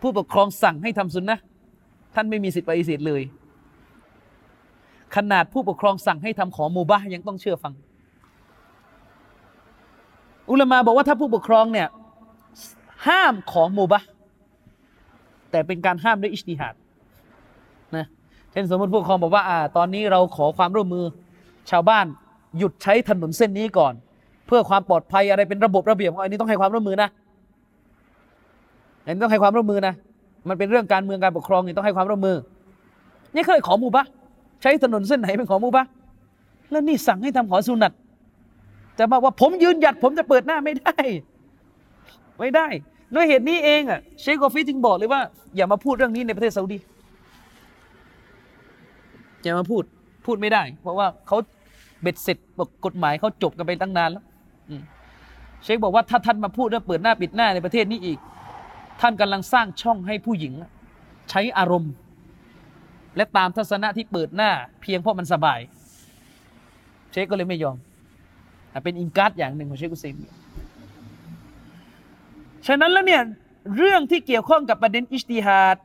S1: ผู้ปกครองสั่งให้ทำสุนนะท่านไม่มีสิทธิ์ปฏิเสธเลย ขนาดผู้ปกครองสั่งให้ทำขอมูบะยังต้องเชื่อฟัง อุลามาบอกว่าถ้าผู้ปกครองเนี่ยห้ามของมูบะแต่เป็นการห้ามด้วยอิสติฮัดนะเช่นสมมติผู้ปกครองบอกว่าอ่า ตอนนี้เราขอความร่วมมือชาวบ้านหยุดใช้ถนนเส้นนี้ก่อน เพื่อความปลอดภัยอะไรเป็นระบบระเบียบของอันนี้ต้องให้ความร่วมมือนะอันนี้ต้องให้ความร่วมมือนะมันเป็นเรื่องการเมืองการปกครองนี่ต้องให้ความร่วมมือ นี่เคยขอมูบะใช้ถนนเส้นไหนเป็นขอมูบะแล้วนี่สั่งให้ทำขอสุนัต จะมาว่าผมยืนหยัด ผมจะเปิดหน้าไม่ได้ ไม่ได้ด้วยเหตุนี้เองอะเชคกอฟิจึงบอกเลยว่า อย่ามาพูดเรื่องนี้ในประเทศซาอุดีอย่ามาพูดพูดไม่ได้ เพราะว่าเขาเบ็ดเสร็จกฎหมายเขาจบกันไปตั้งนานแล้วเชคบอกว่าถ้าท่านมาพูดเรื่องเปิดหน้าปิดหน้าในประเทศนี้อีก ท่านกำลังสร้างช่องให้ผู้หญิง ใช้อารมณ์ และตามทัศนะที่เปิดหน้า เพียงเพราะมันสบาย เชคก็เลยไม่ยอม เป็น إنكار อย่างหนึ่งของเชคอุษัยมีนฉะนั้นแล้วเนี่ยเรื่องที่เกี่ยวข้องกับประเด็น اجتهاد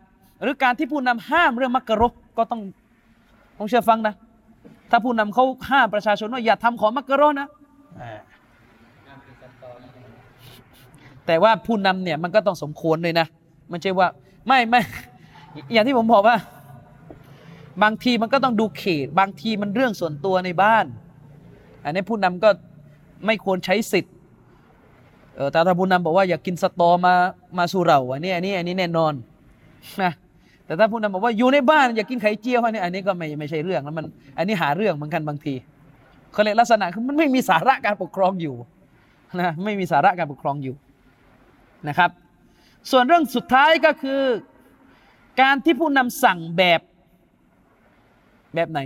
S1: หรือการที่ผู้นำห้ามเรื่องมักกะรกก็ต้องต้องเชื่อฟังนะ ถ้าผู้นำเขาห้ามประชาชนว่าอย่าทำของมักกะรนะแต่ว่าผู้นำเนี่ยมันก็ต้องสมควรเลยนะมันใช่ว่าไม่ไม่อย่างที่ผมบอกว่า บางทีมันก็ต้องดูเขต บางทีมันเรื่องส่วนตัวในบ้าน อันนี้ผู้นำก็ ไม่ควรใช้สิทธิ์เออแต่ถ้าผู้นำบอกว่าอยากกินสตอมามาสู่เราอันนี้อันนี้อันนี้แน่นอนนะแต่ถ้าผู้นำบอกว่าอยู่ในบ้านอยากกินไข่เจียวอันนี้อันนี้ก็ไม่ไม่ใช่เรื่องแล้วมันอันนี้หาเรื่องเหมือนกันบางทีเขาเลยลักษณะคือมันไม่มีสาระการปกครองอยู่นะไม่มีสาระการปกครองอยู่นะครับ ส่วนเรื่องสุดท้ายก็คือ การที่ผู้นำสั่งแบบแบบไหน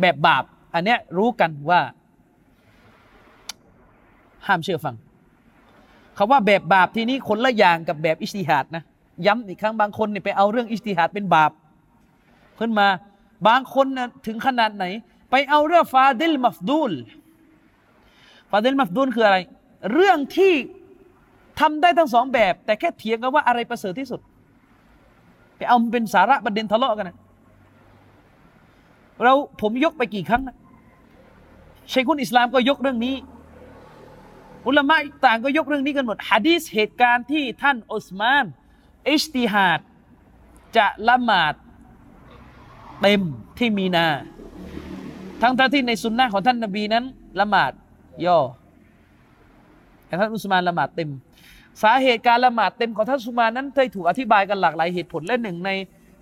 S1: แบบบาป อันเนี้ยรู้กันว่า ห้ามเชื่อฟังคาว่าแบบบาปที่นี้คนละอย่างกับแบบอิสติฮัดนะย้ำอีกครั้งบางคนเนี่ยไปเอาเรื่องอิสติฮัดเป็นบาปขึ้นมาบางคนนะถึงขนาดไหน ไปเอาเรื่องฟาดิลมัฟดูลฟาดิลมัฟดูลคืออะไร เรื่องที่ทำได้ทั้งสองแบบ แต่แค่เถียงกันว่าอะไรประเสริฐที่สุด ไปเอาเป็นสาระประเด็นทะเลาะกันนะเราผมยกไปกี่ครั้งนะชัยคุณอิสลามก็ยกเรื่องนี้ อุลามะต่างก็ยกเรื่องนี้กันหมดฮะดีษเหตุการณ์ที่ท่านอุสมานอิสติฮัดจะละหมาดเต็มที่มีนา ทั้งท่าที่ในสุนนะของท่านนบีนั้น ละหมาดย่อแต่ท่านอุสมานละหมาดเต็ม สาเหตุการละหมาดเต็มของท่านอุสมานนั้นเคยถูกอธิบายกันหลากหลายเหตุผลและหนึ่งใน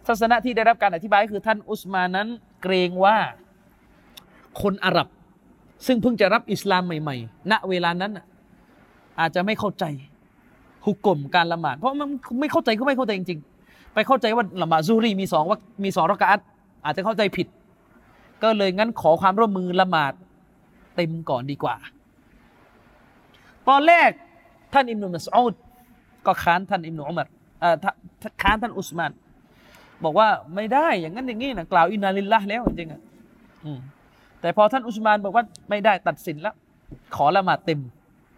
S1: ทัศนะที่ได้รับการอธิบายคือท่านอุสมานนั้น เกรงว่าคนอาหรับ ซึ่งเพิ่งจะรับอิสลามใหม่ๆ ณเวลานั้น อาจจะไม่เข้าใจหุกกลมการละหมาด เพราะมันไม่เข้าใจก็ไม่เข้าใจจริง ๆ ไปเข้าใจว่าละหมาดซูรีมีสองว่ามีสองรักอัตอาจจะเข้าใจผิด ก็เลยงั้นขอความร่วมมือละหมาดเต็มก่อนดีกว่า ตอนแรกท่านอิมนุมัสอุดก็ค้านท่านอิมนุอุมัรค้านท่านอุสมาน บอกว่าไม่ได้อย่างนั้นอย่างนี้นะกล่าวอินาลิลละแล้วจริงๆแต่พอท่านอุสมานบอกว่าไม่ได้ตัดสินแล้ว ขอละหมาดเต็ม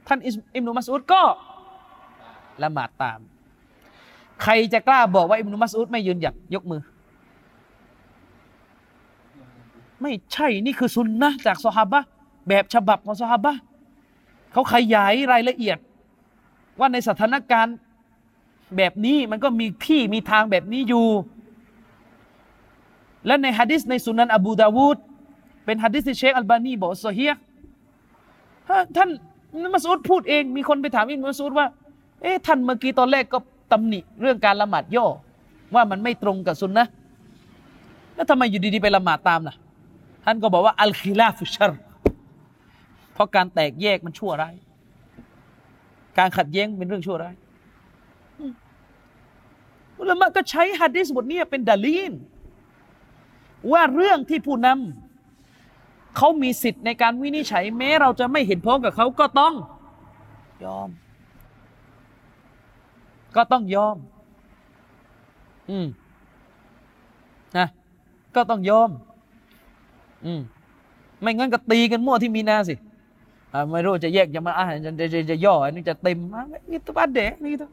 S1: ท่านอิมนุมัสอุดก็ละหมาดตาม ใครจะกล้าบอกว่าอิบนุมัสอุดไม่ยืนหยัดยกมือ ไม่ใช่นี่คือซุนนะจากสฮาบะแบบฉบับของสฮาบะเขาขยายรายละเอียด ว่าในสถานการณ์แบบนี้มันก็มีที่มีทางแบบนี้อยู่ และในฮะดิษในสุนันอบูดาวูดเป็นฮะดิษที่เชคอัลบานีบอกโซเฮียท่าน มัสอุดพูดเองมีคนไปถามอิบนุมัสอุดว่า เอ๊ะท่านเมื่อกี้ตอนแรกก็ตำหนิเรื่องการละหมาดย่อ ว่ามันไม่ตรงกับสุนนะแล้วทำไมอยู่ดีๆไปละหมาดตามล่ะ ท่านก็บอกว่าอัลคิลาฟุชรเพราะการแตกแยกมันชั่วร้าย การขัดแย้งเป็นเรื่องชั่วร้ายอุลามะก็ใช้ฮะดิษบทนี้เป็นดาลีนว่าเรื่องที่ผู้นำ เขามีสิทธิ์ในการวินิจฉัย แม้เราจะไม่เห็นพ้องกับเขาก็ต้อง ยอม ก็ต้องยอม อืมนะก็ต้องยอม อืมไม่งั้นก็ตีกันมั่วที่มีนาสิอ่าไม่รู้จะแยกจะมาอ่านจะจะจะจะย่ออันนี้จะเต็มอะนี่ตัวบ้านเด็กนี่ตัว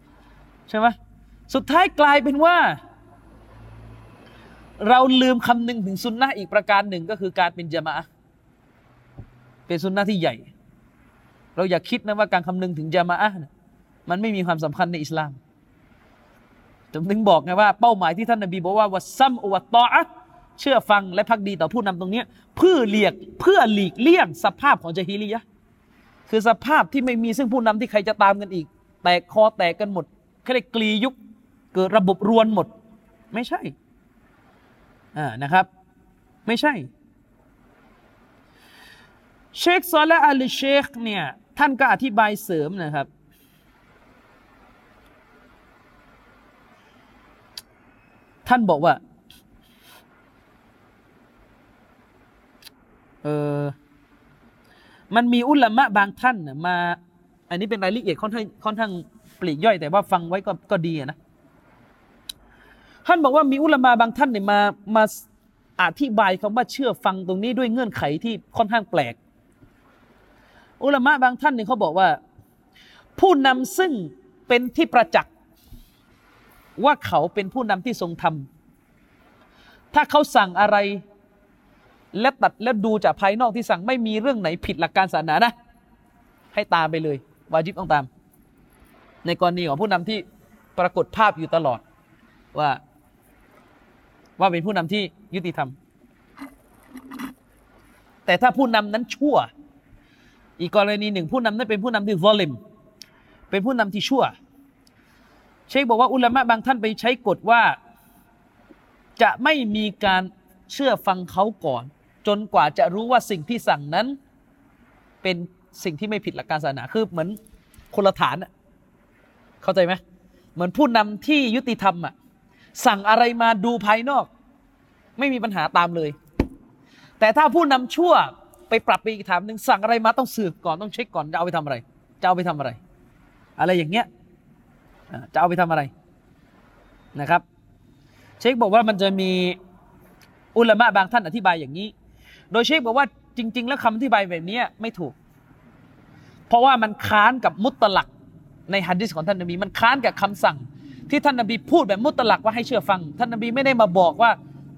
S1: ใช่ไหมสุดท้ายกลายเป็นว่า เราลืมคำนึงถึงสุนนะอีกประการหนึ่งก็คือการเป็นจามะ เป็นสุนนะที่ใหญ่ เราอย่าคิดนะว่าการคำนึงถึงจามะเนี่ยมันไม่มีความสำคัญในอิสลามผมถึงบอกไงว่าเป้าหมายที่ท่านนบีบอกว่าวัซัมอวตตออะเชื่อฟังและพักดีต่อผู้นำตรงนี้เพื่อเลียกเพื่อหลีกเลี่ยงสภาพของจาฮิลียะคือสภาพที่ไม่มีซึ่งผู้นำที่ใครจะตามกันอีก แตกคอแตกกันหมดแค่ได้กลียุคเกิดระบบรวนหมด ไม่ใช่อ่านะครับ ไม่ใช่ เชคซอละอัลเชคเนี่ยท่านก็อธิบายเสริมนะครับ ท่านบอกว่าเออมันมีอุลามะบางท่านนะมา อันนี้เป็นรายละเอียดค่อนข้างค่อนข้างปลีกย่อย แต่ว่าฟังไว้ก็ก็ดีนะท่านบอกว่ามีอุลามะบางท่านเนี่ยมามาอธิบายคำว่าเชื่อฟังตรงนี้ด้วยเงื่อนไขที่ค่อนข้างแปลก อุลามะบางท่านเนี่ยเขาบอกว่า ผู้นำซึ่งเป็นที่ประจักษ์ว่าเขาเป็นผู้นำที่ทรงธรรม ถ้าเขาสั่งอะไร และตัดและดูจากภายนอกที่สั่งไม่มีเรื่องไหนผิดหลักการศาสนานะ ให้ตามไปเลยวาจิบต้องตาม ในกรณีของผู้นำที่ปรากฏภาพอยู่ตลอดว่า ว่าเป็นผู้นำที่ยุติธรรม แต่ถ้าผู้นำนั้นชั่ว อีกกรณีหนึ่งผู้นำนั้นเป็นผู้นำที่วอลเลมเป็นผู้นำที่ชั่ว เชคบอกว่าอุลามะบางท่านไปใช้กฎว่า จะไม่มีการเชื่อฟังเขาก่อน จนกว่าจะรู้ว่าสิ่งที่สั่งนั้น เป็นสิ่งที่ไม่ผิดหลักการศาสนาคือเหมือนคนละฐานอะเข้าใจไหมเหมือนผู้นำที่ยุติธรรมอะสั่งอะไรมาดูภายนอก ไม่มีปัญหาตามเลย แต่ถ้าผู้นำชั่ว ไปปรับไปอีกถามหนึ่งสั่งอะไรมาต้องสืบก่อนต้องเช็คก่อนจะเอาไปทำอะไร จะเอาไปทำอะไร อะไรอย่างเงี้ยจะเอาไปทำอะไรนะครับ เชคบอกว่ามันจะมีอุลามะบางท่านอธิบายอย่างนี้ โดยเชคบอกว่าจริง ๆ แล้วคำอธิบายแบบนี้ไม่ถูก เพราะว่ามันค้านกับมุตตลักในฮัดดิสของท่านนบีมันค้านกับคำสั่ง ที่ท่านนบีพูดแบบมุตตลักว่าให้เชื่อฟัง ท่านนบีไม่ได้มาบอกว่า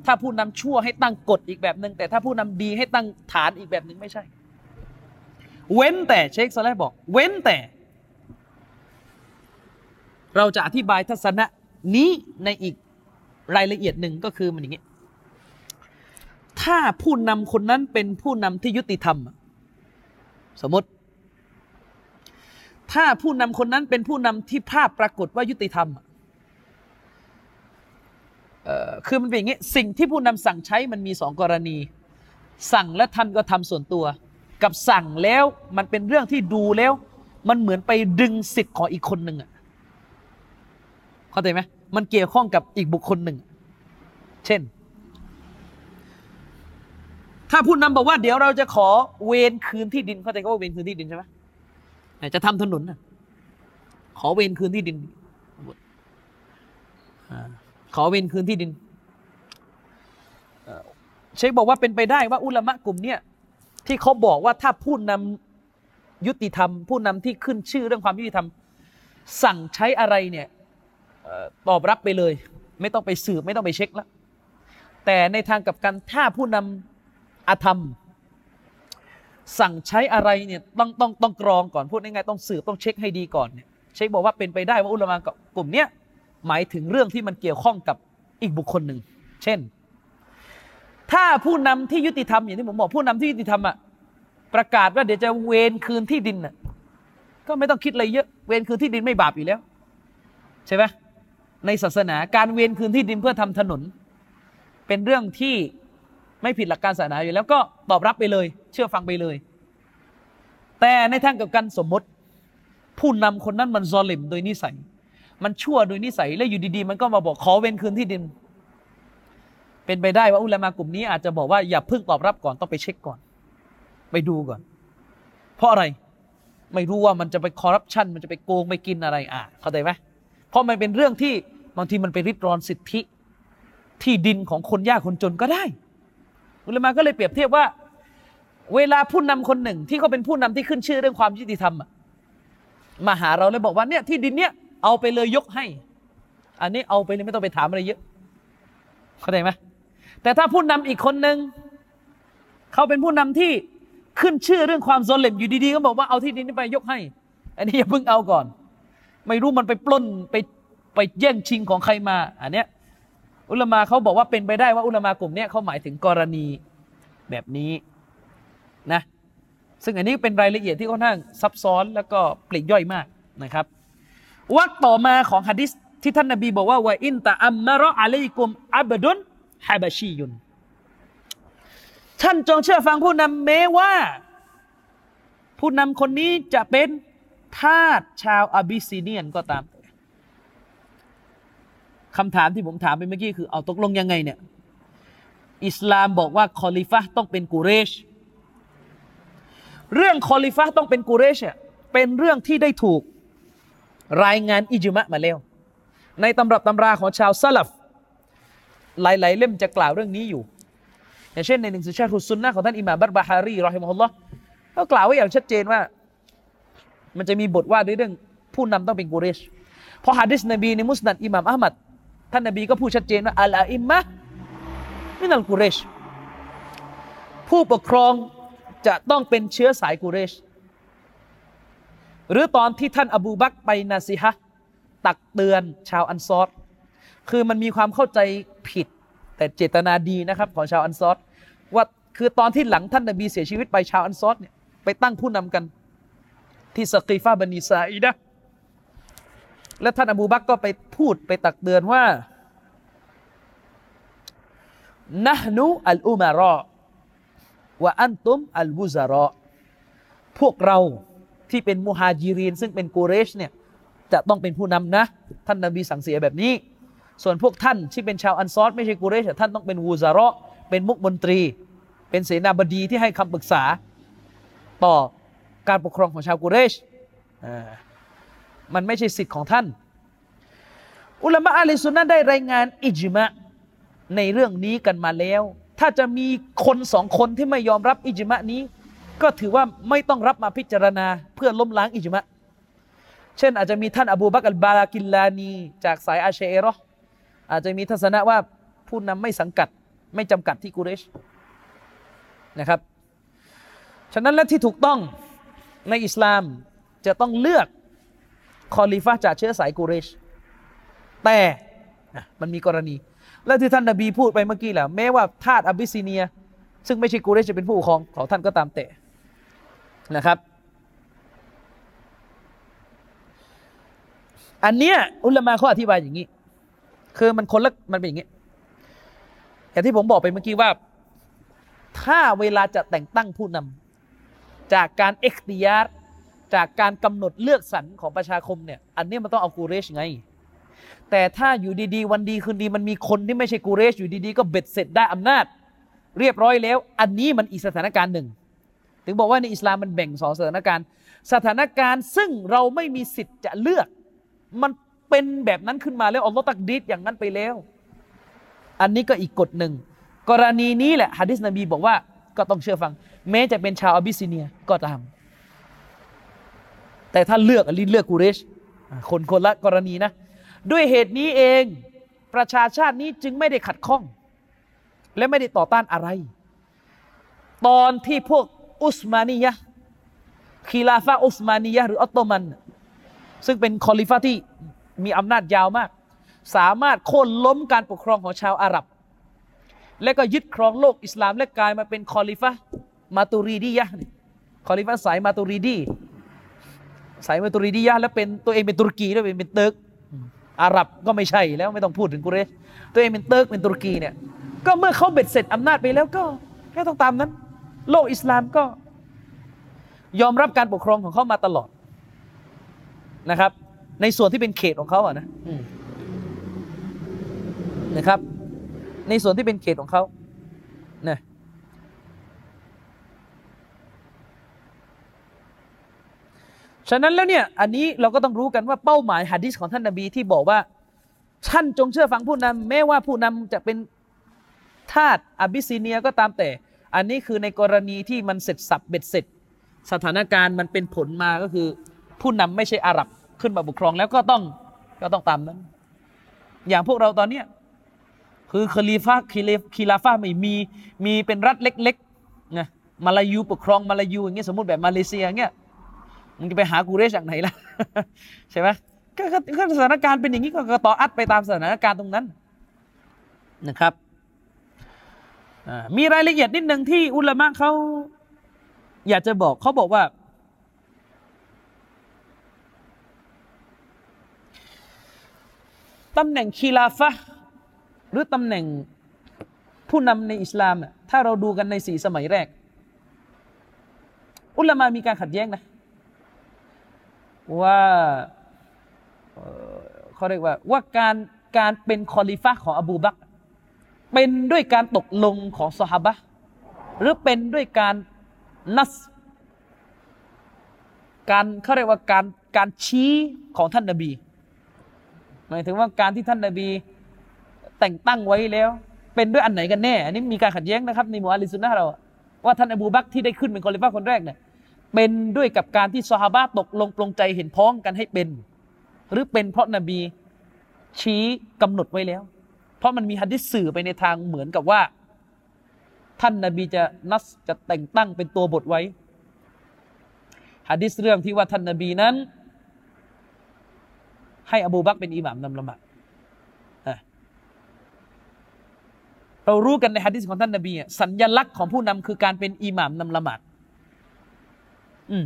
S1: ถ้าผู้นำชั่วให้ตั้งกฎอีกแบบหนึ่งแต่ถ้าผู้นำดีให้ตั้งฐานอีกแบบหนึ่งไม่ใช่ เว้นแต่เชคซอลห์บอก เว้นแต่ เราจะอธิบายทัศนะนี้ในอีกรายละเอียดหนึ่งก็คือมันอย่างนี้ ถ้าผู้นำคนนั้นเป็นผู้นำที่ยุติธรรม สมมติ ถ้าผู้นำคนนั้นเป็นผู้นำที่ภาพปรากฏว่ายุติธรรมเคือมันเป็นอย่างนี้สิ่งที่ผู้นำสั่งใช้มันมีสองกรณี สั่งและท่านก็ทำส่วนตัว กับสั่งแล้วมันเป็นเรื่องที่ดูแล้ว มันเหมือนไปดึงสิทธิ์ของอีกคนหนึ่งอะเข้าใจไหมมันเกี่ยวข้องกับอีกบุคคลหนึ่ง เช่น ถ้าผู้นำบอกว่าเดี๋ยวเราจะขอเวรคืนที่ดินเข้าใจก็ว่าเวรคืนที่ดินใช่ไหมจะทำถนนน่ะขอเวรคืนที่ดินอ่า ขอเวรคืนที่ดินเชคบอกว่าเป็นไปได้ว่าอุลามะกลุ่มเนี้ยที่เขาบอกว่าถ้าผู้นำยุติธรรม ผู้นำที่ขึ้นชื่อเรื่องความยุติธรรม สั่งใช้อะไรเนี่ยตอบรับไปเลย ไม่ต้องไปสืบไม่ต้องไปเช็คแล้วแต่ในทางกับกันถ้าผู้นำอาธรรม สั่งใช้อะไรเนี่ยต้องต้องต้องกรองก่อนพูดง่ายๆต้องสืบต้องเช็คให้ดีก่อนเนี่ยเช็คบอกว่าเป็นไปได้ว่าอุลามะกลุ่มเนี้ย หมายถึงเรื่องที่มันเกี่ยวข้องกับอีกบุคคลหนึ่ง เช่น ถ้าผู้นำที่ยุติธรรมอย่างที่ผมบอกผู้นำที่ยุติธรรมอะประกาศว่าเดี๋ยวจะเวรคืนที่ดินน่ะก็ไม่ต้องคิดอะไรเยอะ เวรคืนที่ดินไม่บาปอยู่แล้ว ใช่ไหมในศาสนาการเวรคืนที่ดินเพื่อทำถนน เป็นเรื่องที่ไม่ผิดหลักการศาสนาอยู่แล้วก็ตอบรับไปเลย เชื่อฟังไปเลย แต่ในทางกับกันสมมติ ผู้นำคนนั้นมันซอลิมโดยนิสัย มันชั่วโดยนิสัยแล้วอยู่ดีๆ มันก็มาบอกขอเว้นคืนที่ดิน เป็นไปได้ว่าอุลามากลุ่มนี้อาจจะบอกว่าอย่าเพิ่งตอบรับก่อนต้องไปเช็คก่อน ไปดูก่อน เพราะอะไรไม่รู้ว่ามันจะไปคอร์รัปชันมันจะไปโกงไปกินอะไรอะเข้าใจไหมเพราะมันเป็นเรื่องที่บางทีมันไปริดรอนสิทธิ ที่ดินของคนยากคนจนก็ได้ อุลามะก็เลยเปรียบเทียบว่า เวลาผู้นำคนหนึ่งที่เขาเป็นผู้นำที่ขึ้นชื่อเรื่องความยุติธรรมมาหาเราเลยบอกว่าเนี่ยที่ดินเนี่ย เอาไปเลยยกให้ อันนี้เอาไปเลยไม่ต้องไปถามอะไรเยอะ เข้าใจไหมแต่ถ้าผู้นำอีกคนหนึ่งเขาเป็นผู้นำที่ขึ้นชื่อเรื่องความโซเลมอยู่ดีๆก็บอกว่าเอาที่ดินนี้ไปยกให้ อันนี้อย่าเพิ่งเอาก่อน ไม่รู้มันไปปล้นไปไปแย่งชิงของใครมา อันเนี้ยอุลมาเขาบอกว่าเป็นไปได้ว่าอุลมากลุ่มเนี้ยเขาหมายถึงกรณีแบบนี้นะซึ่งอันนี้เป็นรายละเอียดที่ค่อนข้างซับซ้อนแล้วก็ปลีกย่อยมากนะครับ วรรคต่อมาของฮะดิษที่ท่านนบีบอกว่า وإن تأمر عليكم عبد حبشي ท่านจงเชื่อฟังผู้นำแม้ว่า ผู้นำคนนี้จะเป็นทาสชาวอาบิสซิเนียนก็ตามคำถามที่ผมถามไปเมื่อกี้คือเอาตกลงยังไงเนี่ย อิสลามบอกว่าคอลิฟะต้องเป็นกุเรช เรื่องคอลิฟะต้องเป็นกุเรชเนี่ยเป็นเรื่องที่ได้ถูก รายงานอิจมะมาแล้ว ในตำรับตำราของชาวซาลฟหลาย ๆ เล่มจะกล่าวเรื่องนี้อยู่ อย่างเช่นในหนังสือชาตุซุนนะของท่านอิหม่ามบัตบาฮารีรอฮิมฮุลลอฮ์ก็กล่าวไว้อย่างชัดเจนว่า มันจะมีบทว่าด้วยเรื่องผู้นำต้องเป็นกุเรชเพราะฮะดิษนบีในมุสนัดอิหม่ามอัลมัดท่านนบีก็พูดชัดเจนว่าอัลอาอิมมะมินัลกุเรชผู้ปกครองจะต้องเป็นเชื้อสายกุเรช หรือตอนที่ท่านอบูบักไปนาซิฮะตักเตือนชาวอันซอรคือมันมีความเข้าใจผิด แต่เจตนาดีนะครับ ของชาวอันซอรว่าคือตอนที่หลังท่านนบีเสียชีวิตไปชาวอันซอรเนี่ยไปตั้งผู้นำกัน ที่สกีฟาบันิซาอิดะและท่านอบูบักก็ไปพูดไปตักเตือนว่านะฮนุอัลอุมารอวะอันตุมอัลบุซารอพวกเรา ที่เป็นมุฮาจิรีน ซึ่งเป็นกูเรชเนี่ยจะต้องเป็นผู้นำนะ ท่านนบีสั่งเสียแบบนี้ ส่วนพวกท่านที่เป็นชาวอันซอรไม่ใช่กูเรชท่านต้องเป็นวูซาระเป็นมุกมนตรี เป็นเสนาบดีที่ให้คำปรึกษา ต่อการปกครองของชาวกูเรชมันไม่ใช่สิทธิ์ของท่าน อุลามะอาลีซุนนะห์ได้รายงานอิจมะในเรื่องนี้กันมาแล้ว ถ้าจะมีคนสองคนที่ไม่ยอมรับอิจมะนี้ ก็ถือว่าไม่ต้องรับมาพิจารณาเพื่อล้มล้างอิจมะเช่น อาจจะมีท่านอบูบักอัลบาลากิลลานี จากสายอาเชเอรออาจจะมีทัศนะว่าผู้นำไม่สังกัด ไม่จำกัดที่กุเรชนะครับ ฉะนั้นและที่ถูกต้องในอิสลามจะต้องเลือกคอลิฟะจากเชื้อสายกุเรช แต่มันมีกรณี และที่ท่านนบีพูดไปเมื่อกี้แหละแม้ว่าทาสอาบิสซิเนีย ซึ่งไม่ใช่กุเรชจะเป็นผู้ปกครองของท่านก็ตามแต่ นะครับ อันเนี้ยอุลามะเขาอธิบายอย่างนี้ คือมันคนละมันเป็นอย่างนี้อย่างที่ผมบอกไปเมื่อกี้ว่า ถ้าเวลาจะแต่งตั้งผู้นำจากการเอ็กติยาจากการกำหนดเลือกสรรของประชาคมเนี่ย อันนี้มันต้องเอากูเรชไง แต่ถ้าอยู่ดีๆ วันดีคืนดีมันมีคนที่ไม่ใช่กูเรชอยู่ดีๆ ก็เบ็ดเสร็จได้อำนาจ เรียบร้อยแล้ว อันนี้มันอีกสถานการณ์หนึ่ง ถึงบอกว่าในอิสลามมันแบ่งสองสถานการณ์ สถานการณ์ซึ่งเราไม่มีสิทธิ์จะเลือก มันเป็นแบบนั้นขึ้นมาแล้วอัลลอฮ์ تقدير อย่างนั้นไปแล้ว อันนี้ก็อีกกฎหนึ่ง กรณีนี้แหละฮะดิษนบีบอกว่าก็ต้องเชื่อฟัง แม้จะเป็นชาวอบิสซิเนียก็ตาม แต่ถ้าเลือกอันนี้เลือกกูเรชคนคนละกรณีนะ ด้วยเหตุนี้เองประชาชาตินี้จึงไม่ได้ขัดข้อง และไม่ได้ต่อต้านอะไร ตอนที่พวก عثمانية خلافة عثمانية หรือออตโตมัน ซึ่งเป็นคอลิฟะที่มีอำนาจยาวมาก สามารถโค่นล้มการปกครองของชาวอาหรับ และก็ยึดครองโลกอิสลามและกลายมาเป็นคอลิฟะ ماتريدية คอลิฟะสาย ماتريدي สาย ماتريدية แล้วเป็นตัวเองเป็นตุรกีด้วยเป็นเป็นเติร์กอาหรับก็ไม่ใช่แล้วไม่ต้องพูดถึงกุเรชตัวเองเป็นเติร์กเป็นตุรกีเนี่ยก็เมื่อเขาเบ็ดเสร็จอำนาจไปแล้วก็แค่ต้องตามนั้น โลกอิสลามก็ยอมรับการปกครองของเขามาตลอดนะครับ ในส่วนที่เป็นเขตของเขาอะนะนะครับ ในส่วนที่เป็นเขตของเขานะฉะนั้นแล้วเนี่ย อันนี้เราก็ต้องรู้กันว่าเป้าหมายหะดีษของท่านนบีที่บอกว่า ท่านจงเชื่อฟังผู้นำแม้ว่าผู้นำจะเป็นทาสอบิสซิเนียก็ตามแต่ อันนี้คือในกรณีที่มันเสร็จสรรพเบ็ดเสร็จ สถานการณ์มันเป็นผลมาก็คือ ผู้นำไม่ใช่อาหรับขึ้นมาปกครองแล้วก็ต้องก็ต้องตามนั้น อย่างพวกเราตอนเนี้ยคือ خليفة คิเล خلافة ไม่มีมีเป็นรัฐเล็กๆนะมาลายูปกครองมาลายูอย่างเงี้ยสมมติแบบมาเลเซียอย่างเงี้ยมึงจะไปหากูเรชจากไหนล่ะใช่ไหมก็สถานการณ์เป็นอย่างนี้ก็ طاعة ไปตามสถานการณ์ตรงนั้นนะครับ มีรายละเอียดนิดหนึ่งที่อุลามะเขาอยากจะบอกเขาบอกว่า ตำแหน่งคีลาฟะหรือตำแหน่งผู้นำในอิสลามถ้าเราดูกันในสี่สมัยแรก อุลามามีการขัดแย้งนะ ว่าเขาเรียกว่าว่าการการเป็นคอลิฟะของอบูบัก เป็นด้วยการตกลงของสหาบะหรือเป็นด้วยการ نص การเขาเรียกว่าการการชี้ของท่านนบีหมายถึงว่าการที่ท่านนบีแต่งตั้งไว้แล้ว เป็นด้วยอันไหนกันแน่อันนี้มีการขัดแย้งนะครับในหมู่ أهل السنة เราว่าท่านอบูบักที่ได้ขึ้นเป็นคอลิฟะห์คนแรกเนี่ยเป็นด้วยกับการที่ซอฮาบะตกลงปลงใจเห็นพ้องกันให้เป็น หรือเป็นเพราะนบีชี้กำหนดไว้แล้ว ราะมันมีฮัดดิษสื่อไปในทางเหมือนกับว่า ท่านนบีจะนัสจะแต่งตั้งเป็นตัวบทไว้ฮัดดิษเรื่องที่ว่าท่านนบีนั้น ให้อบูบักเป็นอิหมามนำละหมาดเรารู้กันในฮะดิษของท่านนบีสัญญลักษณ์ของผู้นำคือการเป็นอิหมามนำละหมาดอืม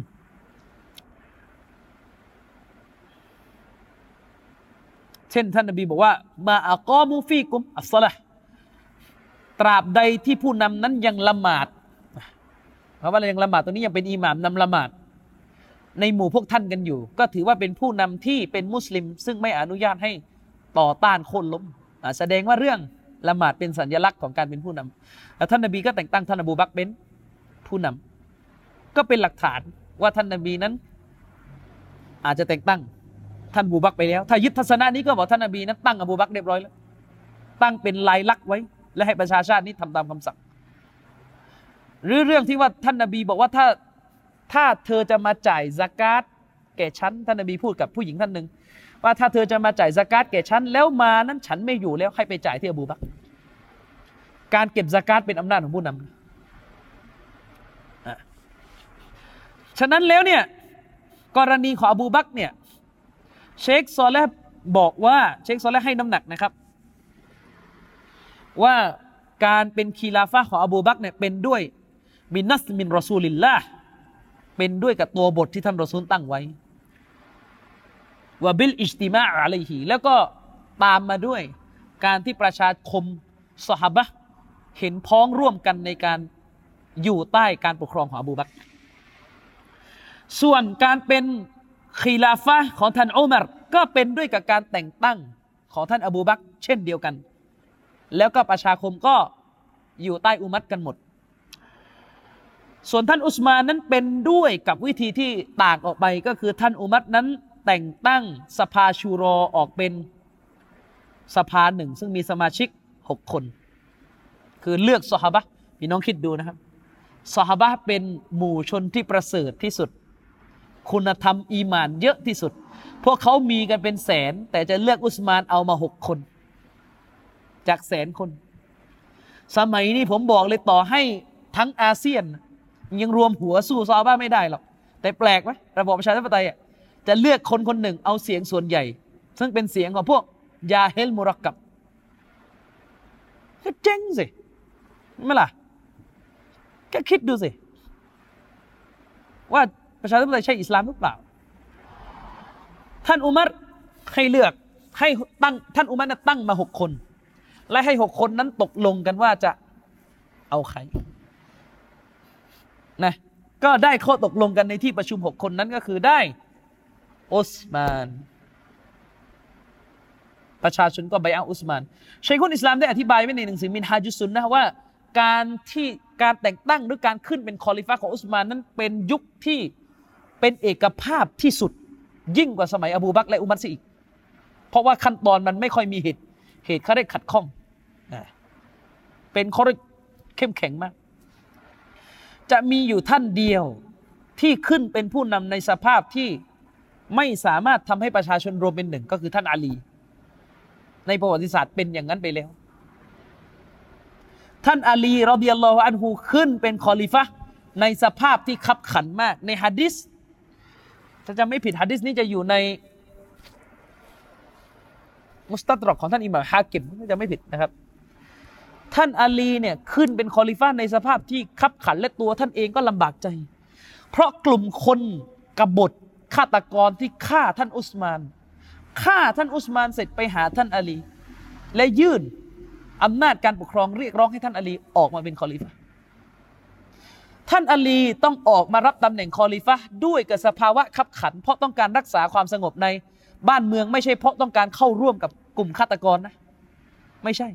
S1: เช่นท่านนบีบอกว่า มาอักอมูฟีกุมอัสสละตราบใดที่ผู้นำนั้นยังละหมาดเพราะว่ายังละหมาดตัวนี้ยังเป็นอิหม่ามนำละหมาด ในหมู่พวกท่านกันอยู่ ก็ถือว่าเป็นผู้นำที่เป็นมุสลิม ซึ่งไม่อนุญาตให้ต่อต้านโค่นล้มอ่าแสดงว่าเรื่องละหมาดเป็นสัญลักษณ์ของการเป็นผู้นำแล้วท่านนบีก็แต่งตั้งท่านอบูบักเป็นผู้นำก็เป็นหลักฐานว่าท่านนบีนั้น อาจจะแต่งตั้ง ท่านบูบักไปแล้ว ถ้ายึดทัศนะนี้ก็บอกท่านนบีนั้นตั้งอบูบักเรียบร้อยแล้ว ตั้งเป็นลายลักษณ์ไว้ และให้ประชาชาตินี้ทำตามคำสั่ง หรือเรื่องที่ว่าท่านนบีบอกว่าถ้าถ้าเธอจะมาจ่ายสกาตแก่ฉันท่านนบีพูดกับผู้หญิงท่านหนึ่งว่าถ้าเธอจะมาจ่ายสกาตแก่ฉันแล้วมานั้นฉันไม่อยู่แล้วให้ไปจ่ายที่อบูบัก การเก็บสกาตเป็นอำนาจของผู้นำฉะนั้นแล้วเนี่ยกรณีของอบูบักเนี่ย เชคซอลและบอกว่าเชคซอลแลให้น้ำหนักนะครับ ว่าการเป็นคีลาฟะของอบูบักเนี่ยเป็นด้วยمن نص من رسول الله เป็นด้วยกับตัวบทที่ท่านรอซูลตั้งไว้ وبالاجتماع عليه แล้วก็ตามมาด้วยการที่ประชาคมสหาบะเห็นพ้องร่วมกันในการอยู่ใต้การปกครองของอบูบักส่วนการเป็น خلافة ของท่านอุมัรก็เป็นด้วยกับการแต่งตั้งของท่านอบูบักเช่นเดียวกัน แล้วก็ประชาคมก็อยู่ใต้อุมัดกันหมด ส่วนท่านอุสมานนั้นเป็นด้วยกับวิธีที่ต่างออกไปก็คือท่านอุมัดนั้นแต่งตั้งสภาชูรอออกเป็นสภาหนึ่ง ซึ่งมีสมาชิกหกคน คือเลือกสหบะพี่น้องคิดดูนะครับสหบะเป็นหมู่ชนที่ประเสริฐที่สุด คุณธรรมอีมานเยอะที่สุด พวกเขามีกันเป็นแสน แต่จะเลือกอุสมานเอามาหกคน จากแสนคน สมัยนี้ผมบอกเลยต่อให้ทั้งอาเซียน ยังรวมหัวสู้ซอบ้าไม่ได้หรอก แต่แปลกไหมระบบประชาธิปไตยจะเลือกคนคนหนึ่งเอาเสียงส่วนใหญ่ ซึ่งเป็นเสียงของพวกยาเฮลมุรักกับก็เจ๊งสิไม่ล่ะก็คิดดูสิว่า ประชาธิปไตยใช่อิสลามหรือเปล่า ท่านอุมัรให้เลือกให้ตั้งท่านอุมัรน่ะตั้งมาหกคน และให้หกคนนั้นตกลงกันว่าจะเอาใครนะก็ได้ข้อตกลงกันในที่ประชุมหกคนนั้นก็คือได้อุสมาน ประชาชนก็ไบอัอุสมานชัยคุนอิสลามได้อธิบายไว้ในหนังสือมินฮาจุสุนนะว่า การที่การแต่งตั้งหรือการขึ้นเป็นคอลิฟ้าของอุสมานนั้นเป็นยุคที่ เป็นเอกภาพที่สุด ยิ่งกว่าสมัยอบูบักและอุมัรซีอีก เพราะว่าขั้นตอนมันไม่ค่อยมีเหตุ เหตุเขาได้ขัดข้องเป็นข้อเข้มแข็งมาก จะมีอยู่ท่านเดียวที่ขึ้นเป็นผู้นำในสภาพที่ไม่สามารถทำให้ประชาชนรวมเป็นหนึ่งก็คือท่านอาลี ในประวัติศาสตร์เป็นอย่างนั้นไปแล้ว ท่านอาลีรอเบียลลอฮอันฮูขึ้นเป็นคอลิฟะในสภาพที่ขับขันมาก ในฮะดิษ ถ้าจะไม่ผิดฮะดิษนี้จะอยู่ในมุสตัดรอกของท่านอิหม่ามฮากิมถ้าจะไม่ผิดนะครับ ท่านอาลีเนี่ยขึ้นเป็นคอลิฟะในสภาพที่ขับขันและตัวท่านเองก็ลำบากใจ เพราะกลุ่มคนกบฏฆาตกรที่ฆ่าท่านอุสมานฆ่าท่านอุสมานเสร็จไปหาท่านอาลี และยื่นอำนาจการปกครองเรียกร้องให้ท่านอาลีออกมาเป็นคอลิฟะ ท่านอลีต้องออกมารับตำแหน่งคอลิฟะด้วยกับสภาวะขับขัน เพราะต้องการรักษาความสงบในบ้านเมืองไม่ใช่เพราะต้องการเข้าร่วมกับกลุ่มฆาตกรนะ ไม่ใช่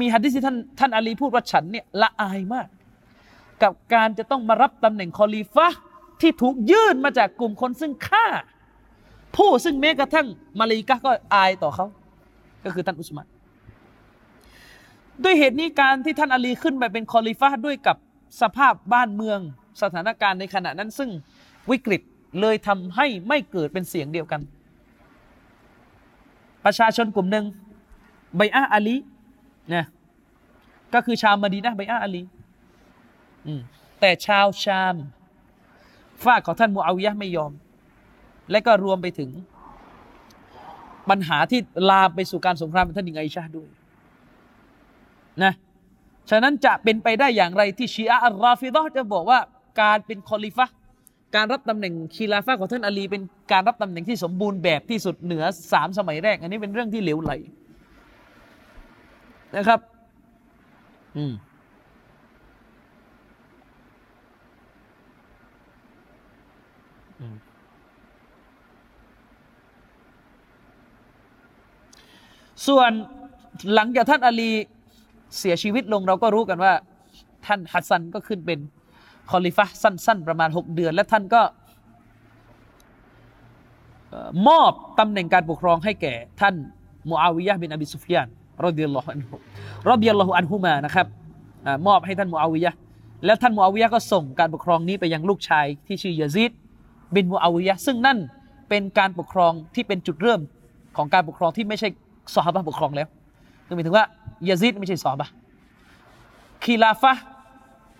S1: มีฮะดิษที่ท่านท่านอาลีพูดว่าฉันเนี่ยละอายมาก กับการจะต้องมารับตำแหน่งคอลีฟะที่ถูกยื่นมาจากกลุ่มคนซึ่งฆ่า ผู้ซึ่งแม้กระทั่งมาลีกะก็อายต่อเขา ก็คือท่านอุสมานด้วยเหตุนี้การที่ท่านอาลีขึ้นไปเป็นคอลิฟะด้วยกับ สภาพบ้านเมืองสถานการณ์ในขณะนั้นซึ่งวิกฤตเลยทำให้ไม่เกิดเป็นเสียงเดียวกัน ประชาชนกลุ่มหนึ่งไบอาอาลีนะก็คือชาวมาดีนะไบอาอาลีแต่ชาวชามฝ้าของท่านมูอาวิยะไม่ยอม และก็รวมไปถึง ปัญหาที่ลามไปสู่การสงครามท่านหญิงไอชาด้วยนะ ฉะนั้นจะเป็นไปได้อย่างไรที่ชีอะอัลราฟิดะจะบอกว่าการเป็นคอลิฟะการรับตำแหน่งคีลาฟะของท่านอาลี เป็นการรับตำแหน่งที่สมบูรณ์แบบที่สุดเหนือสามสมัยแรก อันนี้เป็นเรื่องที่เหลวไหลนะครับ อืมส่วนหลังจากท่านอาลี เสียชีวิตลงเราก็รู้กันว่า ท่านฮัสซันก็ขึ้นเป็นคอลิฟะสั้น ๆ ประมาณ 6 เดือน และท่านก็มอบตำแหน่งการปกครองให้แก่ ท่านมูอาวิยะบินอบิสุฟยานرضي الله عنه رضي الله عنهما นะครับมอบให้ท่านมูอาวิยะแล้วท่านมูอาวิยะก็ส่งการปกครองนี้ไปยังลูกชายที่ชื่อยาซิดบินมูอาวิยะซึ่งนั่นเป็นการปกครองที่เป็นจุดเริ่มของการปกครองที่ไม่ใช่ซอฮาบะปกครองแล้ว คือหมายถึงว่ายาซิดไม่ใช่ซอฮาบะคีลาฟะ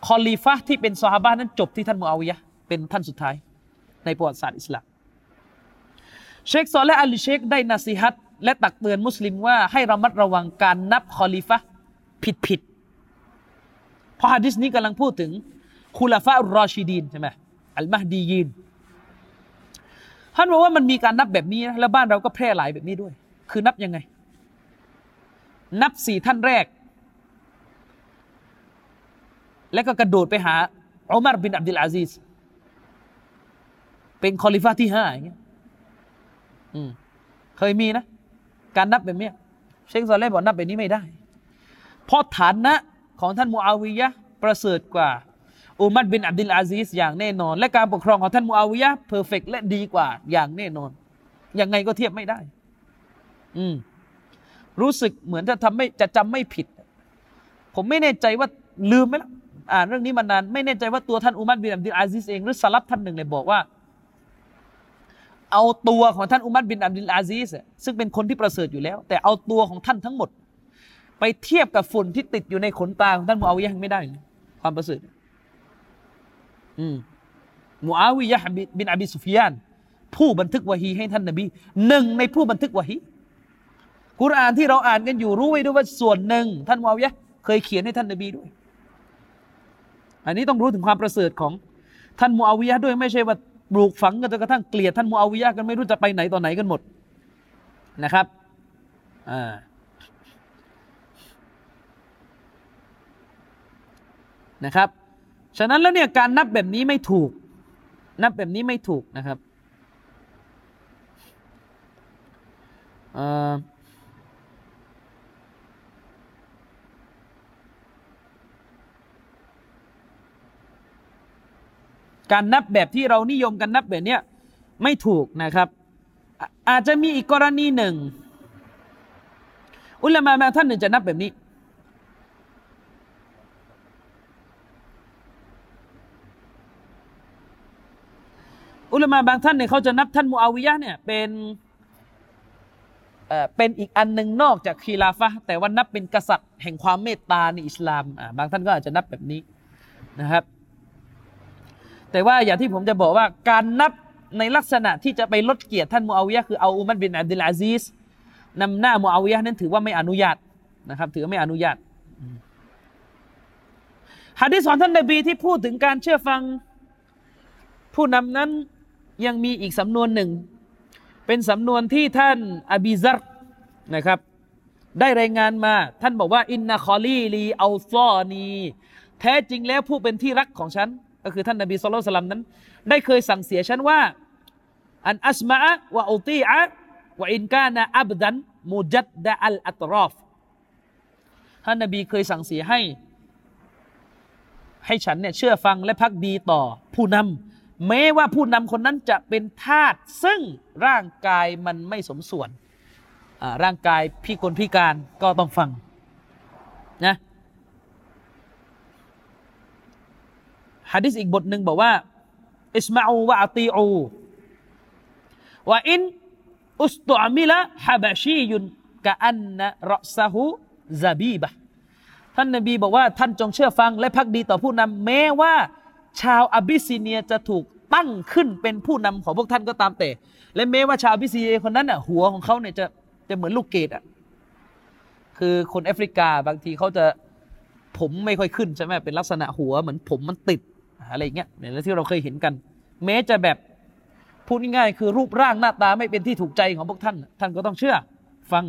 S1: คอลีฟะที่เป็นซอฮาบะนั้นจบที่ท่านมูอาวิยะเป็นท่านสุดท้าย ในประวัติศาสตร์อิสลามเชคซอและอัลเชคได้นาซีฮัตและตักเตือนมุสลิมว่าให้ระมัดระวังการนับคอลีฟะผิดผิดเพราะฮะดิษนี้กำลังพูดถึงคุลาฟะรอชิดีนใช่ไหมอัลมาฮดียีนท่านบอกว่ามันมีการนับแบบนี้นะแล้วบ้านเราก็แพร่หลายแบบนี้ด้วย คือนับยังไง นับสี่ท่านแรก แล้วก็กระโดดไปหาอุมารบินอับดุลอาซีสเป็นคอลิฟาที่ห้าอย่างเงี้ยอืมเคยมีนะ การนับแบบนี้เชคซอลเล่บอกนับแบบนี้ไม่ได้ เพราะฐานะของท่านมูอาวิยะประเสริฐกว่าอุมัรบินอับดุลอาซีสอย่างแน่นอน และการปกครองของท่านมูอาวิยะ perfect และดีกว่าอย่างแน่นอน ยังไงก็เทียบไม่ได้ อืม รู้สึกเหมือนจะทำไม่จะจำไม่ผิด ผมไม่แน่ใจว่าลืมไหมล่ะอ่านเรื่องนี้มานานไม่แน่ใจว่าตัวท่านอุมัรบินอับดุลอาซิสเองหรือสลับท่านหนึ่งเลยบอกว่า เอาตัวของท่านอุมัรบินอับดุลอาซิสซึ่งเป็นคนที่ประเสริฐอยู่แล้ว แต่เอาตัวของท่านทั้งหมด ไปเทียบกับฝุ่นที่ติดอยู่ในขนตาของท่านมูอาวิยะไม่ได้ ความประเสริฐอืมมูอาวิยะบินอบิสุฟยาน ผู้บันทึกวะฮีให้ท่านนบีหนึ่งในผู้บันทึกวะฮี กุรอานที่เราอ่านกันอยู่รู้ไว้ด้วยว่าส่วนหนึ่ง ท่านมูอาวยะเคยเขียนให้ท่านนบีด้วย อันนี้ต้องรู้ถึงความประเสริฐของท่านมูอาวิยะด้วยไม่ใช่ว่าปลูกฝังกันจนกระทั่งเกลียดท่านมูอาวิยะกันไม่รู้จะไปไหนต่อไหนกันหมดนะครับอ่านะครับ ฉะนั้นแล้วเนี่ยการนับแบบนี้ไม่ถูก นับแบบนี้ไม่ถูกนะครับ การนับแบบที่เรานิยมกันนับแบบเนี้ยไม่ถูกนะครับ อาจจะมีอีกกรณีหนึ่ง อุลามะบางท่านหนึ่งจะนับแบบนี้ อุลามะบางท่านเนี่ยเขาจะนับท่านมูอาวิยะเนี่ยเป็นเป็นอีกอันหนึ่งนอกจากคีลาฟะแต่ว่านับเป็นกษัตริย์แห่งความเมตตาในอิสลามบางท่านก็อาจจะนับแบบนี้นะครับ แต่ว่าอย่างที่ผมจะบอกว่าการนับในลักษณะที่จะไปลดเกียรติท่านมูอาวิยะคือเอาอุมัดบินอับดุลอาซีสนำหน้ามูอาวิยะนั้นถือว่าไม่อนุญาตนะครับ ถือไม่อนุญาตฮะดีษของท่านนบีที่พูดถึงการเชื่อฟังผู้นำนั้นยังมีอีกสำนวนหนึ่ง เป็นสำนวนที่ท่านอบีซัรนะครับ ได้รายงานมา ท่านบอกว่า อินนาคอลีลีอัลซอนี แท้จริงแล้วผู้เป็นที่รักของฉัน ก็คือท่านนบีสุลต่านนั้น ได้เคยสั่งเสียฉันว่า อันอัสมะวะอุตีอะวะอินกานะอับดันมุจัดดะอัลอัตรอฟท่านนบีเคยสั่งเสียให้ ให้ฉันเนี่ยเชื่อฟังและพักดีต่อผู้นำแม้ว่าผู้นำคนนั้นจะเป็นทาสซึ่งร่างกายมันไม่สมส่วนร่างกายพิกลพิการก็ต้องฟังนะ ฮะดิษอีกบทหนึ่งบอกว่าอิสมาอูวะอตีอูว่าอินอุสตุอมิละฮะบะชียุนกะอันนะรอซะฮูซาบีบะท่านนบีบอกว่าท่านจงเชื่อฟังและพักดีต่อผู้นำแม้ว่า ชาวอบิซิเนียจะถูกตั้งขึ้นเป็นผู้นำของพวกท่านก็ตามแต่ และแม้ว่าชาวอบิซิเนียคนนั้นอะหัวของเขาเนี่ยจะจะเหมือนลูกเกดอะคือคนแอฟริกาบางทีเขาจะผมไม่ค่อยขึ้นใช่ไหมเป็นลักษณะหัวเหมือนผมมันติด อะไรเงี้ยเนี่ยที่เราเคยเห็นกัน แม้จะแบบพูดง่ายๆคือรูปร่างหน้าตาไม่เป็นที่ถูกใจของพวกท่าน ท่านก็ต้องเชื่อฟัง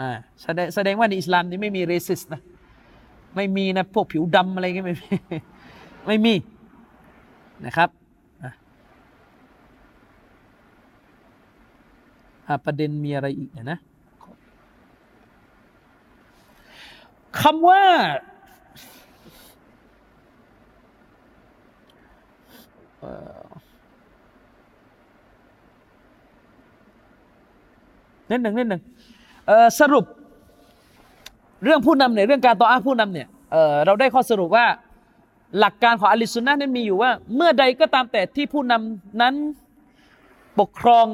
S1: อ่าแสดงแสดงว่าในอิสลามนี่ไม่มี racist นะไม่มีนะพวกผิวดำอะไรเงี้ยไม่มีไม่มีนะครับประเด็นมีอะไรอีกนะคำว่า นิดหนึ่งนิดหนึ่งสรุป เรื่องผู้นำเนี่ยเรื่องการต่ออาผู้นำเนี่ยเเราได้ข้อสรุปว่าหลักการของอะฮ์ลิสุนนะนั้นมีอยู่ว่า เมื่อใดก็ตามแต่ที่ผู้นำนั้นปกครอง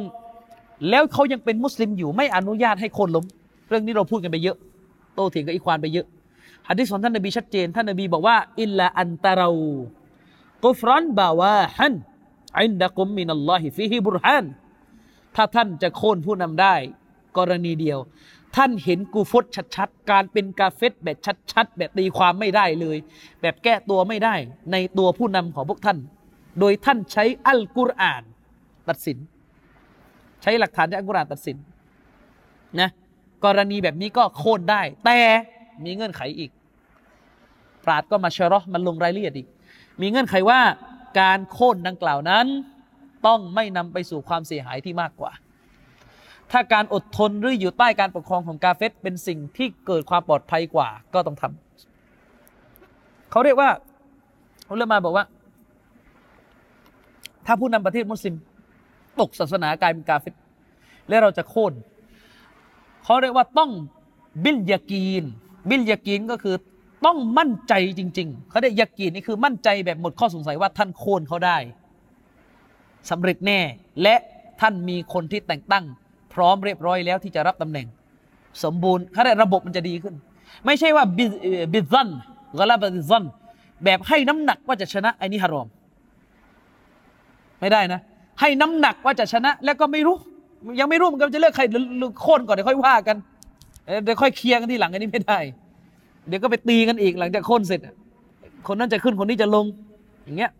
S1: แล้วเขายังเป็นมุสลิมอยู่ไม่อนุญาตให้โค่นล้ม เรื่องนี้เราพูดกันไปเยอะ โตเถียงกับอีควานไปเยอะฮะดิษของท่านนบีชัดเจน ท่านนบีบอกว่าإلا أن تروا كفرا بواحا عندكم من الله فيه برهانถ้าท่านจะโค่นผู้นำได้ กรณีเดียว ท่านเห็นกูฟตชัดๆ การเป็นกาเฟตแบบชัดๆ แบบตีความไม่ได้เลย แบบแก้ตัวไม่ได้ ในตัวผู้นำของพวกท่าน โดยท่านใช้อัลกุรอาน ตัดสิน ใช้หลักฐานจากอัลกุรอานตัดสินนะกรณีแบบนี้ก็โค่นได้ แต่มีเงื่อนไขอีก ปราดก็มาชรอมันลงรายละเอียดอีก มีเงื่อนไขว่าการโค่นดังกล่าวนั้น ต้องไม่นำไปสู่ความเสียหายที่มากกว่า ถ้าการอดทนหรืออยู่ใต้การปกครองของกาเฟตเป็นสิ่งที่เกิดความปลอดภัยกว่า ก็ต้องทำเขาเรียกว่าอุลามาบอกว่า ถ้าผู้นำประเทศมุสลิม ตกศาสนากลายเป็นกาเฟตและเราจะโค่นเขาเรียกว่าต้องบิลยากีน บิลยากีนก็คือ ต้องมั่นใจจริง ๆ เขาได้ยักกีนี่คือมั่นใจแบบหมดข้อสงสัยว่าท่านโค่นเขาได้สำเร็จแน่ และท่านมีคนที่แต่งตั้ง พร้อมเรียบร้อยแล้วที่จะรับตำแหน่ง สมบูรณ์เขาได้ระบบมันจะดีขึ้น ไม่ใช่ว่าบิซันกลาบิซันแบบให้น้ำหนักว่าจะชนะไอ้นี่ฮารอม ไม่ได้นะ ให้น้ำหนักว่าจะชนะ แล้วก็ไม่รู้ ยังไม่รู้มันก็จะเลือกใครโค่นก่อนเดี๋ยวค่อยว่ากันเดี๋ยวค่อยเคลียร์กันทีหลังอันนี้ไม่ได้ เดี๋ยวก็ไปตีกันอีกหลังจากโค่นเสร็จ คนนั้นจะขึ้นคนนี้จะลงอย่างเงี้ย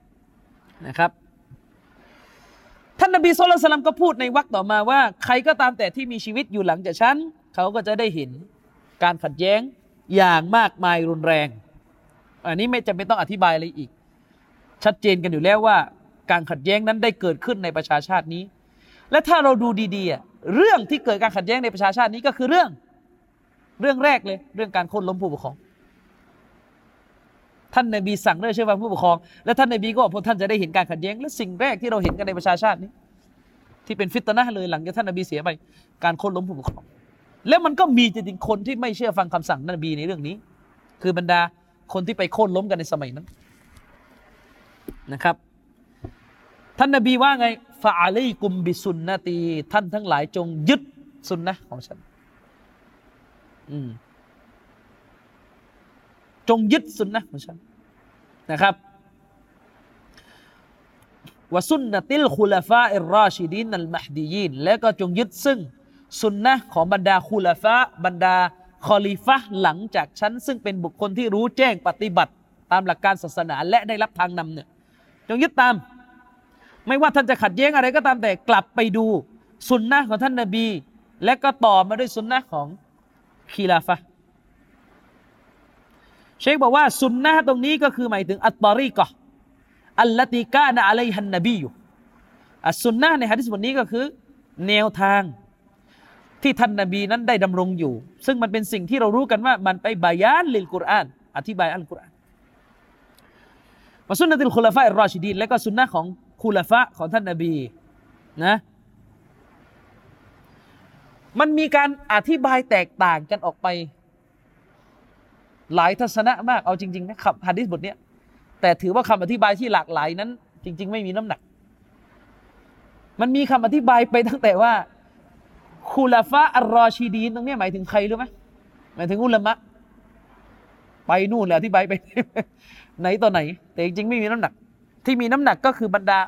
S1: นะครับ ท่านนบีสุลต่านก็พูดในวรรคต่อมาว่า ใครก็ตามแต่ที่มีชีวิตอยู่หลังจากฉันเขาก็จะได้เห็นการขัดแย้งอย่างมากมายรุนแรง อันนี้ไม่จำเป็นต้องอธิบายอะไรอีก ชัดเจนกันอยู่แล้วว่า การขัดแย้งนั้นได้เกิดขึ้นในประชาชาตินี้ และถ้าเราดูดีๆ เรื่องที่เกิดการขัดแย้งในประชาชาตินี้ก็คือเรื่อง เรื่องแรกเลย เรื่องการโค่นล้มผู้ปกครอง ท่านนบีสั่งเรื่องเชื่อฟังผู้ปกครอง และท่านนบีก็บอกพวกท่านจะได้เห็นการขัดแย้ง และสิ่งแรกที่เราเห็นกันในประชาชาตินี้ ที่เป็นฟิตนะเลยหลังจากท่านนบีเสียไป การโค่นล้มผู้ปกครอง แล้วมันก็มีจริงๆคนที่ไม่เชื่อฟังคำสั่งนบีในเรื่องนี้ คือบรรดาคนที่ไปโค่นล้มกันในสมัยนั้นนะครับ ท่านนบีว่าไงฟาอะลัยกุมบิสุนนะตี ท่านทั้งหลายจงยึดสุนนะของฉัน จงยึดสุนนะของฉันนะครับวสุนนติลคุลฟาอิรราชิดีนัลมหดียีนและก็จงยึดซึ่งสุนนะของบรรดาคุลฟะบรรดาคอลิฟะหลังจากฉัน ซึ่งเป็นบุคคลที่รู้แจ้งปฏิบัติ ตามหลักการศาสนาและได้รับทางนำเนี่ยจงยึดตาม ไม่ว่าท่านจะขัดแย้งอะไรก็ตามแต่กลับไปดูสุนนะของท่านนบี และก็ต่อมาด้วยสุนนะของ คีลาฟะเชคบอกว่าสุนนะตรงนี้ก็คือหมายถึงอัตตอรีกะอัลลติกานะอะลัยฮันนบีอยู่อัสุนนะในฮะดิษบทนี้ก็คือ แนวทางที่ท่านนบีนั้นได้ดำรงอยู่ ซึ่งมันเป็นสิ่งที่เรารู้กันว่า มันไปบายานลิลกุรอาน อธิบายอัลกุรอานมาสุนนะติลคุลาฟะอิรรอชิดีนและก็สุนนะของคุลาฟะของท่านนบีนะ มันมีการอธิบายแตกต่างกันออกไป หลายทัศนะมากเอาจริงๆนะครับฮะดิษบทเนี้ยแต่ถือว่าคำอธิบายที่หลากหลายนั้น จริง ๆ ไม่มีน้ำหนัก มันมีคำอธิบายไปตั้งแต่ว่าคูลาฟะอัลรอชีดีนตรงเนี้ยหมายถึงใครรู้ไหมหมายถึงอุลามะไปนู่นเลยอธิบายไป ไหนต่อไหน แต่จริงๆไม่มีน้ำหนัก ที่มีน้ำหนักก็คือบรรดา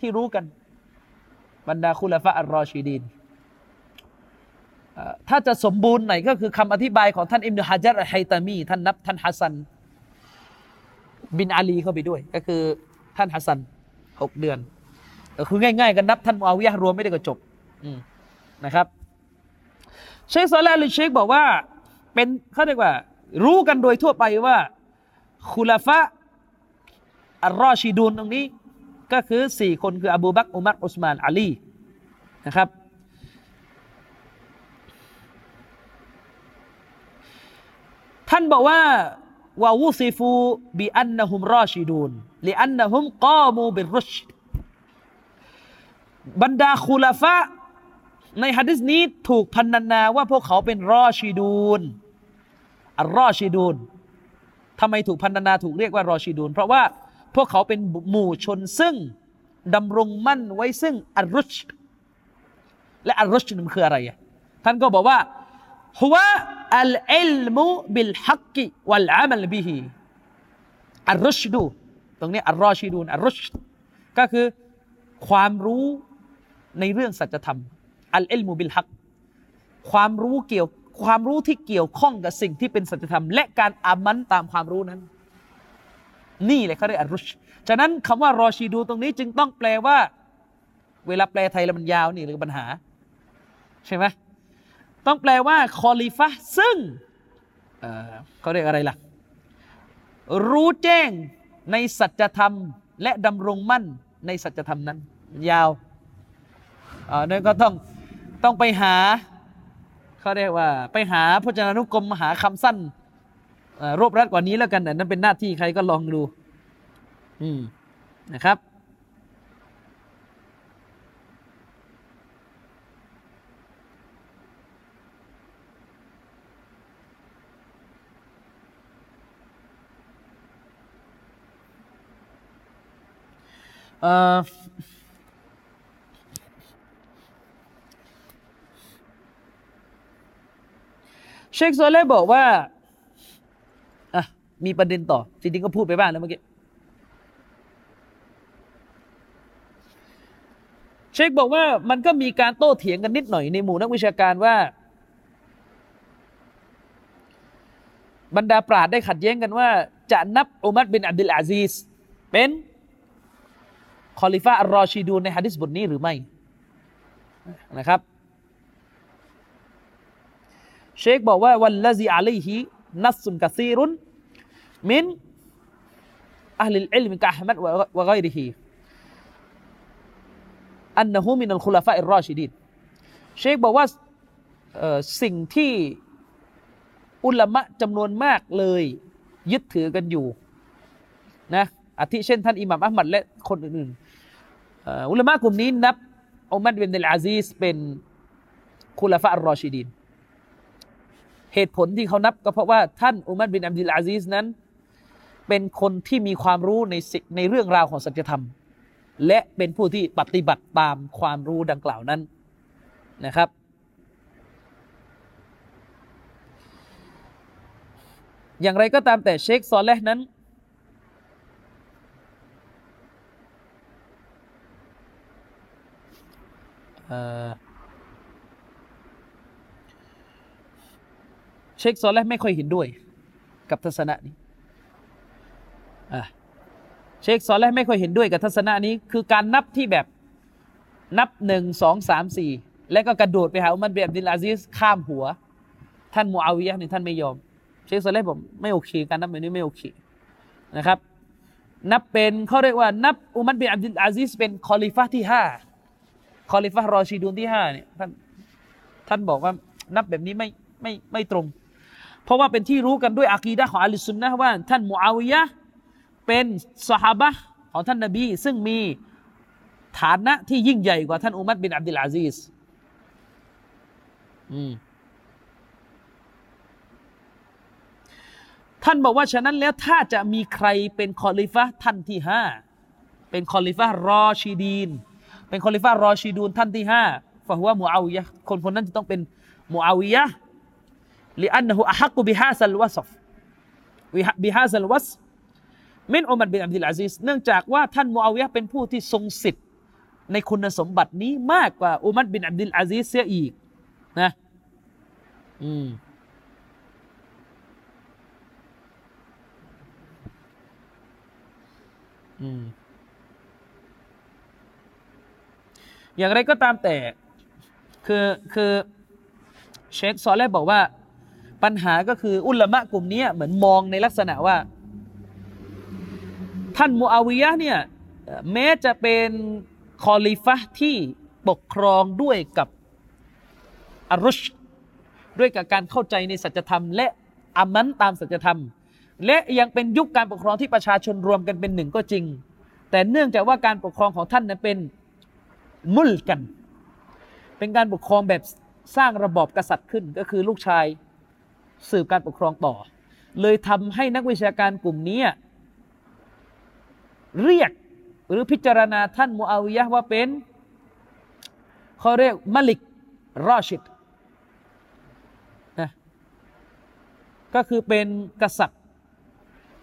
S1: ที่รู้กัน บรรดาคุลาฟะอัลรอชีดีน ถ้าจะสมบูรณ์หน่อยก็คือคำอธิบายของท่านอิบนุฮะจัรอัลไฮตามี ท่านนับท่านฮัสซัน บินอาลีเข้าไปด้วย ก็คือท่านฮัสซันหกเดือนก็คือง่ายๆกันนับท่านมอาวิยะรวมไม่ได้ก็จบนะครับเชคซอลาห์หรือเชคบอกว่าเป็นเขาเรียกว่า รู้กันโดยทั่วไปว่าคุลาฟะอัลรอชีดูนตรงนี้ ก็คือสี่คนคืออบูบักอุมัรอุสมานอาลีนะครับ ท่านบอกว่าووصفوا بأنهم راشدون لأنهم قاموا بالرشد บรรดาคุลาฟะในฮะดิษนี้ถูกพรรณนาว่าพวกเขาเป็นรอชิดูนอัลรอชิดูนทำไมถูกพรรณนาถูกเรียกว่ารอชิดูนเพราะว่าพวกเขาเป็นหมู่ชนซึ่งดำรงมั่นไว้ซึ่งอัลรุชดและอัลรุชดมันคืออะไรท่านก็บอกว่า ฮุวะอัลอิลมุบิลฮักกิวัลอามัลบิฮิอัลรุชดูตรงนี้อัลรอชิดูนอัลรุชก็คือความรู้ในเรื่องสัจธรรม อัลอิลมุบิลฮักความรู้เกี่ยวความรู้ที่เกี่ยวข้องกับสิ่งที่เป็นสัจธรรม และการอามันตามความรู้นั้น นี่แหละเขาเรียกอัลรุชฉะนั้นคำว่ารอชีดูตรงนี้จึงต้องแปลว่า เวลาแปลไทยแล้วมันยาวนี่หรือปัญหา ใช่ไหม ต้องแปลว่าคอลิฟะซึ่งเเขาเรียกอะไรล่ะ รู้แจ้งในสัจธรรม และดำรงมั่นในสัจธรรมนั้น ยาวอ่านั่นก็ต้องต้องไปหาเขาเรียกว่า ไปหาพจนานุกรมหาคำสั้นรวบรัดกว่านี้แล้วกันนั่นเป็นหน้าที่ใครก็ลองดู อืมนะครับ เอ่อเชคโซเล่บอกว่าอะมีประเด็นต่อ จริงๆก็พูดไปบ้างแล้วเมื่อกี้ เชคบอกว่ามันก็มีการโต้เถียงกันนิดหน่อยในหมู่นักวิชาการว่า บรรดาปราดได้ขัดแย้งกันว่า จะนับอุมัรบินอับดุลอาซีสเป็น คอลิฟะอัลรอชีดูในฮะดิษบทนี้หรือไม่นะครับ เชคบอกว่าوالذي عليه نص كثير من أهل العلم كأحمد وغيره أنه من الخلفاء الراشدين เชคบอกว่าสิ่งที่อุลามะจำนวนมากเลย ยึดถือกันอยู่นะอาทิเช่นท่านอิหม่ามอะฮ์มัดและคนอื่นๆ อุลามะกลุ่มนี้นับอุมัดบินเดลอาซีสเป็นคุลฟะอัลรอชิดีนเหตุผลที่เขานับก็เพราะว่าท่านอุมัดบินอับดุลอาซีสนั้น เป็นคนที่มีความรู้ในในเรื่องราวของสัจธรรม และเป็นผู้ที่ปฏิบัติตามความรู้ดังกล่าวนั้นนะครับ อย่างไรก็ตามแต่เชคซอลเลห์นั้น เชคซอลเลห์ไม่ค่อยเห็นด้วย กับทัศนะนี้เชคซอลเลห์ไม่ค่อยเห็นด้วยกับทัศนะนี้ คือการนับที่แบบนับหนึ่งสองสามสี่แล้วก็กระโดดไปหาอุมัรบินอับดิลอาซิสข้ามหัว ท่านมูอาวิยะนี่ท่านไม่ยอม เชคซอลเลห์ผมไม่โอเคการนับแบบนี้ไม่โอเคนะครับ นับเป็นเขาเรียกว่านับอุมัรบินอับดิลอาซิสเป็นคอลิฟะที่ห้า คอลิฟะรอชีดูนที่ห้าเนี่ยท่านท่านบอกว่านับแบบนี้ไม่ไม่ไม่ตรง เพราะว่าเป็นที่รู้กันด้วยอากีดะของอะฮ์ลิสุนนะว่า ท่านมูอาวิยะเป็นซอฮาบะของท่านนบี ซึ่งมีฐานะที่ยิ่งใหญ่กว่าท่านอุมัรบินอับดุลอาซีสท่านบอกว่าฉะนั้นแล้วถ้าจะมีใครเป็นคอลิฟะท่านที่ห้าเป็นคอลิฟะรอชีดีน เป็นคอลิฟารอชีดูนท่านที่ห้าفهو معاوية คนคนนั้นจะต้องเป็นมูอาวิยะلأنه أحق بهذا الوصف بهذا الوصف من عمر بن عبد العزيز เนื่องจากว่าท่านมูอาวิยะเป็นผู้ที่ทรงสิทธิ์ในคุณสมบัตินี้มากกว่าอุมัรบินอับดุลอาซิสเสียอีกนะอืมอืม อย่างไรก็ตามแต่คือคือเชคซอลเลบอกว่า ปัญหาก็คืออุลามะกลุ่มนี้เหมือนมองในลักษณะว่า ท่านมูอาวิยะเนี่ยแม้จะเป็นคอลิฟะที่ปกครองด้วยกับอารุชด้วยกับการเข้าใจในสัจธรรม และอามันตามสัจธรรม และยังเป็นยุคการปกครองที่ประชาชนรวมกันเป็นหนึ่งก็จริง แต่เนื่องจากว่าการปกครองของท่านนั้นเป็น มุลกัน เป็นการปกครองแบบสร้างระบอบกษัตริย์ขึ้นก็คือลูกชายสืบการปกครองต่อ เลยทำให้นักวิชาการกลุ่มนี้เรียกหรือพิจารณาท่านมูอาวิยะว่าเป็นเขาเรียกมลิกรอชิดนะก็คือเป็นกษัตริย์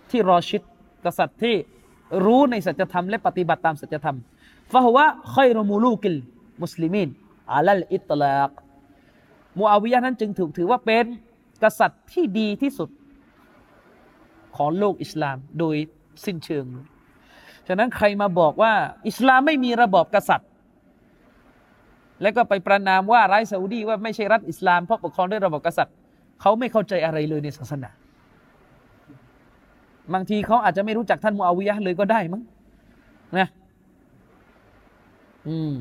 S1: ที่รอชิด กษัตริย์ที่รู้ในสัจธรรมและปฏิบัติตามสัจธรรม ฟะฮุวะคอยรมูลูกิลมุสลิมินอาลัลอิตลากมูอาวิยะนั้นจึงถูกถือว่าเป็นกษัตริย์ที่ดีที่สุด ของโลกอิสลามโดยสิ้นเชิง ฉะนั้นใครมาบอกว่า อิสลามไม่มีระบอบกษัตริย์ แล้วก็ไปประนามว่าไร้ซาอุดีว่าไม่ใช่รัฐอิสลามเพราะปกครองด้วยระบอบกษัตริย์ เขาไม่เข้าใจอะไรเลยในศาสนา บางทีเขาอาจจะไม่รู้จักท่านมูอาวิยะเลยก็ได้มั้งนะ อืม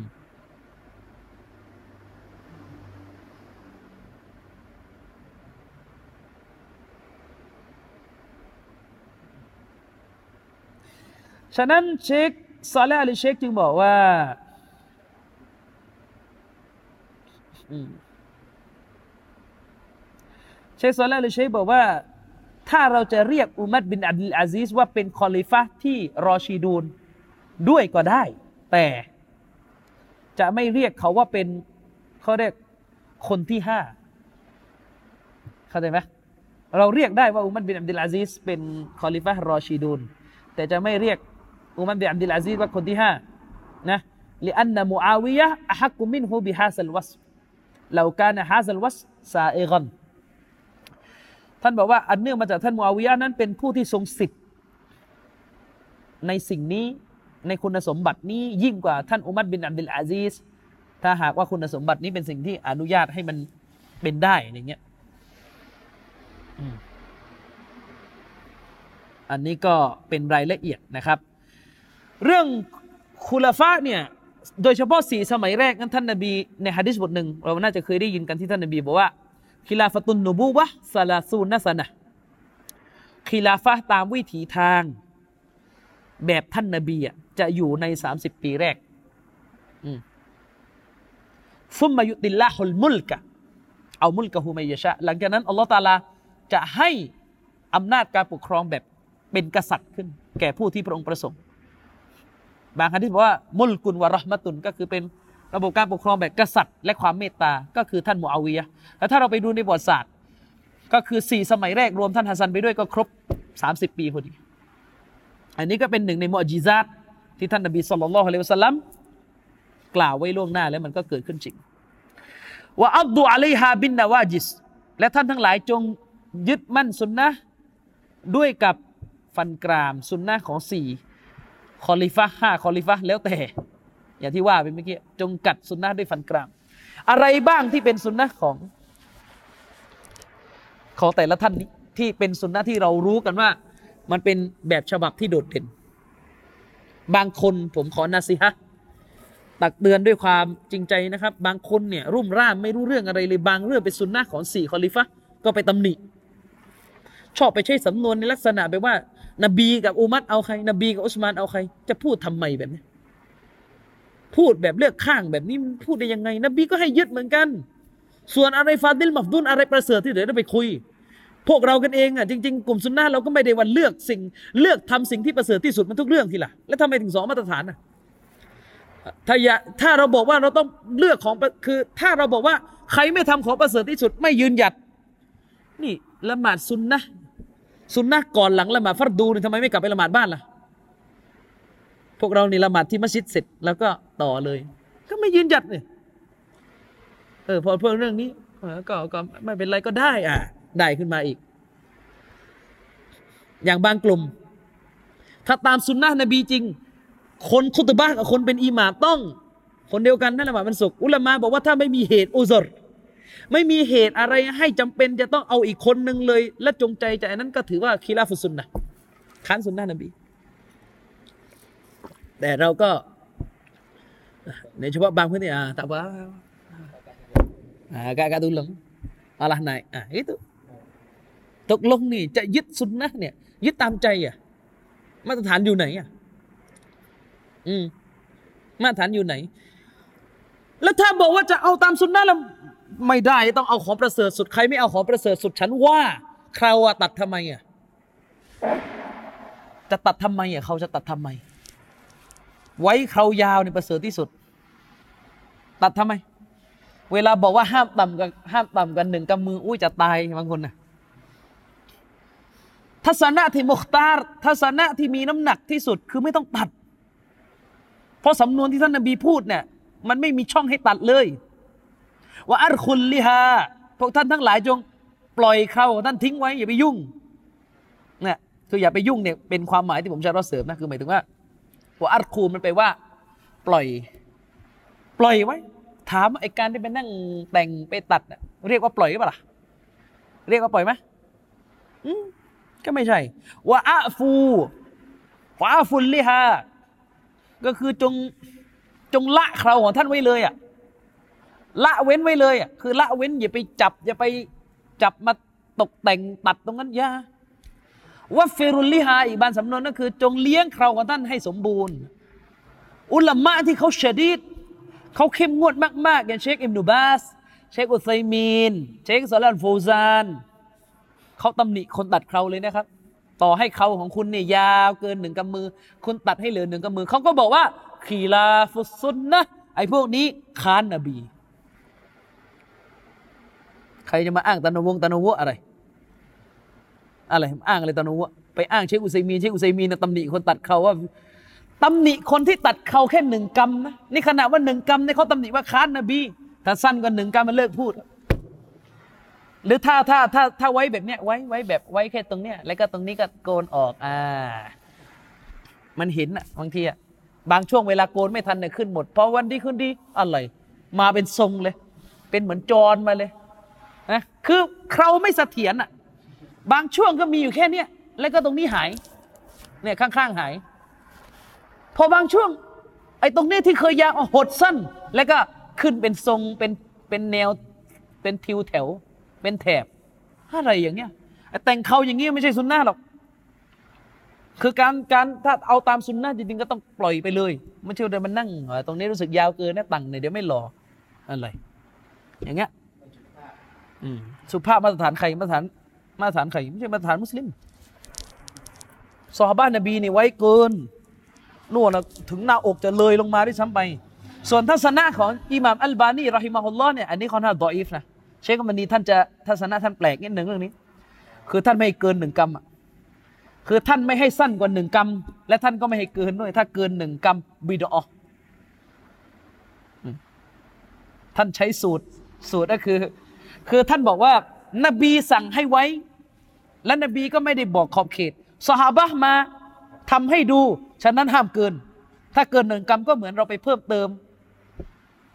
S1: ฉะนั้นเชคซาเลห์อลีเชคจึงบอกว่าเชคซาเลห์อลีเชคบอกว่า ถ้าเราจะเรียกอุมัดบินอับดุลอาซิสว่าเป็นคอลิฟะที่รอชีดูนด้วยก็ได้ แต่ จะไม่เรียกเขาว่าเป็นเขาเรียกคนที่ห้าเข้าใจไหมเราเรียกได้ว่าอุมัรบินอับดุลอาซิสเป็นคอลิฟะรอชีดูนแต่จะไม่เรียกอุมัรบินอับดุลอาซีซว่าคนที่ห้านะلأن معاوية أحق منه بهذا الوصف لو كان هذا الوصف سائغا ท่านบอกว่าอันเนื่องมาจากท่านมูอาวิยะนั้นเป็นผู้ที่ทรงสิทธิ์ในสิ่งนี้ ในคุณสมบัตินี้ยิ่งกว่าท่านอุมัรบินอับดุลอาซีซถ้าหากว่าคุณสมบัตินี้เป็นสิ่งที่อนุญาตให้มันเป็นได้อย่างเงี้ยอันนี้ก็เป็นรายละเอียดนะครับ เรื่องคุลฟะเนี่ย โดยเฉพาะสี่สมัยแรกนั้นท่านนบีในฮะดิษบทหนึ่งเราน่าจะเคยได้ยินกันที่ท่านนบีบอกว่าคิลาฟตุนนบูวะซาลาซูนัสนะคิลาฟะตามวิถีทาง แบบท่านนบีอะ จะอยู่ในสามสิบปีแรกฟุมมายุติลลาฮุลมุลกะเอามุลกะฮูมัยยะชะ หลังจากนั้นอัลลอฮฺตาลาจะให้อำนาจการปกครองแบบเป็นกษัตริย์ขึ้น แก่ผู้ที่พระองค์ประสงค์ บางครั้งที่บอกว่า มุลกุนวะรหมตุนก็คือเป็นระบบการปกครองแบบกษัตริย์ และความเมตตา ก็คือท่านมูอาวียะแล้วถ้าเราไปดูในประวัติศาสตร์ ก็คือสี่สมัยแรกรวมท่านฮัสซันไปด้วยก็ครบสามสิบปีพอดี อันนี้ก็เป็นหนึ่งในมุอจิซาต ที่ท่านนบีصلى الله عليه وسلم กล่าวไว้ล่วงหน้าแล้วมันก็เกิดขึ้นจริงว่าعضوا عليها بالنواجذ และท่านทั้งหลายจงยึดมั่นสุนนะด้วยกับฟันกรามสุนนะของสี่คอลิฟะห้าคอลิฟะแล้วแต่ อย่างที่ว่าไปเมื่อกี้จงกัดสุนนะด้วยฟันกราม อะไรบ้างที่เป็นสุนนะของ ของแต่ละท่านที่เป็นสุนนะที่เรารู้กันว่า มันเป็นแบบฉบับที่โดดเด่น บางคนผมขอนาซิฮะตักเตือนด้วยความจริงใจนะครับ บางคนเนี่ยรุ่มร่ามไม่รู้เรื่องอะไรเลยบางเรื่องเป็นสุนนะของสี่คอลิฟะก็ไปตำหนิ ชอบไปใช้สำนวนในลักษณะแบบว่า นบีกับอุมัตเอาใคร นบีกับอุสมานเอาใคร จะพูดทำไมแบบนี้ พูดแบบเลือกข้างแบบนี้พูดได้ยังไง นบีก็ให้ยึดเหมือนกัน ส่วนอะไรฟาดิลมัฟดุลอะไรประเสริฐที่เดี๋ยวเราไปคุย พวกเรากันเองอะจริง ๆ กลุ่มซุนนะเราก็ไม่ได้วันเลือกสิ่งเลือกทำสิ่งที่ประเสริฐที่สุดมันทุกเรื่องทีละแล้วทำไมถึงสองมาตรฐานอะถ้าอย่าถ้าเราบอกว่าเราต้องเลือกของคือ ถ้าเราบอกว่าใครไม่ทำของประเสริฐที่สุด ไม่ยืนหยัด นี่ละหมาดซุนนะซุนนะก่อนหลังละหมาดฟัรดูนี่ทำไมไม่กลับไปละหมาดบ้านล่ะพวกเรานี่ละหมาดที่มัสยิดเสร็จแล้วก็ต่อเลย ก็ไม่ยืนหยัดเนี่ยเออพอเพิ่มเรื่องนี้ก็ก็ไม่เป็นไรก็ได้อะ ได้ขึ้นมาอีก อย่างบางกลุ่ม ถ้าตามสุนนะนบีจริง คนคุตบ้ากับคนเป็นอิหม่าต้อง คนเดียวกันนั่นแหละมันสุกอุลามะบอกว่าถ้าไม่มีเหตุอุซรไม่มีเหตุอะไรให้จำเป็นจะต้องเอาอีกคนหนึ่งเลย และจงใจจะนั้นก็ถือว่าคีราฟุสุนนะค้านสุนนะนบี แต่เราก็ ในเฉพาะบางพื้นที่อ่าแต่ว่าอ่ากากาตุลงอะไรไหนอ่า itu ตกลงนี่จะยึดสุนนะเนี่ยยึดตามใจอะมาตรฐานอยู่ไหนอะอืมมาตรฐานอยู่ไหน แล้วถ้าบอกว่าจะเอาตามสุนนะแล้วไม่ได้ต้องเอาของประเสริฐสุดใครไม่เอาของประเสริฐสุดฉันว่าคราวตัดทำไมอะจะตัดทำไมอะเขาจะตัดทำไม ไว้คราวยาวในประเสริฐที่สุด ตัดทำไม เวลาบอกว่าห้ามต่ำกันห้ามต่ำกันหนึ่งกำมืออุ้ยจะตายบางคนนะ ทัศนะที่มุขตาร์ทัศนะที่มีน้ำหนักที่สุดคือไม่ต้องตัด เพราะสำนวนที่ท่านนบีพูดเนี่ยมันไม่มีช่องให้ตัดเลยว่าอัลคุลลิฮาพวกท่านทั้งหลายจงปล่อยเขาท่านทิ้งไว้อย่าไปยุ่งเนี่ยคืออย่าไปยุ่งเนี่ยเป็นความหมายที่ผมจะรอเสริมนะคือหมายถึงว่าว่าอัลคูมันไปว่า ปล่อย ปล่อยไว้ ถามไอ้การที่ไปนั่งแต่งไปตัดเรียกว่าปล่อยหรือเปล่าเรียกว่าปล่อยไหม ก็ไม่ใช่ว่าอาฟูว่าอาฟุลลิฮาก็คือจงจงละเคราของท่านไว้เลยอะละเว้นไว้เลยอะคือละเว้นอย่าไปจับ อย่าไปจับมาตกแต่งตัดตรงนั้นยาว่าเฟรุลลิฮาอีกบานสำนวนก็คือ จงเลี้ยงเคราของท่านให้สมบูรณ์ อุลามะที่เขาชดีดเขาเข้มงวดมาก ๆ อย่างเชคอิมนุบาส เชคอุซัยมีน เชคซาลันโฟซาน เขาตำหนิคนตัดเคราเลยนะครับ ต่อให้เขาของคุณเนี่ยยาวเกินหนึ่งกำมือ คุณตัดให้เหลือหนึ่งกำมือเขาก็บอกว่าขีลาฟุซุนนะไอ้พวกนี้ค้านนบี ใครจะมาอ้างตานวงตานวะอะไร อะไรอ้างอะไรตานวะไปอ้างเชคอุซัยมีนเชคอุซัยมีนตำหนิคนตัดเขาว่าตำหนิคนที่ตัดเขาแค่หนึ่งกำนะนี่ขณะว่าหนึ่งกำเนี่ยเขาตำหนิว่าค้านนบี ถ้าสั้นกว่าหนึ่งกำมันเลิกพูด หรือถ้าถ้าถ้าถ้าไว้แบบเนี้ยไว้ไว้แบบไว้แค่ตรงเนี้ยแล้วก็ตรงนี้ก็โกนออกอ่า มันเห็นอะบางทีอะบางช่วงเวลาโกนไม่ทันเนี่ยขึ้นหมดพอวันดีขึ้นดีอะไรมาเป็นทรงเลย เป็นเหมือนจรมาเลยนะคือเราไม่เสถียรอะ บางช่วงก็มีอยู่แค่เนี้ยแล้วก็ตรงนี้หาย เนี่ยข้างๆหาย พอบางช่วง ไอ้ตรงนี้ที่เคยยาวหดสั้น แล้วก็ขึ้นเป็นทรงเป็นเป็นแนวเป็นทิวแถว เป็นแถบอะไรอย่างเงี้ยแต่งเขาอย่างเงี้ยไม่ใช่สุนนะหรอก คือการการถ้าเอาตามสุนนะจริงๆก็ต้องปล่อยไปเลยไม่ใช่เดินมันนั่งตรงนี้รู้สึกยาวเกินนะตังเนี่ยเดี๋ยวไม่รออะไร อย่างเงี้ยสุภาพมาตรฐานใครมาตรฐานมาตรฐานใครไม่ใช่มาตรฐานมุสลิมซอฮาบะนบีนี่ไว้เกินนู่นนะถึงหน้าอกจะเลยลงมาด้วยซ้ำไป ส่วนทัศนะของอิหม่ามอัลบานีรอฮิมาฮุลลอฮ์เนี่ยอันนี้ค่อนข้างดออีฟนะ เชคมันนีท่านจะทัศนะท่านแปลกนิดหนึ่งเรื่องนี้ คือท่านไม่ให้เกินหนึ่งกรรมอะคือท่านไม่ให้สั้นกว่าหนึ่งกรรมและท่านก็ไม่ให้เกินด้วย ถ้าเกินหนึ่งกรรมบิดออท่านใช้สูตรสูตรก็คือ คือท่านบอกว่านบีสั่งให้ไว้ และนบีก็ไม่ได้บอกขอบเขตสหาบะมาทำให้ดู ฉะนั้นห้ามเกิน ถ้าเกินหนึ่งกรรมก็เหมือนเราไปเพิ่มเติม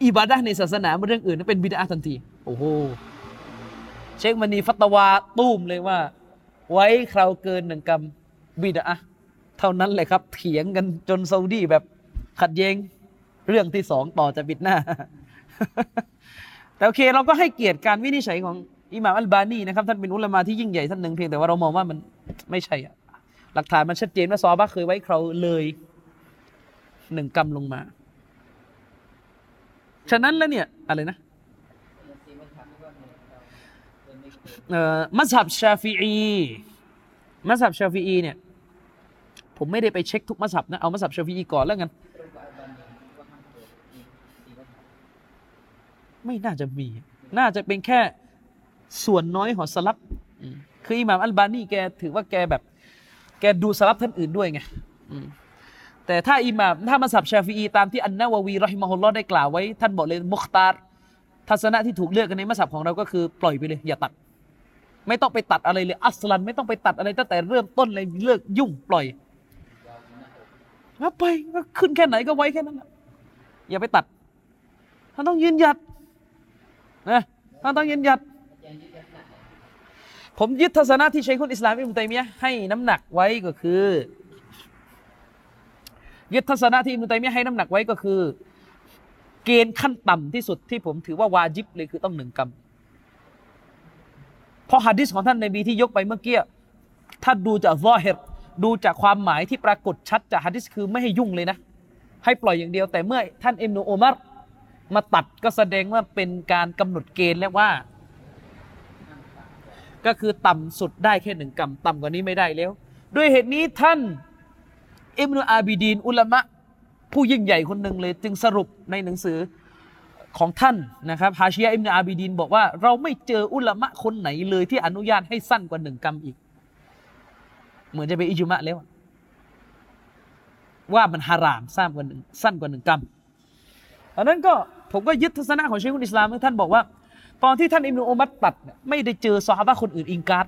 S1: อิบาดะในศาสนาเรื่องอื่นนั้นเป็นบิดาทันที โอ้โหเชคมันีฟัตวาตุ้มเลยว่า ไว้คราวเกินหนึ่งกรรมบิดาเท่านั้นเลยครับ เถียงกันจนซาอุดีแบบขัดแย้งเรื่องที่สองต่อจากบิดหน้า แต่โอเคเราก็ให้เกียรติการวินิจฉัยของอิหม่ามอัลบานีนะครับท่านเป็นอุลามาที่ยิ่งใหญ่ท่านหนึ่งเพียงแต่ว่าเรามองว่ามันไม่ใช่อะหลักฐานมันชัดเจนว่าซอฮาบะเคยไว้คราวเลยหนึ่งกรรมลงมา ฉะนั้นแล้วเนี่ยอะไรนะ เอ่อ มัสฮับชาฟีอีมัสฮับชาฟีอีเนี่ยผมไม่ได้ไปเช็คทุกมัสฮับนะเอามัสฮับชาฟีอีก่อนแล้วกันไม่น่าจะมี น่าจะเป็นแค่ส่วนน้อยของสลับคืออิหม่ามอัลบานีแกถือว่าแกแบบ แกดูสลับท่านอื่นด้วยไงแต่ถ้าอิหม่ามถ้ามัสฮับชาฟีอีตามที่อันนาววีรอฮิมะฮุลลอฮ์ได้กล่าวไว้ ท่านบอกเลยมุคตาร์ทัศนะที่ถูกเลือกกันในมัสฮับของเราก็คือปล่อยไปเลย อย่าตัด ไม่ต้องไปตัดอะไรเลยอัสลัน ไม่ต้องไปตัดอะไรตั้งแต่เริ่มต้นเลยเลิกยุ่งปล่อยแล้วไปก็ขึ้นแค่ไหนก็ไว้แค่นั้นอย่าไปตัดท่านต้องยืนหยัดนะท่านต้องยืนหยัด ผมยึดทัศนะที่เชคุลอิสลามอิบนุตัยมียะให้น้ำหนักไว้ก็คือ ยึดทัศนะที่อิบนุตัยมียะให้น้ำหนักไว้ก็คือ เกณฑ์ขั้นต่ำที่สุดที่ผมถือว่าวาจิบเลยคือต้องหนึ่งกรรม เพราะฮะดิษของท่านนบีที่ยกไปเมื่อกี้ถ้าดูจากซอฮิรดูจากความหมายที่ปรากฏชัดจากฮะดิษคือไม่ให้ยุ่งเลยนะ ให้ปล่อยอย่างเดียวแต่เมื่อท่านอิมนุอุมัรมาตัดก็แสดงว่าเป็นการกำหนดเกณฑ์แล้วว่า ก็คือต่ำสุดได้แค่หนึ่งกำต่ำกว่านี้ไม่ได้แล้ว ด้วยเหตุนี้ท่านอิมนุอาบิดีนอุลามะผู้ยิ่งใหญ่คนหนึ่งเลย จึงสรุปในหนังสือ ของท่านนะครับฮาชิยะอิมนอาบิดิน บอกว่าเราไม่เจออุลามะคนไหนเลยที่อนุญาตให้สั้นกว่าหนึ่งกรรมอีก เหมือนจะเป็นอิจุมะแล้ว ว่ามันฮารามสั้นกว่าหนึ่งสั้นกว่าหนึ่งกรรมอันนั้นก็ผมก็ยึดทัศนะของเชคุลอิสลามที่ท่านบอกว่า ตอนที่ท่านอิมนุอุมัตตัดไม่ได้เจอซอฮาบะคนอื่นอิงการ์ด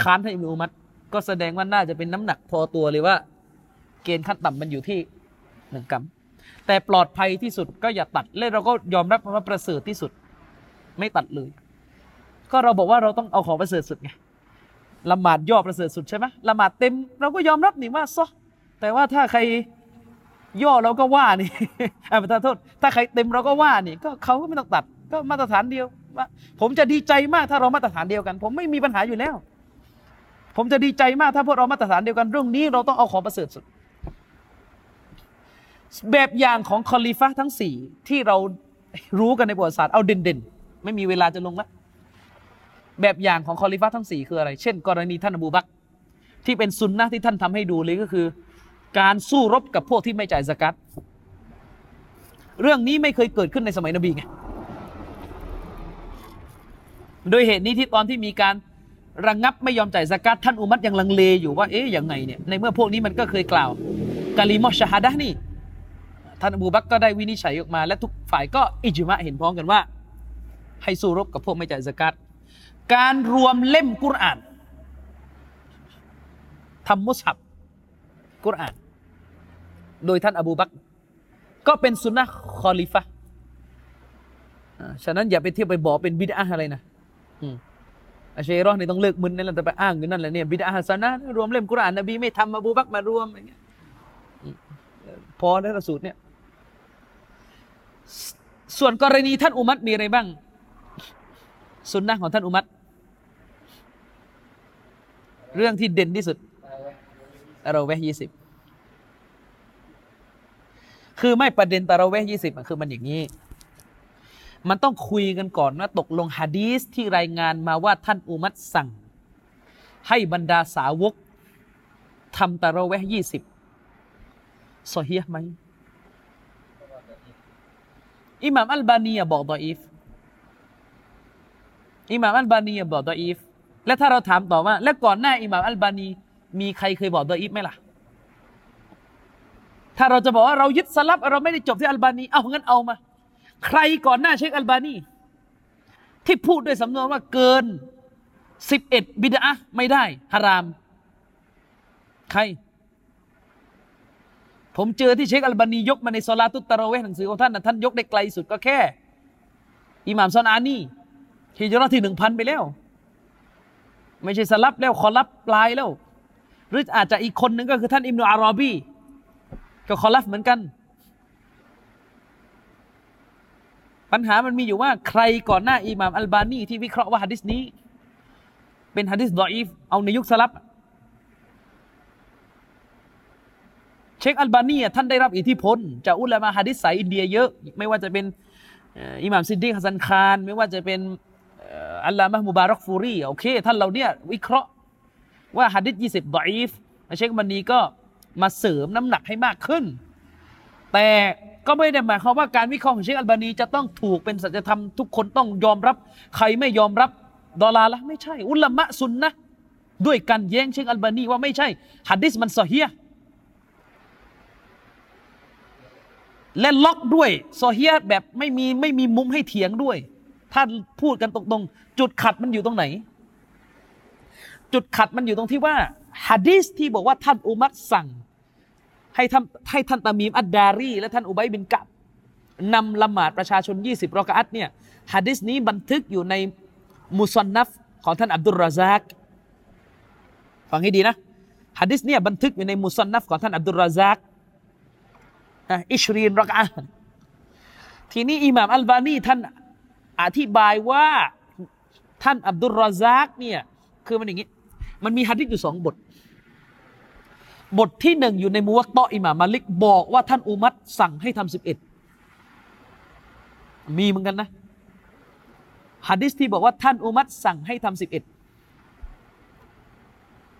S1: ค้านท่านอิมนุอุมัตก็แสดงว่าน่าจะเป็นน้ำหนักพอตัวเลยว่า เกณฑ์ขั้นต่ำมันอยู่ที่หนึ่งกรรม แต่ปลอดภัยที่สุดก็อย่าตัดและเราก็ยอมรับว่าประเสริฐที่สุด ไม่ตัดเลย ก็เราบอกว่าเราต้องเอาของประเสริฐสุดไงละหมาดย่อประเสริฐสุดใช่ไหมละหมาดเต็ม เราก็ยอมรับนี่ว่าซอแต่ว่าถ้าใครย่อเราก็ว่านี่อ่าประทานโทษ ถ้าใครเต็มเราก็ว่านี่ ก็เขาก็ไม่ต้องตัด ก็มาตรฐานเดียวว่าผมจะดีใจมากถ้าเรามาตรฐานเดียวกัน ผมไม่มีปัญหาอยู่แล้ว ผมจะดีใจมากถ้าพวกเรามาตรฐานเดียวกันเรื่องนี้เราต้องเอาของประเสริฐสุด แบบอย่างของคอลิฟะทั้งสี่ที่เรารู้กันในประวัติศาสตร์เอาเด่นๆ ไม่มีเวลาจะลงละแบบอย่างของคอลิฟะทั้งสี่คืออะไร เช่น กรณีท่านอบูบักที่เป็นซุนนะที่ท่านทำให้ดูเลยก็คือ การสู้รบกับพวกที่ไม่จ่ายสกัดเรื่องนี้ไม่เคยเกิดขึ้นในสมัยนบีไงโดยเหตุนี้ที่ตอนที่มีการระงงับไม่ยอมจ่ายสกัดท่านอุมัตยังลังเลอยู่ว่าเอ๊ะยังไงเนี่ยในเมื่อพวกนี้มันก็เคยกล่าวกาลิมอชฮาดะนี่ ท่านอบูบักก็ได้วินิจฉัยออกมา และทุกฝ่ายก็อิจมะเห็นพ้องกันว่า ให้สู้รบกับพวกไม่จ่ายสกัดการรวมเล่มกุรอานทำมุสฮับกุรอาน โดยท่านอบูบักก็เป็นสุนนะคอลิฟะฉะนั้นอย่าไปเที่ยวไปบอกเป็นบิดาอะไรนะอืมอาชัยรอห์นี่ต้องเลิกมึนนั่นแหละแต่ไปอ้างอยู่นั่นแหละเนี่ยบิดาฮัสนะรวมเล่มกุรอานนบีไม่ทำอบูบักมารวมอย่างเงี้ยพอแล้วสูตรเนี่ย ส่วนกรณีท่านอุมัตมีอะไรบ้าง สุนนะของท่านอุมัตเรื่องที่เด่นที่สุดตะเราะเวห์ยี่สิบคือไม่ประเด็นตะเราะเวห์ยี่สิบมันคือมันอย่างนี้ มันต้องคุยกันก่อนว่าตกลงฮะดีสที่รายงานมาว่าท่านอุมัตสั่ง ให้บรรดาสาวกทำตะเราะเวห์ยี่สิบโซอฮียไหม อิหม่ามอัลบานียบอกดออีฟอิหม่ามอัลบานียบอกดออีฟและถ้าเราถามต่อว่า แล้วก่อนหน้าอิหม่ามอัลบานีมีใครเคยบอกดออีฟไหมล่ะ ถ้าเราจะบอกว่าเรายึดสลับเราไม่ได้จบที่อัลบานีเอางั้นเอามา ใครก่อนหน้าเชคอัลบานีที่พูดด้วยสำนวนว่าเกินสิบเอ็ดบิดะไม่ได้ฮาราม ใคร ผมเจอที่เชคอัลบานียกมาในโซลาตุตตะระเวห์หนังสือของท่านนะท่านยกได้ไกลสุดก็แค่ อิหม่ามซอนอานีฮิจราะห์ที่หนึ่งพันไปแล้ว ไม่ใช่สลับแล้วขอรับปลายแล้ว หรืออาจจะอีกคนหนึ่งก็คือท่านอิมนุอารอบีก็ขอรับเหมือนกัน ปัญหามันมีอยู่ว่าใครก่อนหน้าอิหม่ามอัลบานีที่วิเคราะห์ว่าฮะดิษนี้ เป็นฮะดิษดออีฟเอาในยุคสลับ เชคอัลบานีอะท่านได้รับอิทธิพล จากอุลามะฮะดิษสายอินเดียเยอะ ไม่ว่าจะเป็นอิหม่ามซิดดีกฮัสซันคาน ไม่ว่าจะเป็นอัลลามะมุบารักฟูรีโอเค ท่านเราเนี่ยวิเคราะห์ว่าฮะดิษยี่สิบضعيفเชคอัลบานีก็มาเสริมน้ำหนักให้มากขึ้น แต่ก็ไม่ได้หมายความว่าการวิเคราะห์ของเชคอัลบานีจะต้องถูกเป็นสัจธรรมทุกคนต้องยอมรับ ใครไม่ยอมรับضلالةไม่ใช่ อุลามะซุนนะด้วยการแย้งเชคอัลบานีว่าไม่ใช่ฮัดดิษมันซอฮียห์ และล็อกด้วยโซเฮียแบบไม่มีไม่มีมุมให้เถียงด้วย ถ้าพูดกันตรงๆ จุดขัดมันอยู่ตรงไหน จุดขัดมันอยู่ตรงที่ว่าฮะดีษที่บอกว่าท่านอุมัตสั่ง ให้ท่านให้ท่านตามีมอัดดารีและท่านอุบัยบินกับนำละหมาดประชาชน 20รอกะอัตเนี่ยฮะดีษนี้บันทึกอยู่ในมุสนนัฟของท่านอับดุลราซากฟังให้ดีนะฮะดีษเนี่ยบันทึกอยู่ในมุสนนัฟของท่านอับดุลราซาก อิชรีนรักอะทีนี้อิหม่ามอัลบานีท่านอธิบายว่าท่านอับดุลรอซากเนี่ยคือมันอย่างนี้ มันมีฮะดิษอยู่สองบท บทที่หนึ่งอยู่ในมุวัตตอิหม่ามมาลิกบอกว่าท่านอุมัตสั่งให้ทำสิบเอ็ดมีเหมือนกันนะฮะดิษที่บอกว่าท่านอุมัตสั่งให้ทำสิบเอ็ด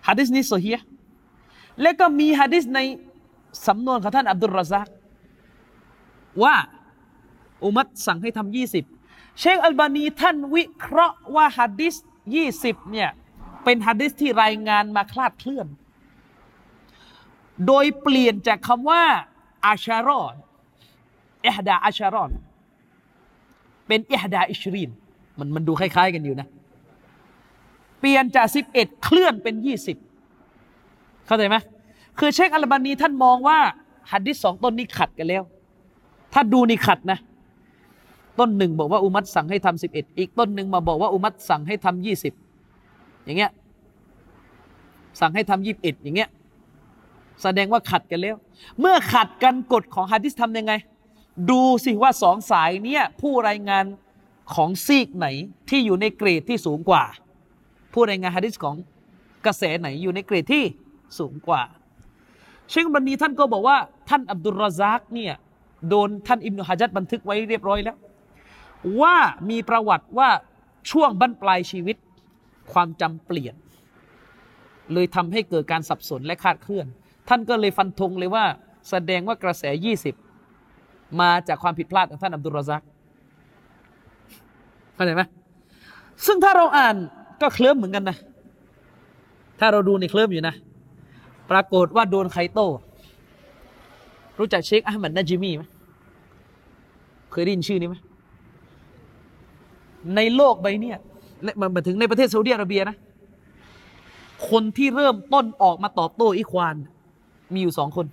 S1: ฮะดิษนี้โซเฮียแล้วก็มีฮะดิษในสำนวนของท่านอับดุลรอซาก ว่าอุมัตสั่งให้ทำยี่สิบเชคอัลบานีท่านวิเคราะห์ว่าฮะดิษยี่สิบเนี่ยเป็นฮะดิษที่รายงานมาคลาดเคลื่อน โดยเปลี่ยนจากคำว่าอาชารอนเอฮดาอาชารอน เป็นเอฮดาอิชรีนมันมันดูคล้าย ๆ กันอยู่นะ เปลี่ยนจากสิบเอ็ดเคลื่อนเป็นยี่สิบเข้าใจไหมคือเชคอัลบานีท่านมองว่าหัดดิษสองต้นนี้ขัดกันแล้ว ถ้าดูนี่ขัดนะ ต้นหนึ่งบอกว่าอุมัตสั่งให้ทำสิบเอ็ดอีกต้นหนึ่งมาบอกว่าอุมัตสั่งให้ทำยี่สิบอย่างเงี้ยสั่งให้ทำยี่สิบเอ็ดอย่างเงี้ยแสดงว่าขัดกันแล้ว เมื่อขัดกันกฎของฮะดิษทำยังไง ดูสิว่าสองสายเนี้ยผู้รายงานของซีกไหนที่อยู่ในเกรดที่สูงกว่า ผู้รายงานฮะดิษของกระแสไหนอยู่ในเกรดที่สูงกว่า เชคบันนีท่านก็บอกว่า ท่านอับดุลรซากเนี่ย โดนท่านอิบนุฮะจัดบันทึกไว้เรียบร้อยแล้ว ว่ามีประวัติว่าช่วงบั้นปลายชีวิต ความจำเปลี่ยน เลยทำให้เกิดการสับสนและคาดเคลื่อน ท่านก็เลยฟันธงเลยว่า แสดงว่ากระแส 20 มาจากความผิดพลาดของท่านอับดุลรซากเข้าใจไหมซึ่งถ้าเราอ่านก็เคลิ้มเหมือนกันนะ ถ้าเราดูในเคลิ้มอยู่นะ ปรากฏว่าโดนใครโต้ รู้จักเชคอัลมัดนาจิมีไหมเคยได้ยินชื่อนี้ไหมในโลกใบเนี้ยและมันมาถึงในประเทศซาอุดิอาระเบียนะ คนที่เริ่มต้นออกมาตอบโต้อิควาน มีอยู่สองคน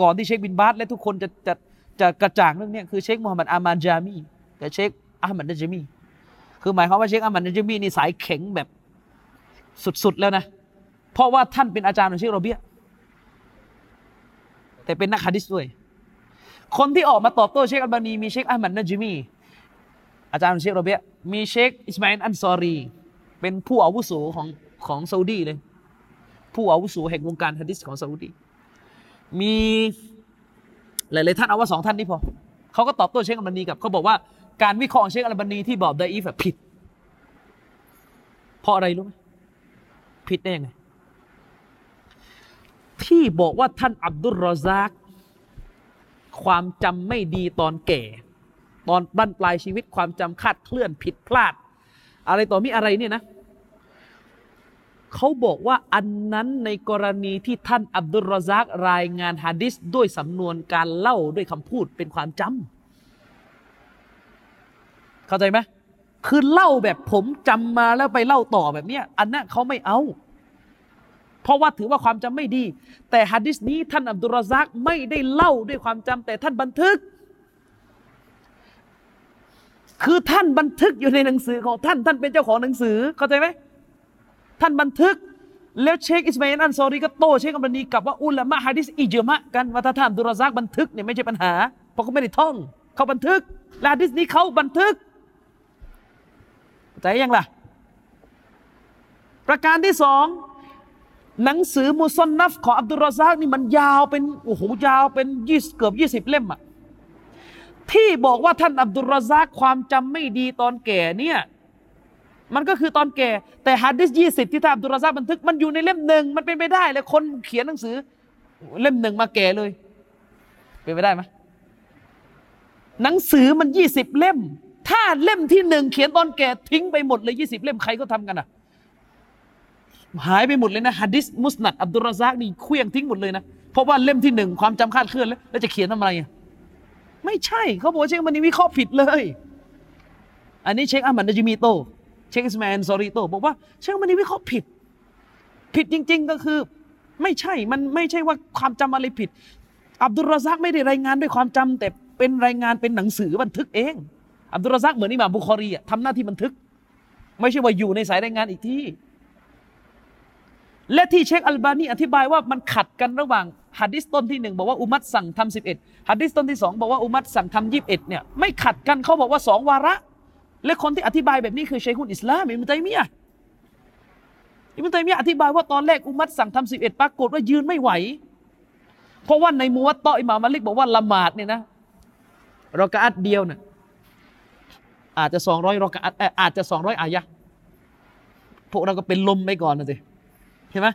S1: ก่อนที่เชคบินบาสและทุกคนจะจะจะกระจ่างเรื่องนี้คือเชคมูฮัมหมัดอามานจามีกับเชคอัลมัดนาจิมี คือหมายความว่าเชคอัลมัดนาจิมีนี่สายแข็งแบบสุดๆแล้วนะ เพราะว่าท่านเป็นอาจารย์ของเชคโรเบีย แต่เป็นนักฮะดิษด้วย คนที่ออกมาตอบโต้เชคอัลบานีมีเชคอัลมัดนาจิมี อาจารย์เชคโรเบียมีเชคอิสมาอิลอันซอรี เป็นผู้อาวุโสของของซาอุดีเลย ผู้อาวุโสแห่งวงการฮะดิษของซาอุดีมีหลายๆท่านเอาว่าสองท่านนี้พอเขาก็ตอบโต้เชคอัลบานีกับเขาบอกว่าการวิเคราะห์เชคอัลบานีที่บอกضعيفผิด เพราะอะไรรู้ไหมผิดได้ยังไง ที่บอกว่าท่านอับดุลรอซากความจำไม่ดีตอนแก่ ตอนบั้นปลายชีวิตความจำคลาดเคลื่อนผิดพลาด อะไรต่อมีอะไรเนี่ยนะเขาบอกว่าอันนั้นในกรณีที่ท่านอับดุลรอซากรายงานฮะดิษด้วยสำนวนการเล่าด้วยคำพูดเป็นความจำเข้าใจไหมคือเล่าแบบผมจำมาแล้วไปเล่าต่อแบบเนี้ยอันนั้นเขาไม่เอา เพราะว่าถือว่าความจำไม่ดี แต่ฮะดิษนี้ท่านอับดุลรซากไม่ได้เล่าด้วยความจำแต่ท่านบันทึก คือท่านบันทึกอยู่ในหนังสือของท่านท่านเป็นเจ้าของหนังสือเข้าใจไหมท่านบันทึกแล้วเชคอิสมาอิลอันซอรีก็โต้เชคอัลบานีกับว่าอุลามะฮะดิษอิจมะกันว่าถ้าท่านอับดุลรซากบันทึกเนี่ยไม่ใช่ปัญหา เพราะเขาไม่ได้ท่อง เขาบันทึกและฮะดิษนี้เขาบันทึกเข้าใจยังล่ะ ประการที่สอง หนังสือมุซอนนัฟของอับดุลรอซากนี่มันยาวเป็นโอ้โหยาวเป็นยี่เกือบยี่สิบเล่มอะที่บอกว่าท่านอับดุลรอซากความจำไม่ดีตอนแก่เนี่ยมันก็คือตอนแก่ แต่ฮะดิษยี่สิบที่ท่านอับดุลรอซากบันทึกมันอยู่ในเล่มหนึ่งมันเป็นไปได้เลยคนเขียนหนังสือ เล่มหนึ่งมาแก่เลย เป็นไปได้ไหมหนังสือมันยี่สิบเล่ม ถ้าเล่มที่หนึ่งเขียนตอนแก่ทิ้งไปหมดเลยยี่สิบเล่มใครก็ทำกันอะ หายไปหมดเลยนะฮะดิษมุสนัดอับดุลราซากนี่เคลื่องทิ้งหมดเลยนะเพราะว่าเล่มที่หนึ่งความจำคาดเคลื่อนแล้วแล้วจะเขียนทำอะไรอะไม่ใช่เขาบอกเชคมันนี่วิเคราะห์ผิดเลย อันนี้เชคอามันดะจิมีโต เชคอิสมาอลซอรีโตบอกว่าเชคมันนี่วิเคราะห์ผิด ผิดจริง ๆ ก็คือ ไม่ใช่มันไม่ใช่ว่าความจำอะไรผิด อับดุลราซากไม่ได้รายงานด้วยความจำแต่เป็นรายงานเป็นหนังสือบันทึกเอง อับดุลราซากเหมือนอิหม่ามบุคอรีอะทำหน้าที่บันทึก ไม่ใช่ว่าอยู่ในสายรายงานอีกที่ และที่เชคอัลบานีอธิบายว่ามันขัดกันระหว่างฮะดิษต้นที่หนึ่งบอกว่าอุมัรสั่งทำสิบเอ็ดฮะดิษต้นที่สองบอกว่าอุมัรสั่งทำยี่สิบเอ็ดเนี่ยไม่ขัดกันเขาบอกว่าสองวาระ และคนที่อธิบายแบบนี้คือเชคุลอิสลามอิบนุตัยมียะอิมตัยมียะอธิบายว่าตอนแรกอุมัตสั่งทำสิบเอ็ดปรากฏว่ายืนไม่ไหว เพราะว่าในมุวัตตออิหม่ามาลิกบอกว่าละหมาดเนี่ยนะรอกะอัดเดียวเนี่ยอาจจะสองร้อยรอกะอัดเอออาจจะสองร้อยอายะพวกเราก็เป็นลมไปก่อนนะสิ เห็นไหม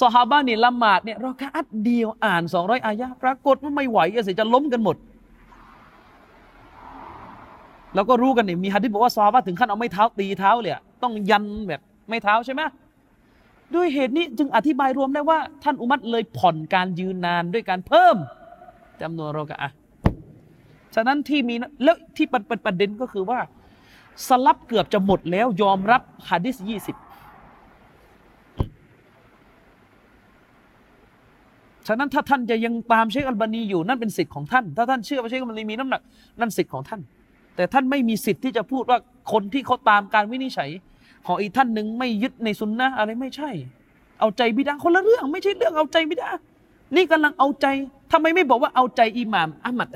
S1: ซอฮาบะนี่ละหมาดเนี่ยเราแค่อัดเดียวอ่านสองร้อยอายะปรากฏว่าไม่ไหวอะสิจะล้มกันหมด แล้วก็รู้กันนี่มีฮะดิษบอกว่าซอฮาบะถึงขั้นเอาไม้เท้าตีเท้าเลยอะต้องยันแบบไม่เท้าใช่ไหมด้วยเหตุนี้จึงอธิบายรวมได้ว่า ท่านอุมัตเลยผ่อนการยืนนานด้วยการเพิ่มจำนวนเรากะอะฉะนั้นที่มีแล้วที่เป็นประเด็นก็คือว่า สลับเกือบจะหมดแล้วยอมรับฮะดิษยี่สิบ ฉะนั้นถ้าท่านจะยังตามเชคอัลบานีอยู่นั่นเป็นสิทธิ์ของท่าน ถ้าท่านเชื่อว่าเชคอัลบานีมีน้ำหนักนั่นสิทธิ์ของท่าน แต่ท่านไม่มีสิทธิ์ที่จะพูดว่าคนที่เขาตามการวินิจฉัย ของอีกท่านหนึ่งไม่ยึดในสุนนะอะไรไม่ใช่ เอาใจบิดาคนละเรื่อง ไม่ใช่เรื่องเอาใจบิดานี่กำลังเอาใจทำไมไม่บอกว่าเอาใจอิหม่ามอัมมัด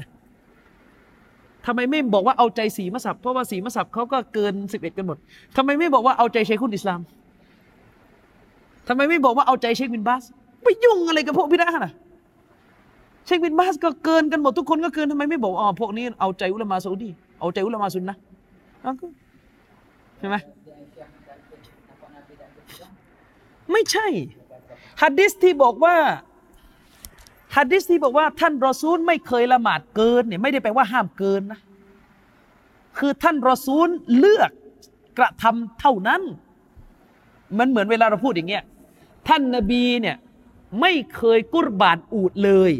S1: ทำไมไม่บอกว่าเอาใจสีมัสับเพราะว่าสีมัสับเขาก็เกินสิบเอ็ดกันหมดทำไมไม่บอกว่าเอาใจเชคุนอิสลามทำไมไม่บอกว่าเอาใจเชคบินบาส ไปยุ่งอะไรกับพวกบิดาน่ะเชคบินบาสก็เกินกันหมดทุกคนก็เกินทำไมไม่บอกอ๋อพวกนี้เอาใจอุลามาซาอุดีเอาใจอุลามาซุนนะอ้าวก็ใช่ไหมไม่ใช่ฮัดดิสที่บอกว่าฮัดดิสที่บอกว่าท่านรอซูลไม่เคยละหมาดเกินเนี่ยไม่ได้แปลว่าห้ามเกินนะ คือท่านรอซูลเลือกกระทำเท่านั้น มันเหมือนเวลาเราพูดอย่างเงี้ยท่านนบีเนี่ย ไม่เคยกุรบานอูดเลย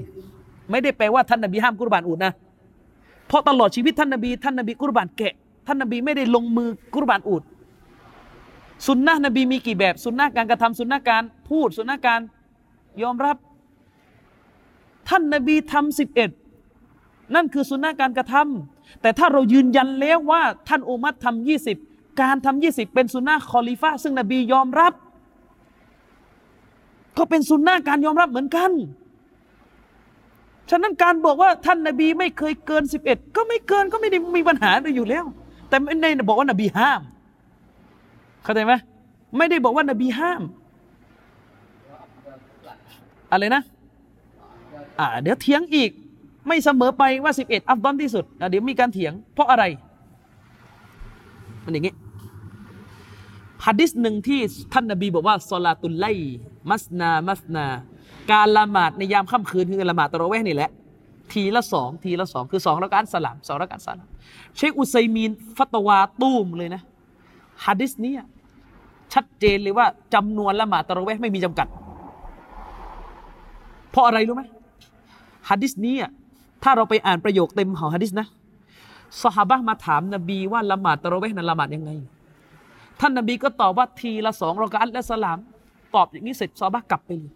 S1: ไม่ได้แปลว่าท่านนบีห้ามกุรบานอูดนะ เพราะตลอดชีวิตท่านนบี ท่านนบีกุรบานแกะ ท่านนบีไม่ได้ลงมือกุรบานอูดสุนนะนบีมีกี่แบบสุนนะการกระทำสุนนะการพูดสุนนะการยอมรับ ท่านนบีทำสิบเอ็ดนั่นคือสุนนะการกระทำแต่ถ้าเรายืนยันแล้วว่า ท่านอุมัตทำยี่สิบการทำยี่สิบเป็นสุนนะคอลิฟะซึ่งนบียอมรับ ก็เป็นสุนนะการยอมรับเหมือนกัน ฉะนั้นการบอกว่าท่านนบีไม่เคยเกินสิบเอ็ดก็ไม่เกินก็ไม่ได้มีปัญหาอะไรอยู่แล้ว แต่ไม่ได้บอกว่านบีห้าม เข้าใจไหมไม่ได้บอกว่านบีห้าม อะไรนะ อ่า เดี๋ยวเถียงอีก ไม่เสมอไปว่าสิบเอ็ดอัฟดอนที่สุดเดี๋ยวมีการเถียง เพราะอะไร มันอย่างงี้ ฮัดดิสหนึ่งที่ท่านนบีบอกว่าซอลาตุลไลมัสนามัสนา การละหมาดในยามค่ำคืนคือละหมาดตะเราะเวห์นี่แหละ ทีละสองทีละสองคือสองรักอันสลามสองรักอันสลามเชคอุซัยมีนฟัตวาตูมเลยนะฮัดดิสเนี้ชัดเจนเลยว่าจำนวนละหมาดตะเราะเวห์ไม่มีจำกัด เพราะอะไรรู้ไหมฮัดดิสนี้ถ้าเราไปอ่านประโยคเต็มของฮัดดิสนะสหาบะมาถามนบีว่าละหมาดตะเราะเวห์นั้นละหมาดยังไง ท่านนบีก็ตอบว่าทีละสองรอกอัตและสลาม ตอบอย่างนี้เสร็จซอฮาบะกลับไปเลย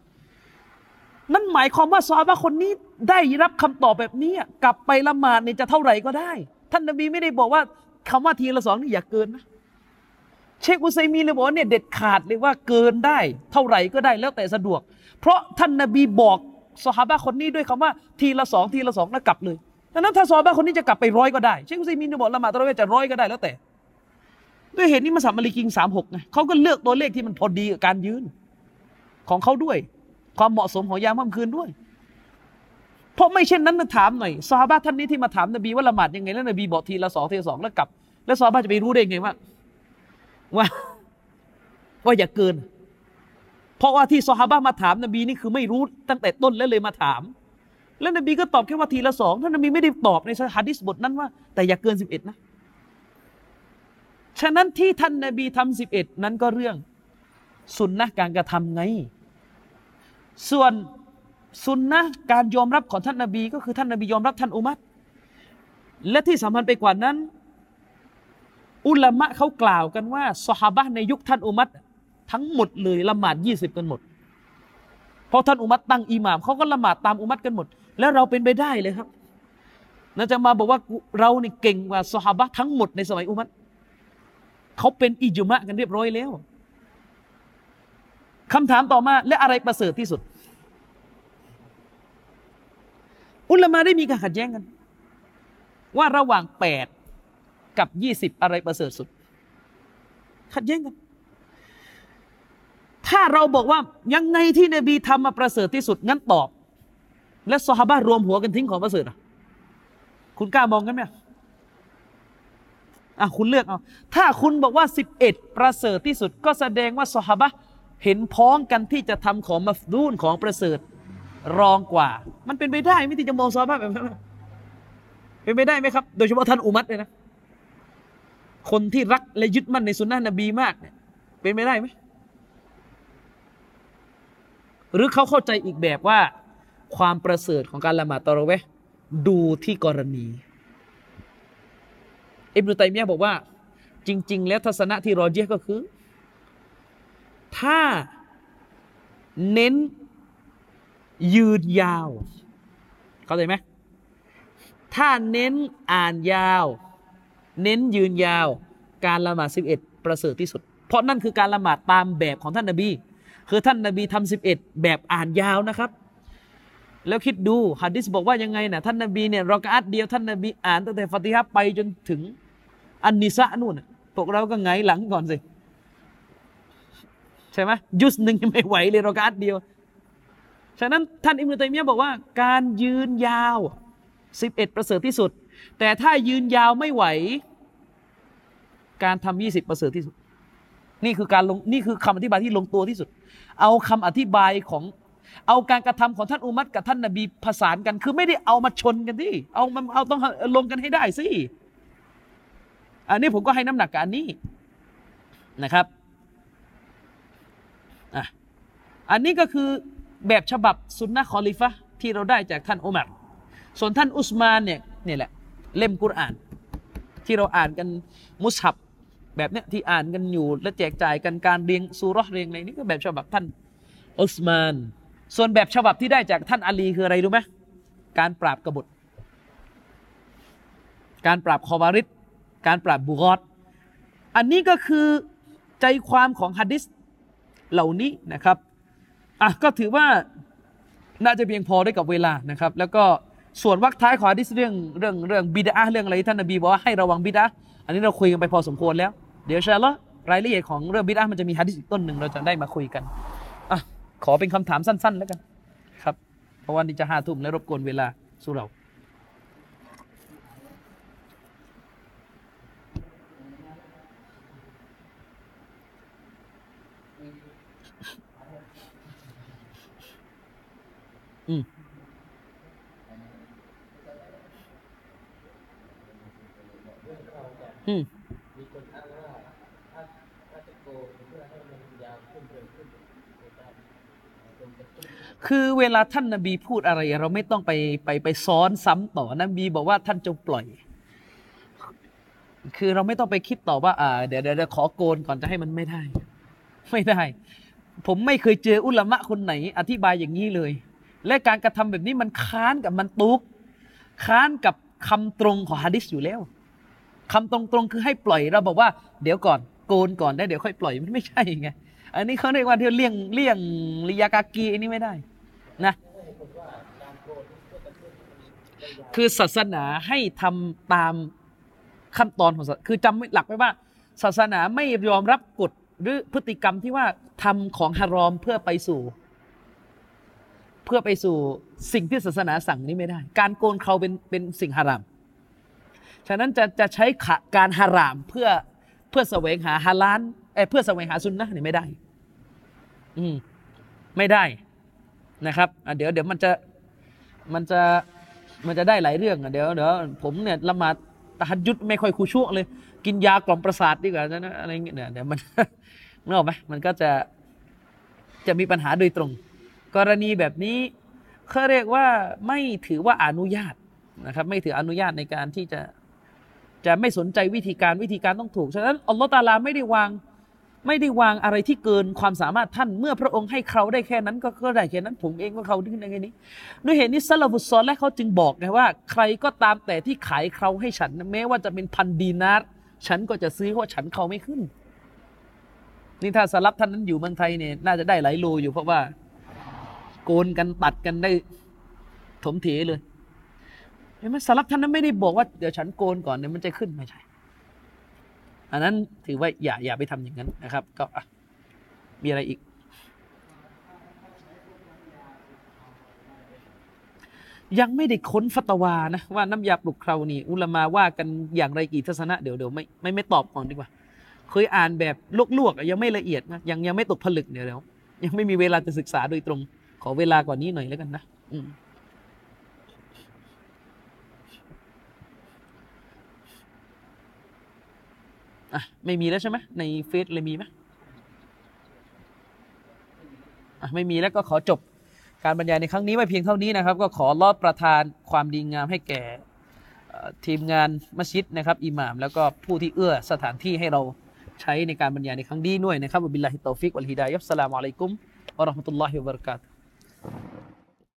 S1: นั่นหมายความว่าซอฮาบะคนนี้ได้รับคำตอบแบบนี้อะกลับไปละหมาดเนี่ยจะเท่าไหร่ก็ได้ ท่านนบีไม่ได้บอกว่าคำว่าทีละสองนี่อย่าเกินนะเชคอุซัยมีเลยบอกว่าเนี่ยเด็ดขาดเลยว่าเกินได้ เท่าไหร่ก็ได้แล้วแต่สะดวก เพราะท่านนบีบอกซอฮาบะคนนี้ด้วยคำว่าทีละสองทีละสองแล้วกลับเลยดังนั้นถ้าซอฮาบะคนนี้จะกลับไปร้อยก็ได้ เชคอุซัยมีนจะบอกละหมาดตะเราะเวห์จะร้อยก็ได้แล้วแต่ ด้วยเหตุนี้มาสัมมาลีกิงสามหกไงเขาก็เลือกตัวเลขที่มันพอดีกับการยืน ของเขาด้วย ความเหมาะสมของยามค่ำคืนด้วย เพราะไม่เช่นนั้นนะถามหน่อยซอฮาบะท่านนี้ที่มาถามนบีว่าละหมาดยังไง แล้วนบีบอกทีละสองทีละสองแล้วกลับ แล้วซอฮาบะจะไปรู้ได้ไงว่าว่าว่าอย่าเกิน เพราะว่าที่ซอฮาบะมาถามนบีนี่คือไม่รู้ตั้งแต่ต้นแล้วเลยมาถาม แล้วนบีก็ตอบแค่ว่าทีละสองท่านนบีไม่ได้ตอบในฮะดิษบทนั้นว่า แต่อย่าเกินสิบเอ็ดนะ ฉะนั้นที่ท่านนบีทำสิบเอ็ดนั้นก็เรื่องสุนนะการกระทำไง ส่วนสุนนะการยอมรับของท่านนบี ก็คือท่านนบียอมรับท่านอุมัตและที่สำคัญไปกว่านั้น อุลามะเขากล่าวกันว่าสหบะในยุคท่านอุมัตทั้งหมดเลยละหมาดยี่สิบกันหมด เพราะท่านอุมัตตั้งอิหม่ามเขาก็ละหมาดตามอุมัตกันหมด แล้วเราเป็นไปได้เลยครับน่าจะมาบอกว่าเรานี่เก่งกว่าสหบะทั้งหมดในสมัยอุมัต เขาเป็นอิจุมะกันเรียบร้อยแล้วคำถามต่อมาและอะไรประเสริฐที่สุด อุลมะได้มีการขัดแย้งกัน ว่าระหว่างแปดกับยี่สิบอะไรประเสริฐสุด ขัดแย้งกัน ถ้าเราบอกว่ายังไงที่นบีทำมาประเสริฐที่สุด งั้นตอบ และซอฮาบะรวมหัวกันทิ้งของประเสริฐอะ คุณกล้ามองกันไหม อะคุณเลือกเอา ถ้าคุณบอกว่าสิบเอ็ดประเสริฐที่สุด ก็แสดงว่าซอฮาบะเห็นพ้องกันที่จะทำของมัฟดูนของประเสริฐรองกว่า มันเป็นไปได้ไหมที่จะมองซอฮาบะห์แบบนั้นเป็นไปได้ไหมครับ โดยเฉพาะท่านอุมัตเลยนะ คนที่รักและยึดมั่นในสุนนะนบีมากเนี่ย เป็นไปได้ไหม หรือเขาเข้าใจอีกแบบว่า ความประเสริฐของการละหมาดตอระเวดูที่กรณี อิบนุตัยมียะบอกว่า จริง ๆ แล้วทัศนะที่รอเจียก็คือ ถ้าเน้นยืนยาว เข้าใจไหมถ้าเน้นอ่านยาว เน้นยืนยาว การละหมาดสิบเอ็ดประเสริฐที่สุด เพราะนั่นคือการละหมาดตามแบบของท่านนบี คือท่านนบีทำสิบเอ็ดแบบอ่านยาวนะครับ แล้วคิดดูฮะดิษบอกว่ายังไงนะท่านนบีเนี่ยรอกาอัดเดียวท่านนบีอ่านตั้งแต่ฟาติฮะไปจนถึงอันนิสะนู่นน่ะพวกเราก็ไงหลังก่อนสิใช่ไหมยุสหนึ่งยังไม่ไหวเลยรอกาอัดเดียว ฉะนั้นท่านอิมรุตัยมียบอกว่า การยืนยาวสิบเอ็ดประเสริฐที่สุด แต่ถ้ายืนยาวไม่ไหว การทำยี่สิบประเสริฐที่สุด นี่คือการลงนี่คือคำอธิบายที่ลงตัวที่สุด เอาคำอธิบายของ เอาการกระทำของท่านอุมัตกับท่านนบีผสานกัน คือไม่ได้เอามาชนกันที่เอามันเอาต้องลงกันให้ได้สิอันนี้ผมก็ให้น้ำหนักกับอันนี้นะครับอะอันนี้ก็คือแบบฉบับสุนนะคอลิฟะที่เราได้จากท่านอุมัรส่วนท่านอุสมานเนี่ยนี่แหละ เล่มกุรอาน ที่เราอ่านกันมุสฮับแบบเนี้ยที่อ่านกันอยู่และแจกจ่ายกันการเรียงซูราะห์เรียงอะไรนี่ก็แบบฉบับท่านอุสมาน ส่วนแบบฉบับที่ได้จากท่านอาลีคืออะไรรู้ไหมการปราบกบฏ การปราบคอวาริดการปราบบุกอตอันนี้ก็คือใจความของฮะดิษเหล่านี้นะครับอะก็ถือว่าน่าจะเพียงพอได้กับเวลานะครับ แล้วก็ส่วนวรรคท้ายของฮะดิษเรื่องเรื่องเรื่องบิดาเรื่องอะไรท่านนบีบอกว่าให้ระวังบิดาอันนี้เราคุยกันไปพอสมควรแล้ว เดี๋ยวอินชาอัลล์รายละเอียดของเรื่องบิดามันจะมีฮะดิษอีกต้นหนึ่งเราจะได้มาคุยกัน ขอเป็นคำถามสั้น ๆ แล้วกันครับ เพราะว่านี่จะห้าทุ่มแล้วรบกวนเวลาสู้เราอืมอืม คือเวลาท่านนบีพูดอะไร เราไม่ต้องไปไปไปซ้อนซ้ำต่อนบีบอกว่าท่านจงปล่อย คือเราไม่ต้องไปคิดต่อว่า อ่าเดี๋ยวเดี๋ยวเดี๋ยวขอโกนก่อนจะให้มันไม่ได้ ไม่ได้ ผมไม่เคยเจออุลามะคนไหน อธิบายอย่างนี้เลย และการกระทำแบบนี้มันค้านกับมันตุกค้านกับคำตรงของฮะดิษอยู่แล้วคำตรงๆคือให้ปล่อยเราบอกว่า เดี๋ยวก่อนโกนก่อนได้เดี๋ยวค่อยปล่อยมันไม่ใช่ไงอันนี้เขาเรียกว่าเที่ยวเลี่ยงเลี่ยงลิยากากีอันนี้ไม่ได้ นะคือศาสนาให้ทำตามขั้นตอนของศาสคือจำหลักไว้ว่า ศาสนาไม่ยอมรับกฎหรือพฤติกรรมที่ว่าทำของฮารอมเพื่อไปสู่ เพื่อไปสู่สิ่งที่ศาสนาสั่งนี้ไม่ได้ การโกนเขาเป็นเป็นสิ่งฮาราม ฉะนั้นจะจะใช้การฮารามเพื่อเพื่อแสวงหาฮาลานเอเพื่อแสวงหาซุนนะนี่ไม่ได้ อืมไม่ได้ นะครับเดี๋ยวเดี๋ยวมันจะมันจะมันจะได้หลายเรื่องอะเดี๋ยวเดี๋ยวผมเนี่ยละหมาดตะฮัดยุดไม่ค่อยคูชั่วเลย กินยากล่อมประสาทดีกว่านะอะไรเงี้ยเนี่ยเดี๋ยวมันนึกออกไหมมันก็จะจะมีปัญหาโดยตรง กรณีแบบนี้เขาเรียกว่าไม่ถือว่าอนุญาตนะครับ ไม่ถืออนุญาตในการที่จะจะไม่สนใจวิธีการวิธีการต้องถูก ฉะนั้นอัลลอฮฺตาลาไม่ได้วาง ไม่ได้วางอะไรที่เกินความสามารถท่าน เมื่อพระองค์ให้เขาได้แค่นั้นก็ก็ได้แค่นั้น ผมเองก็เขาดิ้นในนี้ ด้วยเหตุนี้ซาลาฟุตซอลและเขาจึงบอกไงว่า ใครก็ตามแต่ที่ขายเขาให้ฉันแม้ว่าจะเป็นพันดีนาร์ฉันก็จะซื้อเพราะฉันเขาไม่ขึ้น นี่ถ้าสลับท่านนั้นอยู่เมืองไทยเนี่ยน่าจะได้หลายโลอยู่เพราะว่า โกนกันตัดกันได้ถมเถเลยเห็นไหมสลับท่านนั้นไม่ได้บอกว่าเดี๋ยวฉันโกนก่อนเนี่ยมันจะขึ้นไม่ใช่ อันนั้นถือว่าอย่าอย่าไปทำอย่างนั้นนะครับ ก็มีอะไรอีก ยังไม่ได้ค้นฟัตวานะว่าน้ำยาปลุกเครานี่ อุลมาว่ากันอย่างไรกี่ทัศนะเดี๋ยวเดี๋ยวไม่ไม่ไม่ตอบก่อนดีกว่า เคยอ่านแบบลวกๆยังไม่ละเอียดนะยังยังไม่ตกผลึกเดี๋ยวเดี๋ยวยังไม่มีเวลาจะศึกษาโดยตรง ขอเวลากว่านี้หน่อยแล้วกันนะ อืม อะไม่มีแล้วใช่ไหมในเฟซเลยมีไหมอะไม่มีแล้วก็ขอจบการบรรยายในครั้งนี้ไว้เพียงเท่านี้นะครับ ก็ขอรอดประทานความดีงามให้แก่ทีมงานมัสยิดนะครับอิหม่าม แล้วก็ผู้ที่เอื้อสถานที่ให้เราใช้ในการบรรยายในครั้งนี้ด้วยนะครับبالله التوفيق والهداية والسلام عليكم ورحمة الله وبركاته